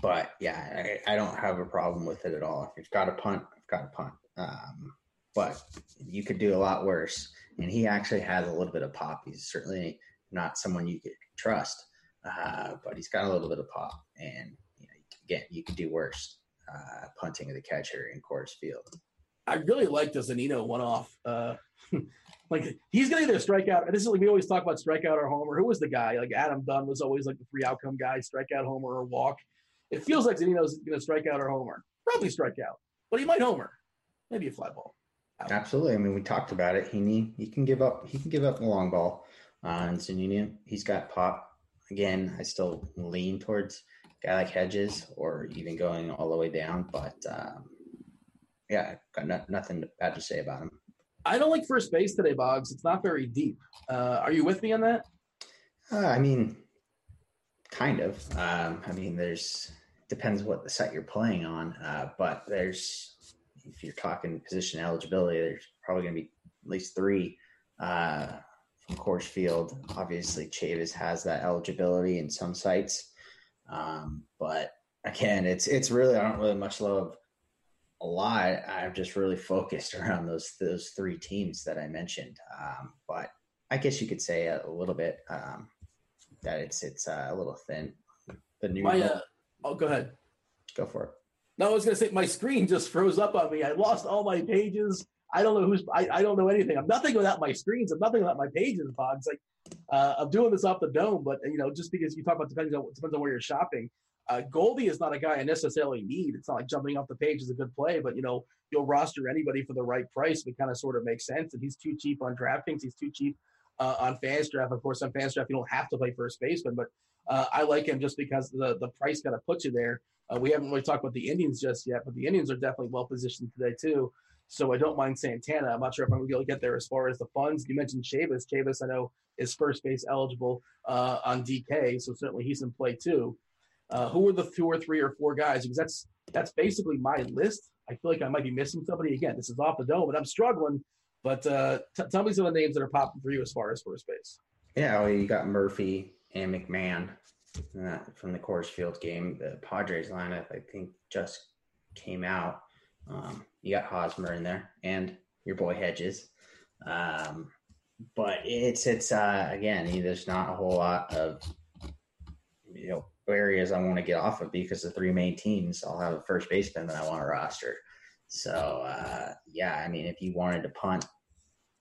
but yeah, I, I, don't have a problem with it at all. If you've got a punt, I've got a punt. Um, but you could do a lot worse. And he actually has a little bit of pop. He's certainly not someone you could trust, uh, but he's got a little bit of pop. And you know, again, you could do worse uh, punting the catcher in Coors Field. I really like the Zunino one off. Uh, *laughs* like he's gonna either strike out. This is like we always talk about strikeout or homer. Who was the guy? Like Adam Dunn was always like the free outcome guy: strikeout, homer, or walk. It feels like Zunino's gonna strike out or homer. Probably strike out, but he might homer. Maybe a fly ball. Absolutely. I mean, we talked about it. He need, he can give up. He can give up the long ball. Uh, and Zunino, he's got pop. Again, I still lean towards guy like Hedges or even going all the way down. But um, yeah, got no, nothing bad to say about him. I don't like first base today, Boggs. It's not very deep. Uh, are you with me on that? Uh, I mean, kind of. Um, I mean, there's depends what the set you're playing on, uh, but there's if you're talking position eligibility, there's probably going to be at least three uh, from Coors Field. Obviously, Chavis has that eligibility in some sites, um, but again, it's it's really I don't really much love a lot. I'm just really focused *laughs* around those those three teams that I mentioned. Um, but I guess you could say a, a little bit um, that it's it's uh, a little thin. The new my, uh, oh, go ahead. Go for it. No, I was going to say my screen just froze up on me. I lost all my pages. I don't know who's. I, I don't know anything. I'm nothing without my screens. I'm nothing without my pages. Pods. Like uh, I'm doing this off the dome, but you know, just because you talk about depends on depends on where you're shopping. Uh, Goldie is not a guy I necessarily need. It's not like jumping off the page is a good play, but you know you'll roster anybody for the right price. It kind of sort of makes sense. And he's too cheap on DraftKings. He's too cheap uh, on FantasyDraft. Of course, on FantasyDraft you don't have to play first baseman, but uh, I like him just because the the price kind of puts you there. Uh, we haven't really talked about the Indians just yet, but the Indians are definitely well positioned today too. So I don't mind Santana. I'm not sure if I'm going to be able to get there as far as the funds. You mentioned Chavis. Chavis, I know, is first base eligible uh, on DK, so certainly he's in play too. Uh, who are the two or three or four guys? Because that's that's basically my list. I feel like I might be missing somebody. Again, this is off the dome, but I'm struggling. But uh, t- tell me some of the names that are popping for you as far as first base. Yeah, well, you got Murphy and McMahon uh, from the Coors Field game. The Padres lineup, I think, just came out. Um, you got Hosmer in there and your boy Hedges. Um, but it's it's uh, again, there's not a whole lot of you know areas I want to get off of because the three main teams I'll have a first baseman that I want to roster. So uh, yeah, I mean, if you wanted to punt,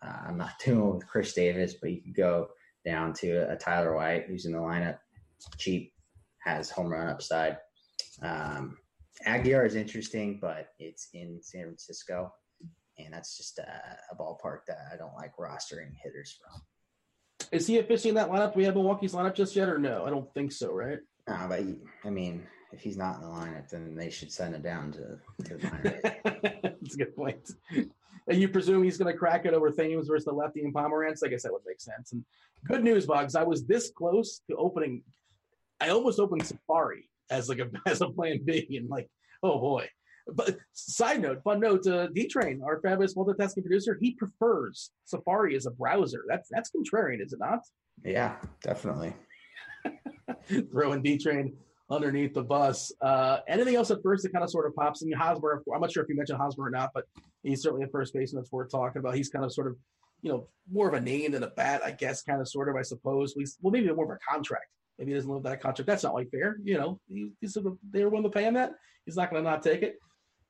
uh, I'm not *laughs* doing it with Chris Davis, but you could go down to a Tyler White who's in the lineup, cheap, has home run upside. Um, Aguilar is interesting, but it's in San Francisco, and that's just a, a ballpark that I don't like rostering hitters from. Is he officially in that lineup? Do we have Milwaukee's lineup just yet, or no? I don't think so, right? No, but I mean, if he's not in the lineup, then they should send it down to, to. *laughs* That's a good point. And you presume he's going to crack it over Thames versus the lefty and Pomeranz? I guess that would make sense. And good news, Boggs. I was this close to opening. I almost opened Safari as like a *laughs* as a plan B, and like, oh boy. But side note, fun note: uh, D Train, our fabulous multitasking producer, he prefers Safari as a browser. That's that's contrarian, is it not? Yeah, definitely. *laughs* Throwing D Train underneath the bus. Uh, anything else at first that kind of sort of pops in? Hosmer, I'm not sure if you mentioned Hosmer or not, but he's certainly a first baseman that's worth talking about. He's kind of sort of, you know, more of a name than a bat, I guess, kind of sort of, I suppose. At least, well, maybe more of a contract Maybe he doesn't live that contract. That's not like fair. You know, he, he's, they were willing to pay him that. He's not going to not take it.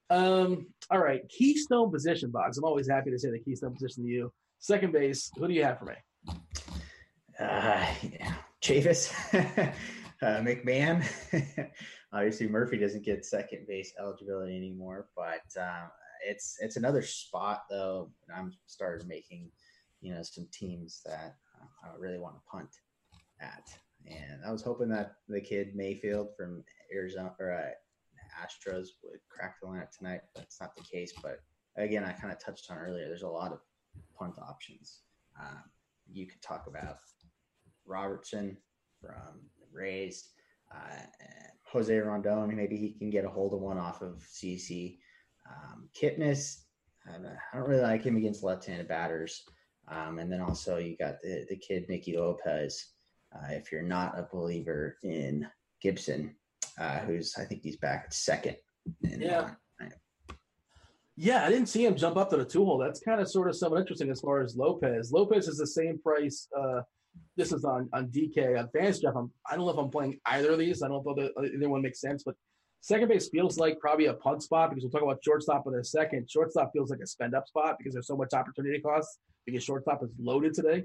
Um, all right, keystone position, Boggs. I'm always happy to say the keystone position to you. Second base, who do you have for me? Uh, yeah. Chavis, *laughs* uh, McMahon. *laughs* Obviously, Murphy doesn't get second base eligibility anymore, but um, it's it's another spot though. I'm started making, you know, some teams that uh, I really want to punt at, and I was hoping that the kid Mayfield from Arizona or uh, Astros would crack the lineup tonight. That's not the case, but again, I kind of touched on earlier. There's a lot of punt options. Um, you could talk about Robertson from the Rays, uh, Jose Rondon. Maybe he can get a hold of one off of CC. Um, Kipnis, I don't really like him against left-handed batters. Um, and then also you got the, the kid Nicky Lopez. Uh, if you're not a believer in Gibson, uh, who's I think he's back at second. yeah. Yeah, I didn't see him jump up to the two hole. That's kind of sort of somewhat interesting as far as Lopez. Lopez is the same price. Uh, this is on on DK on Fantasy I'm, I don't know if I'm playing either of these. I don't know if either one makes sense, but second base feels like probably a punt spot because we'll talk about shortstop in a second. Shortstop feels like a spend up spot because there's so much opportunity cost because shortstop is loaded today.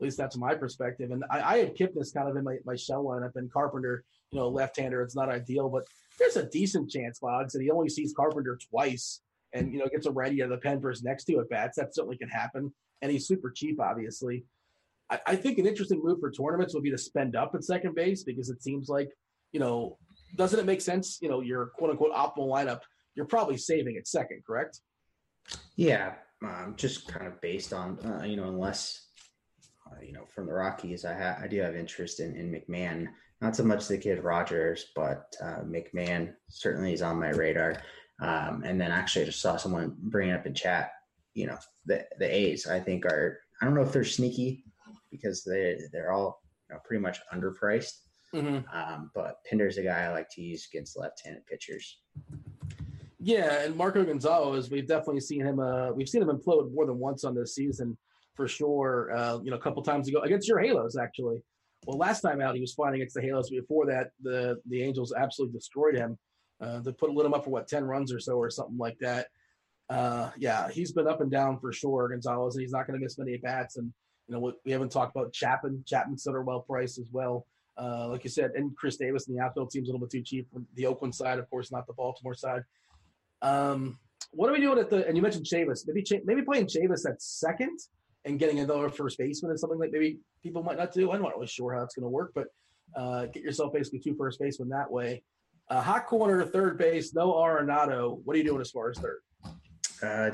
At least that's my perspective. And I, I had Kipnis kind of in my, my shell lineup and Carpenter you know, left-hander. It's not ideal, but there's a decent chance, Boggs, that he only sees Carpenter twice and you know gets a ready of the pen for his next two at bats. That certainly can happen, and he's super cheap, obviously. I, I, think an interesting move for tournaments would be to spend up at second base because it seems like you know, doesn't it make sense? You know, your quote unquote optimal lineup, you're probably saving at second, correct? Yeah, um, just kind of based on uh, you know, unless uh, you know from the Rockies, I ha- I do have interest in in McMahon not so much the kid Rodgers, but uh, McMahon certainly is on my radar. Um, and then actually, I just saw someone bring it up in chat. You know, the the A's I think are I don't know if they're sneaky because they they're all you know, pretty much underpriced. Mm-hmm. Um, but Pinder's a guy I like to use against left-handed pitchers. Yeah, and Marco Gonzales, we've definitely seen him. Uh, we've seen him implode more than once on this season, for sure. Uh, you know, a couple times ago against your Halos, actually. Well, last time out, he was fighting against the Halos. Before that, the the Angels absolutely destroyed him. Uh, they put lit him up for what ten runs or so, or something like that. Uh, yeah, he's been up and down for sure, Gonzales, and he's not going to miss many bats. And you know, we haven't talked about Chapman. Chapman's still well priced as well. Uh, like you said, and Khris Davis in the outfield seems a little bit too cheap. The Oakland side, of course, not the Baltimore side. Um, what are we doing at the? And you mentioned Chavis. Maybe maybe playing Chavis at second and getting another first baseman is something that maybe people might not do. I'm not really sure how it's going to work, but uh, get yourself basically two first basemen that way. Uh, hot corner, third base, no Arenado. What are you doing as far as third? Uh,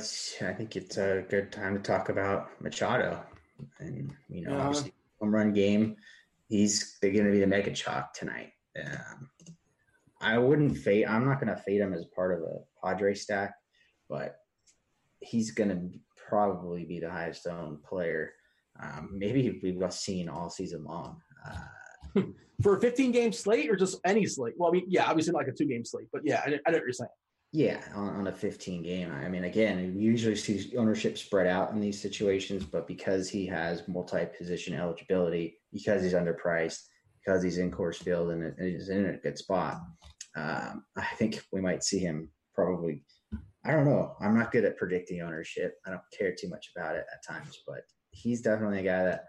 I think it's a good time to talk about Machado, and you know, uh-huh. obviously home run game. He's they're going to be the mega chalk tonight. Um, I wouldn't fade. I'm not going to fade him as part of a Padre stack, but he's going to probably be the highest owned player. Um, maybe we've seen all season long. Uh, *laughs* For a 15 game slate or just any slate? Well, I mean, yeah, obviously not like a two game slate, but yeah, I, I know what you're saying. Yeah, on, on, a 15 game. I mean, again, we usually see ownership spread out in these situations, but because he has multi position eligibility, because he's underpriced, because he's in Coors Field and is in a good spot, um, I think we might see him probably I don't know. I'm not good at predicting ownership. I don't care too much about it at times, but he's definitely a guy that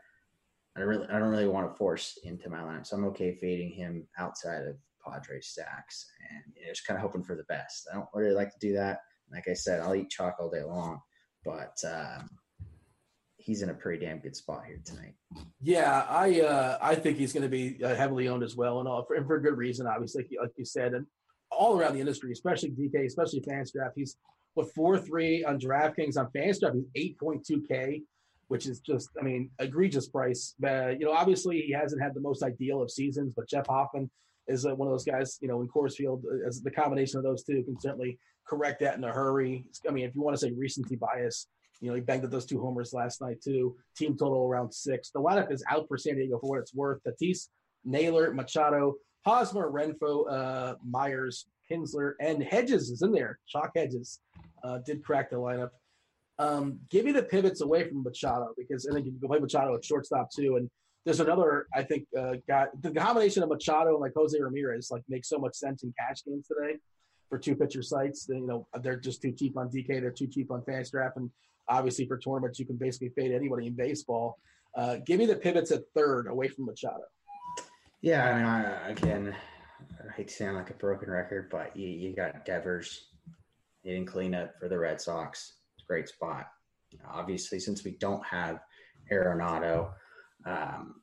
I really I don't really want to force into my lineup. So I'm okay fading him outside of Padres stacks and you know, just kind of hoping for the best. I don't really like to do that. Like I said, I'll eat chalk all day long, but um, he's in a pretty damn good spot here tonight. Yeah, I uh, I think he's going to be uh, heavily owned as well, and, all, for, and for good reason, obviously, like you said. And all around the industry, especially DK, especially FantasyDraft. He's what four three on DraftKings on FantasyDraft. He's eight point two k, which is just I mean egregious price. Uh, you know, obviously he hasn't had the most ideal of seasons, but Jeff Hoffman is uh, one of those guys. You know, in Coors Field, uh, as the combination of those two can certainly correct that in a hurry. I mean, if you want to say recency bias. You know, he banged at those two homers last night too. Team total around six. The lineup is out for San Diego for what it's worth. Tatis, Naylor, Machado, Hosmer, Renfroe, uh, Myers, Kinsler, and Hedges is in there. Shock Hedges uh, did crack the lineup. Um, give me the pivots away from Machado because I think you can play Machado at shortstop too. And there's another, I think, uh, guy. The combination of Machado and like Jose Ramirez like makes so much sense in cash games today for two pitcher sites. You know, they're just too cheap on DK. They're too cheap on Fangraphs, and obviously for tournaments, you can basically fade anybody in baseball. Uh, give me the pivots at third away from Machado. Yeah, I mean, I, again, I hate to sound like a broken record, but you, you got Devers hitting cleanup for the Red Sox. It's a great spot. Obviously, since we don't have Arenado, um,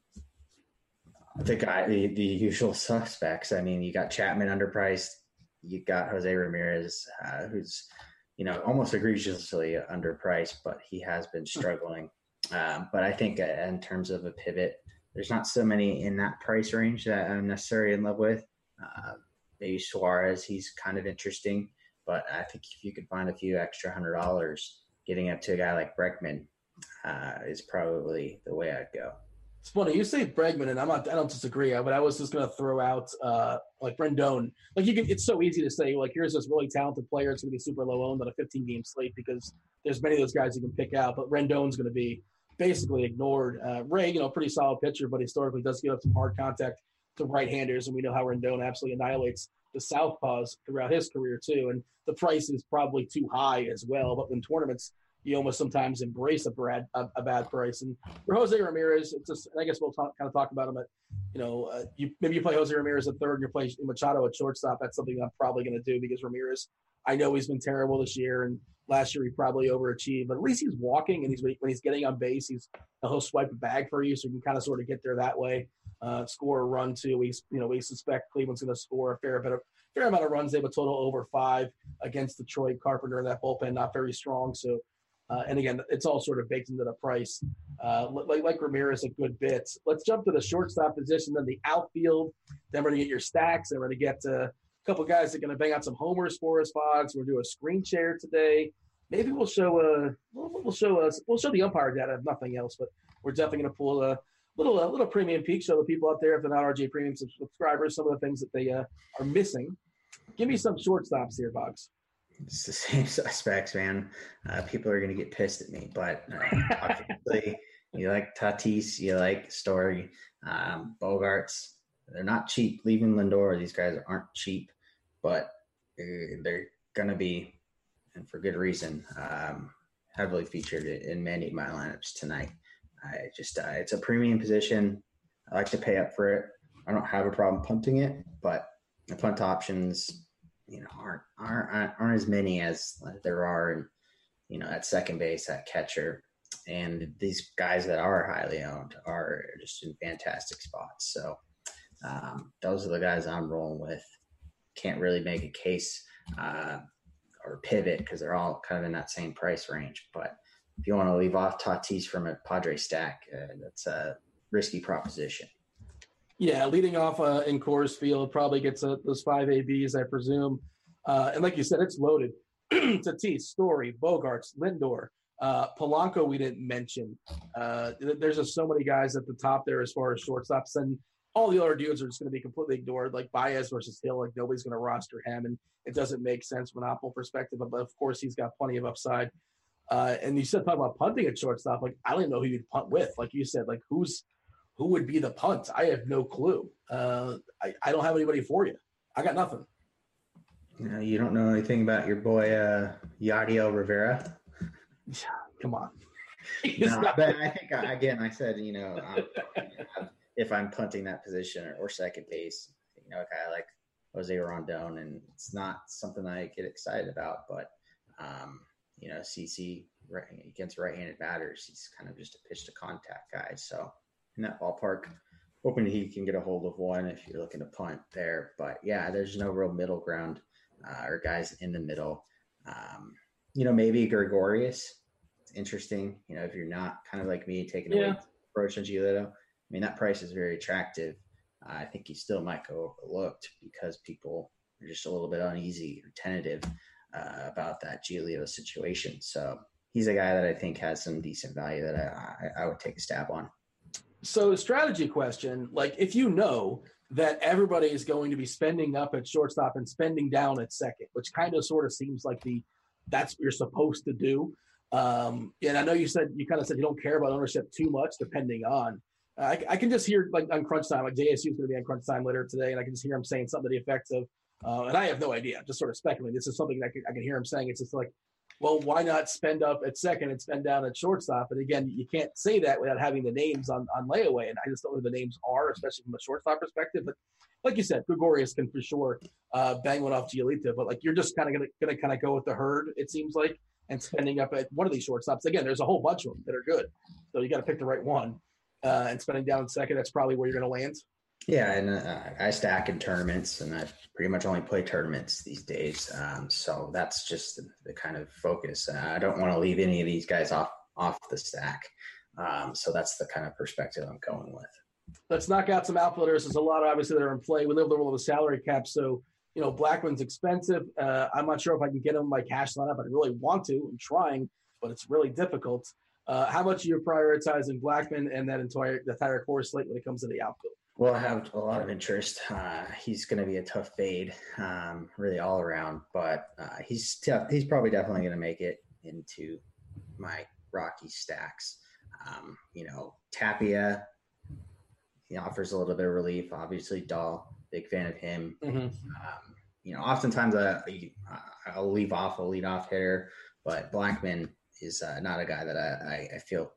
the guy, the, the usual *laughs* suspects. I mean, you got Chapman underpriced. You got Jose Ramirez, uh, who's you know almost egregiously underpriced, but he has been struggling. Um, but I think uh, in terms of a pivot, there's not so many in that price range that I'm necessarily in love with. Uh, maybe Suarez, he's kind of interesting, but I think if you could find a few extra hundred dollars, getting up to a guy like Bregman uh, is probably the way I'd go. It's funny you say Bregman, and I'm not. I don't disagree, but I was just going to throw out uh, like Rendon. Like you can, it's so easy to say like here's this really talented player. It's going to be super low owned on a 15 game slate because there's many of those guys you can pick out. But Rendon's going to be basically ignored. Uh, Ray, you know, pretty solid pitcher, but historically does give up some hard contact to right-handers, and we know how Rendon absolutely annihilates the southpaws throughout his career too. And the price is probably too high as well. But in tournaments, you almost sometimes embrace a bad a, a bad price. And for Jose Ramirez, it's just I guess we'll talk, kind of talk about him at you know uh, you maybe you play Jose Ramirez at third and you play Machado at shortstop. That's something I'm probably going to do because Ramirez, I know he's been terrible this year and last year he probably overachieved, but at least he's walking and he's when he's getting on base, he's he'll swipe a bag for you, so you can kind of sort of get there that way. Uh, score a run too. We you know we suspect Cleveland's going to score a fair bit of fair amount of runs. They have a total over five against Detroit. Carpenter in that bullpen not very strong, so. Uh, and again, it's all sort of baked into the price. Uh, like, like Ramirez, a good bit. Let's jump to the shortstop position, then the outfield. Then we're going to get your stacks. Then we're going to get to couple guys that are going to bang out some homers for us, Boggs. We'll do a screen share today. Maybe we'll show a we'll show us we'll show the umpire data if nothing else, but we're definitely going to pull a little a little premium peek show the people out there if they're not RG premium subscribers some of the things that they uh, are missing. Give me some shortstops here, Boggs. It's the *laughs* same suspects, man. Uh, people are going to get pissed at me, but uh, you like Tatis, you like Story, um, Bogaerts. They're not cheap. Leaving Lindor, these guys aren't cheap but they're going to be, and for good reason, um, heavily featured in many of my lineups tonight. I just, uh, it's a premium position. I like to pay up for it. I don't have a problem punting it, but the punt options, you know, aren't aren't aren't as many as there are in, you know, at second base, at catcher, and these guys that are highly owned are just in fantastic spots. So um, those are the guys I'm rolling with can't really make a case uh, or pivot because they're all kind of in that same price range. But if you want to leave off Tatis from a Padre stack, uh, that's a risky proposition. Yeah, leading off uh, in Coors Field probably gets uh, those five ABs, I presume. Uh, and like you said, it's loaded. *clears throat* Tatis, Story, Bogaerts, Lindor, uh, Polanco. We didn't mention. Uh, there's just so many guys at the top there as far as shortstops, and all the other dudes are just going to be completely ignored. Like Baez versus Hill, like nobody's going to roster him, and it doesn't make sense from an Apple perspective. But of course, he's got plenty of upside. Uh, and you said talk about punting at shortstop. Like I don't even know who you'd punt with. Like you said, like who's who would be the punt? I have no clue. Uh, I, I don't have anybody for you. I got nothing. You, you don't know anything about your boy uh, Yadiel Rivera. *sighs* Come on. *laughs* no, but I think again, I said you know *laughs* if I'm punting that position or, or second base, you know, a guy like Jose Rondon, and it's not something I get excited about, but um, you know, CC right, against right-handed batters, he's kind of just a pitch to contact guy. So in that ballpark, hoping he can get a hold of one if you're looking to punt there. But yeah, there's no real middle ground uh, or guys in the middle. Um, you know, maybe Gregorius. It's interesting. You know, if you're not kind of like me taking yeah. away approach on Giolito, I mean, that price is very attractive. I think he still might go overlooked because people are just a little bit uneasy or tentative uh, about that Giolito situation. So he's a guy that I think has some decent value that I, I, I would take a stab on. So, strategy question like, if you know that everybody is going to be spending up at shortstop and spending down at second, which kind of sort of seems like the that's what you're supposed to do. Um, and I know you said you kind of said you don't care about ownership too much, depending on I, I can just hear like on crunch time, like JSU is going to be on crunch time later today, and I can just hear him saying something to the effect of, uh, and I have no idea, just sort of speculating. This is something that I can, I can hear him saying. It's just like, well, why not spend up at second and spend down at shortstop? And again, you can't say that without having the names on, on layaway. And I just don't know who the names are, especially from a shortstop perspective. But like you said, Gregorius can for sure uh, bang one off Giolito. But like you're just kind of gonna gonna kind of go with the herd, it seems like, and spending up at one of these shortstops. Again, there's a whole bunch of them that are good, so you got to pick the right one. Uh, and spending down second, that's probably where you're going to land. Yeah, and uh, I stack in tournaments, and I pretty much only play tournaments these days. Um, so that's just the, the kind of focus. Uh, I don't want to leave any of these guys off off the stack. Um, so that's the kind of perspective I'm going with. Let's knock out some outfielders. There's a lot, obviously, that are in play. We live in the world of a salary cap, so you know Blackmon's expensive. Uh, I'm not sure if I can get him in my cash lineup. But I really want to. I'm trying, but it's really difficult. Uh, how much are you prioritizing Blackmon and that entire the entire Coors slate when it comes to the outfield? Well, I have a lot of interest. Uh, he's going to be a tough fade, um, really all around, but uh, he's tough. He's probably definitely going to make it into my Rocky stacks. Um, you know, Tapia, he offers a little bit of relief. Obviously, Dahl, big fan of him. Mm-hmm. Um, you know, oftentimes I, I'll leave off a leadoff hitter, but Blackmon is uh, not a guy that I, I, feel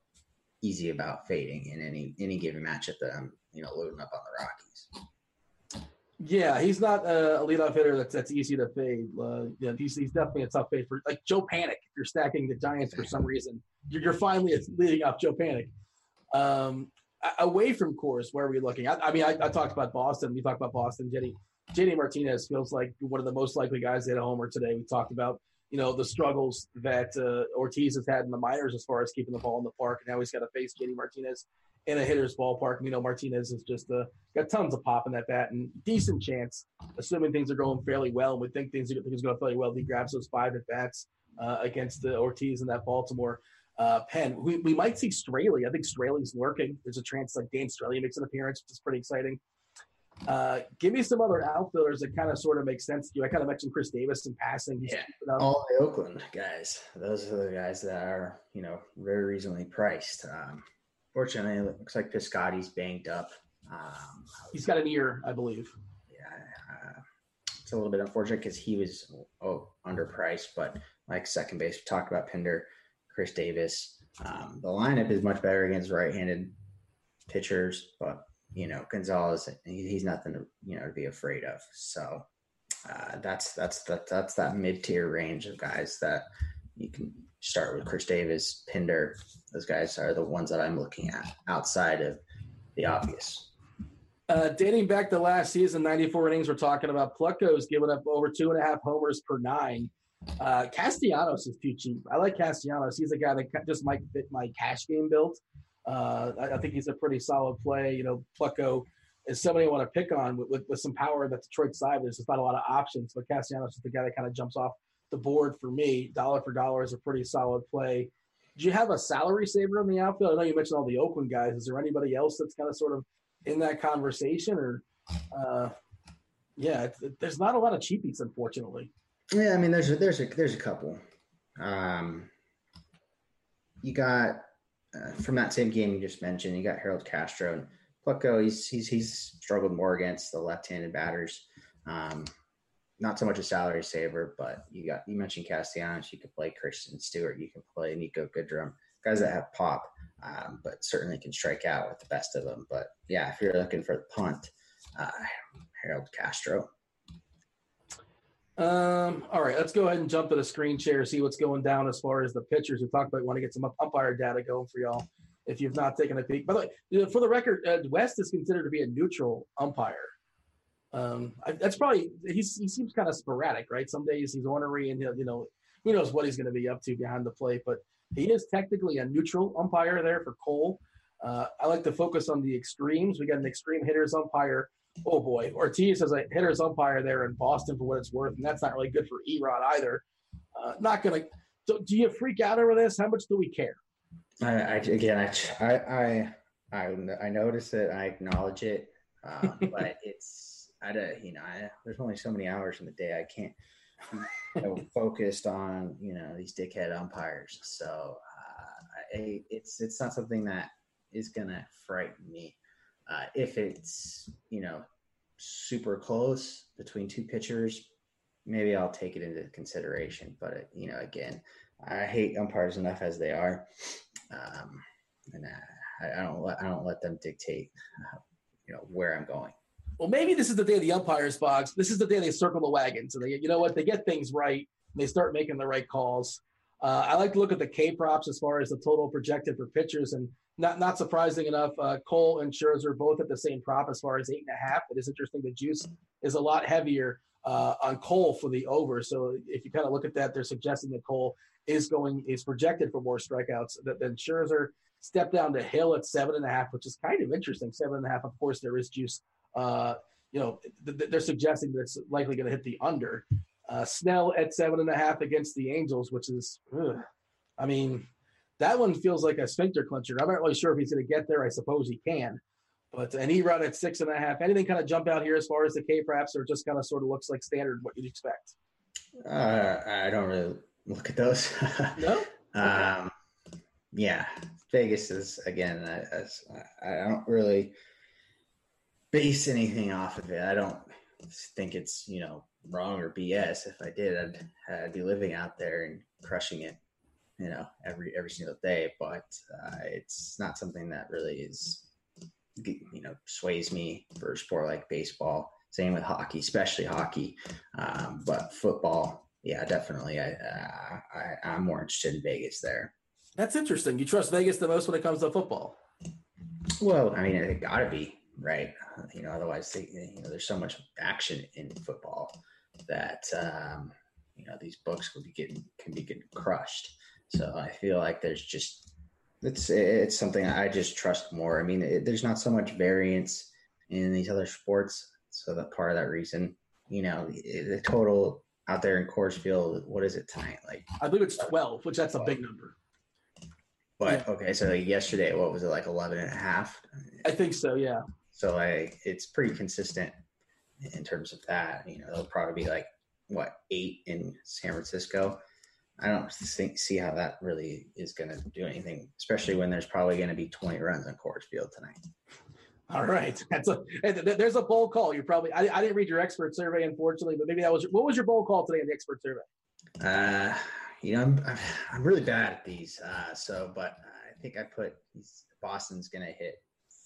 easy about fading in any any given matchup that I'm you know loading up on the Rockies. Yeah, he's not a leadoff hitter that's that's easy to fade. Uh, yeah, he's, he's definitely a tough fade for like Joe Panik. If you're stacking the Giants for some reason, you're, you're finally leading off Joe Panik. Um, away from Coors, where are we looking? I, I mean, I, I, talked about Boston. We talked about Boston. Jenny JD Martinez feels like one of the most likely guys to hit a homer today. We talked about you know the struggles that uh, Ortiz has had in the minors as far as keeping the ball in the park, and now he's got to face JD Martinez in a hitter's ballpark. And, you know Martinez has just uh, got tons of pop in that bat and decent chance, assuming things are going fairly well. And we think things are, things are going fairly well. He grabs those five at bats uh, against the Ortiz in that Baltimore uh, pen. We, we might see Straily. I think Straily's lurking. There's a chance like Dan Straily makes an appearance, which is pretty exciting. Uh, give me some other outfielders that kind of sort of make sense to you. I kind of mentioned Khris Davis in passing. He's yeah, all the Oakland guys. Those are the guys that are you know very reasonably priced. Um, fortunately, it looks like Piscotty's banged up. Um, He's got an ear, I believe. Yeah, uh, it's a little bit unfortunate because he was oh underpriced, but like second base, we talked about Pinder, Khris Davis. Um, the lineup is much better against right-handed pitchers, but you know, Gonzales, he's nothing to you know to be afraid of. So uh, that's that's that that's that mid tier range of guys that you can start with. Khris Davis, Pinder, those guys are the ones that I'm looking at outside of the obvious. Uh, dating back to last season, 94 innings, we're talking about Plutko's giving up over two and a half homers per nine. Uh, Castellanos is too cheap. I like Castellanos. He's a guy that just might fit my cash game build. Uh, I, I, think he's a pretty solid play. You know, Plutko is somebody I want to pick on with, with, with some power that Detroit side. There's just not a lot of options, but Castellanos is the guy that kind of jumps off the board for me. Dollar for dollar is a pretty solid play. Do you have a salary saver in the outfield? I know you mentioned all the Oakland guys. Is there anybody else that's kind of sort of in that conversation, or uh, yeah, there's not a lot of cheapies, unfortunately. Yeah, I mean, there's a, there's a there's a couple. Um, you got uh, from that same game you just mentioned, you got Harold Castro and Plutko. He's he's he's struggled more against the left-handed batters. Um, not so much a salary saver, but you got you mentioned Castellanos. You could play Christin Stewart. You can play Niko Goodrum. Guys that have pop, um, but certainly can strike out with the best of them. But yeah, if you're looking for the punt, uh, Harold Castro. Um, all right, let's go ahead and jump to the screen share, see what's going down as far as the pitchers. We talked about want to get some umpire data going for y'all if you've not taken a peek. By the way, for the record, uh, West is considered to be a neutral umpire. Um, I, that's probably he seems kind of sporadic, right? Some days he's ornery and you know who knows what he's going to be up to behind the plate, but he is technically a neutral umpire there for Cole. Uh, I like to focus on the extremes. We got an extreme hitters umpire oh boy, Ortiz has a hitter's umpire there in Boston for what it's worth, and that's not really good for Erod either. Uh, not gonna. So, do you freak out over this? How much do we care? I, I again, I, I, I, I notice it. I acknowledge it, um, *laughs* but it's I, don't. you know, I, there's only so many hours in the day. I can't you *laughs* know, focused on you know these dickhead umpires. So uh, I, it's it's not something that is gonna frighten me. Uh, if it's you know super close between two pitchers, maybe I'll take it into consideration. But you know, again, I hate umpires enough as they are, um, and I, I, don't let I don't let them dictate, uh, you know, where I'm going. Well, maybe this is the day of the umpires box. This is the day they circle the wagons, and they, you know what, they get things right. And they start making the right calls. Uh, I like to look at the K props as far as the total projected for pitchers, and not not surprising enough, uh, Cole and Scherzer both at the same prop as far as eight and a half. It is interesting. The juice is a lot heavier uh, on Cole for the over. So if you kind of look at that, they're suggesting that Cole is going is projected for more strikeouts than Scherzer. Step down to Hill at seven and a half, which is kind of interesting. Seven and a half. Of course, there is juice. Uh, you know, th- they're suggesting that it's likely going to hit the under. Uh, Snell at seven and a half against the Angels, which is, ugh, I mean, that one feels like a sphincter clincher. I'm not really sure if he's going to get there. I suppose he can. But an E-run at six and a half. Anything kind of jump out here as far as the K perhaps, or just kind of sort of looks like standard what you'd expect? Uh, I don't really look at those. *laughs* no. Um, yeah, Vegas is again. I, I don't really base anything off of it. I don't think it's you know wrong or BS. If I did, I'd, I'd be living out there and crushing it, you know, every every single day. But uh, it's not something that really is, you know, sways me for a sport like baseball. Same with hockey, especially hockey. Um, but football, yeah, definitely. I, uh, I I'm more interested in Vegas there. That's interesting. You trust Vegas the most when it comes to football. Well, I mean, it got to be right. You know, otherwise, they, you know, there's so much action in football that um, you know these books can be getting can be getting crushed. So I feel like there's just it's it's something I just trust more. I mean, it, there's not so much variance in these other sports, so that part of that reason, you know, the, the total out there in Coors Field, what is it tonight? Like I believe it's twelve, which that's a big number. But okay, so like yesterday, what was it like 11 and a half? I think so, yeah. So like it's pretty consistent in terms of that. You know, it'll probably be like what eight in San Francisco. I don't think see how that really is going to do anything, especially when there's probably going to be 20 runs on Coors Field tonight. All right, *laughs* that's a there's a bold call. You probably I, I didn't read your expert survey unfortunately, but maybe that was what was your bold call today in the expert survey? Uh, you know, I'm I'm really bad at these. Uh, so, but I think I put Boston's going to hit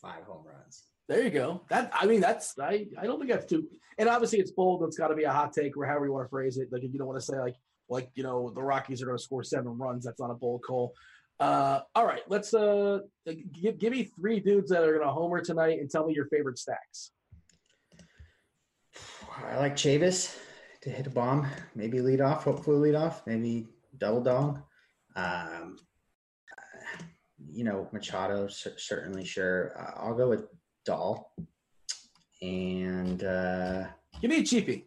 five home runs. There you go. That I mean, that's I. I don't think that's too. And obviously, it's bold. It's got to be a hot take, or however you want to phrase it. Like if you don't want to say like like you know the Rockies are going to score seven runs, that's not a bold call. Uh, all right, let's uh give give me three dudes that are going to homer tonight, and tell me your favorite stacks. I like Chavis to hit a bomb, maybe lead off, hopefully lead off, maybe double dong. Um, you know, Machado certainly sure. Uh, I'll go with Dahl. And uh, give me a cheapie.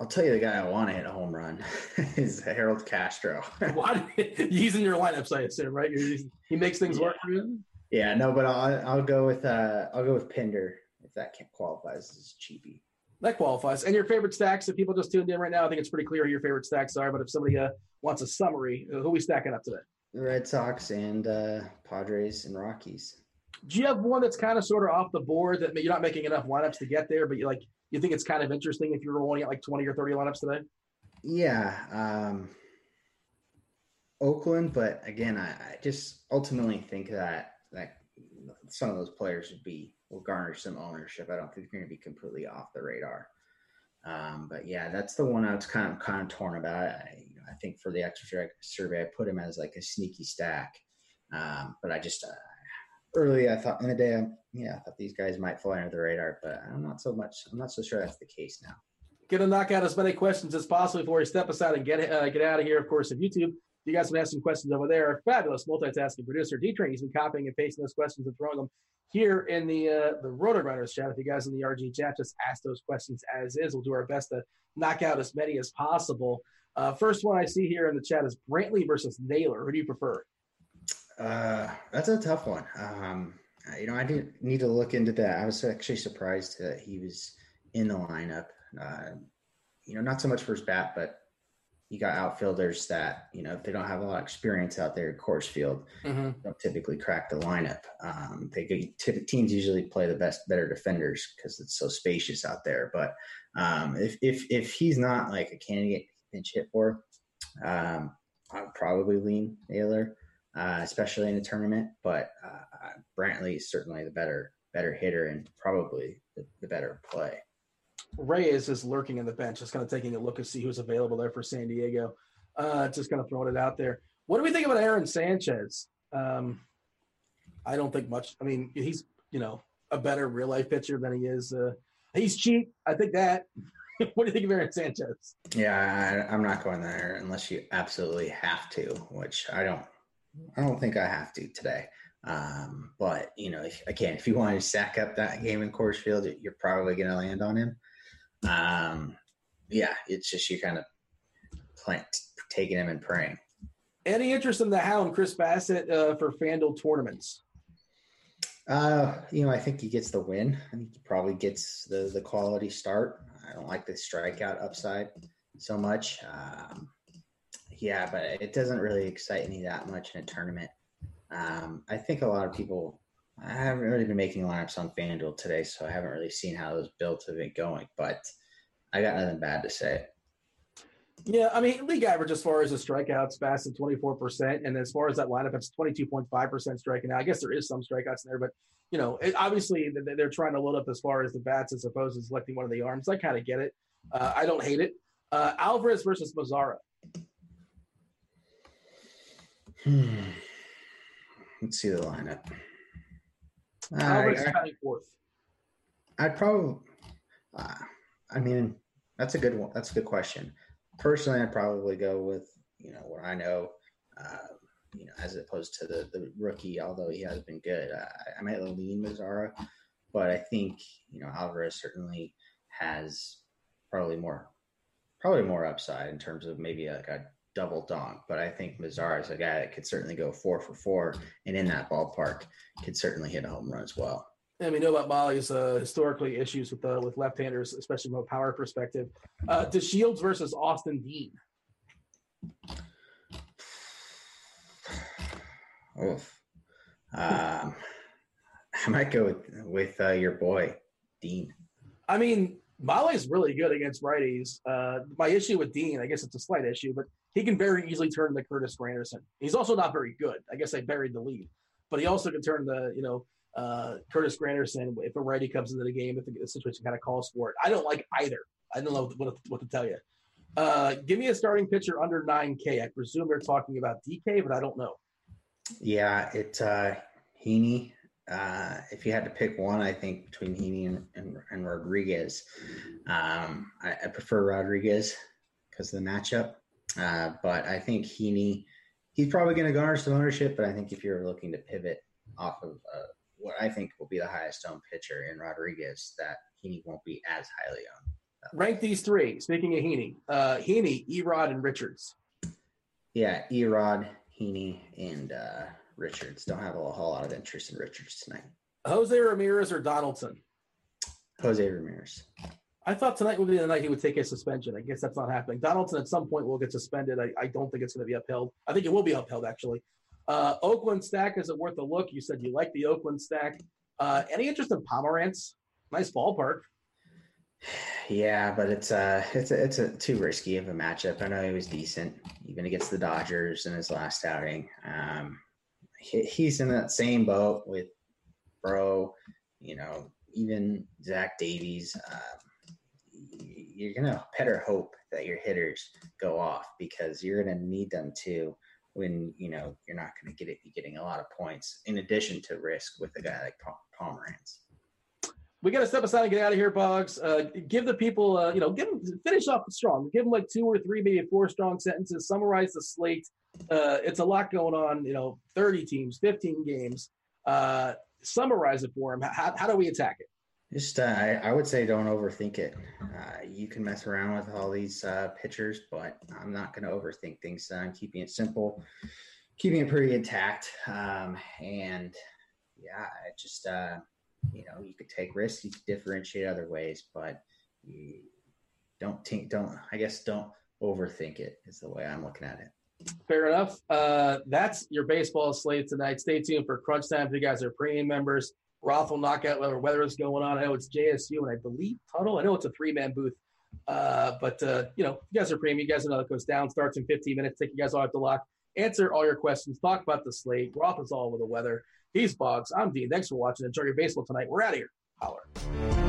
I'll tell you the guy I want to hit a home run *laughs* is Harold Castro. *laughs* Why he's in your lineups, I assume, right? Using, he makes things yeah. work for you. Yeah, no, but I'll I'll go with uh I'll go with Pinder if that qualifies as cheapie. That qualifies. And your favorite stacks, if people just tuned in right now, I think it's pretty clear who your favorite stacks are. But if somebody uh, wants a summary, uh, who are we stacking up today? The Red Sox and uh, Padres and Rockies do you have one that's kind of sort of off the board that you're not making enough lineups to get there, but you like you think it's kind of interesting if you're rolling at like 20 or 30 lineups today? Yeah. Um, Oakland, but again, I, I just ultimately think that that some of those players would be will garner some ownership. I don't think they're going to be completely off the radar. Um, but yeah, that's the one I was kind of kind of torn about. I, I think for the extra survey, I put him as like a sneaky stack. Um, but I just uh, early I thought in the day, I'm, yeah, I thought these guys might fly under the radar, but I'm not so much. I'm not so sure that's the case now. Gonna knock out as many questions as possible before we step aside and get uh, get out of here. Of course, of YouTube. You guys can ask some questions over there. Fabulous multitasking producer D Train. He's been copying and pasting those questions and throwing them here in the uh, the RotoGrinders chat. If you guys in the RG chat just ask those questions as is, we'll do our best to knock out as many as possible. Uh, first one I see here in the chat is Brantley versus Naylor. Who do you prefer? Uh, that's a tough one. Um, you know, I didn't need to look into that. I was actually surprised that he was in the lineup. Uh, you know, not so much for his bat, but you got outfielders that you know if they don't have a lot of experience out there at Coors Field, Mm-hmm. don't typically crack the lineup. Um, they t- teams usually play the best, better defenders because it's so spacious out there. But um, if if if he's not like a candidate pinch hit for, um, I'd probably lean Naylor, uh, especially in a tournament. But uh, Brantley is certainly the better better hitter and probably the, the better play. Reyes is just lurking in the bench, just kind of taking a look to see who's available there for San Diego. Uh, just kind of throwing it out there. What do we think about Aaron Sanchez? Um, I don't think much. I mean, he's you know a better real life pitcher than he is. Uh, he's cheap. I think that. *laughs* what do you think of Aaron Sanchez? Yeah, I, I'm not going there unless you absolutely have to, which I don't. I don't think I have to today. Um, but you know, if, again, if you want to sack up that game in Coors Field, you're probably going to land on him. Um, yeah, it's just you kind of plant taking him and praying. Any interest in the Hound, Chris Bassitt, uh, for FanDuel tournaments? Uh, you know, I think he gets the win. I think he probably gets the the quality start. I don't like the strikeout upside so much. Um, yeah, but it doesn't really excite me that much in a tournament. Um, I think a lot of people. I haven't really been making lineups on FanDuel today, so I haven't really seen how those builds have been going. But I got nothing bad to say. Yeah, I mean, league average as far as the strikeouts, twenty four percent, and as far as that lineup, it's twenty two point five percent striking out. I guess there is some strikeouts in there, but you know, it, obviously they- they're trying to load up as far as the bats as opposed to selecting one of the arms. I kind of get it. Uh, I don't hate it. Uh, Alvarez versus Mazara. Hmm. Let's see the lineup. I, I-. I'd probably. Uh, I mean, that's a good one. That's a good question. Personally, I'd probably go with you know what I know, uh, you know, as opposed to the the rookie. Although he has been good, uh, I might lean Mazara, but I think you know Alvarez certainly has probably more, probably more upside in terms of maybe like a double donk. But I think Mazara is a guy that could certainly go four for four, and in that ballpark, could certainly hit a home run as well. And we know about Mahle's uh, historically issues with uh, with left-handers, especially from a power perspective. Uh, DeShields versus Austin Dean. *sighs* Oof. Um, I might go with with uh, your boy Dean. I mean, Mahle's really good against righties. Uh, my issue with Dean, I guess it's a slight issue, but he can very easily turn the Curtis Granderson. He's also not very good. I guess I buried the lead, but he also can turn the you know uh, Curtis Granderson if a righty comes into the game if the situation kind of calls for it. I don't like either. I don't know what, what to tell you. Uh, give me a starting pitcher under 9K. I presume they're talking about DK, but I don't know. Yeah, it uh, Heaney. Uh, if you had to pick one, I think between Heaney and, and, and Rodriguez, um, I, I prefer Rodriguez because of the matchup. Uh, but I think Heaney, he's probably going to garner some ownership. But I think if you're looking to pivot off of uh, what I think will be the highest owned pitcher in Rodriguez, that Heaney won't be as highly owned. Rank these three. Speaking of Heaney, uh, Heaney, Erod, and Richards. Yeah, Erod, Heaney, and uh, Richards. Don't have a whole lot of interest in Richards tonight. Jose Ramirez or Donaldson. Jose Ramirez. I thought tonight would be the night he would take a suspension. I guess that's not happening. Donaldson at some point will get suspended. I, I don't think it's going to be upheld. I think it will be upheld actually. Uh, Oakland stack is it worth a look? You said you like the Oakland stack. Uh, any interest in Pomeranz? Nice ballpark. Yeah, but it's uh it's a, it's a too risky of a matchup. I know he was decent even against the Dodgers in his last outing. Um, he, he's in that same boat with Bro, you know, even Zach Davies. Um, you're gonna better hope that your hitters go off because you're gonna need them to when you know you're not gonna get it be getting a lot of points in addition to risk with a guy like Pomeranz we got to step aside and get out of here, Boggs. Uh, give the people, uh, you know, give them finish off strong. Give them like two or three, maybe four strong sentences. Summarize the slate. Uh, it's a lot going on. You know, thirty teams, fifteen games. Uh, summarize it for them. How, how do we attack it? Just, uh, I, I would say don't overthink it. Uh, you can mess around with all these uh, pitchers, but I'm not going to overthink things. I'm keeping it simple, keeping it pretty intact. Um, and yeah, I just, uh, you know, you could take risks, you could differentiate other ways, but don't think, don't, I guess, don't overthink it. Is the way I'm looking at it. Fair enough. Uh, that's your baseball slate tonight. Stay tuned for Crunch Time. If you guys are premium members, Roth will knock out weather is going on. I know it's JSU and I believe Tuttle. I know it's a three man booth. Uh, but, uh, you know, you guys are premium. You guys know that goes down, starts in 15 minutes. Take you guys all have to lock, answer all your questions, talk about the slate. Roth is all over the weather. He's Boggs. I'm Dean. Thanks for watching. Enjoy your baseball tonight. We're out of here. Holler.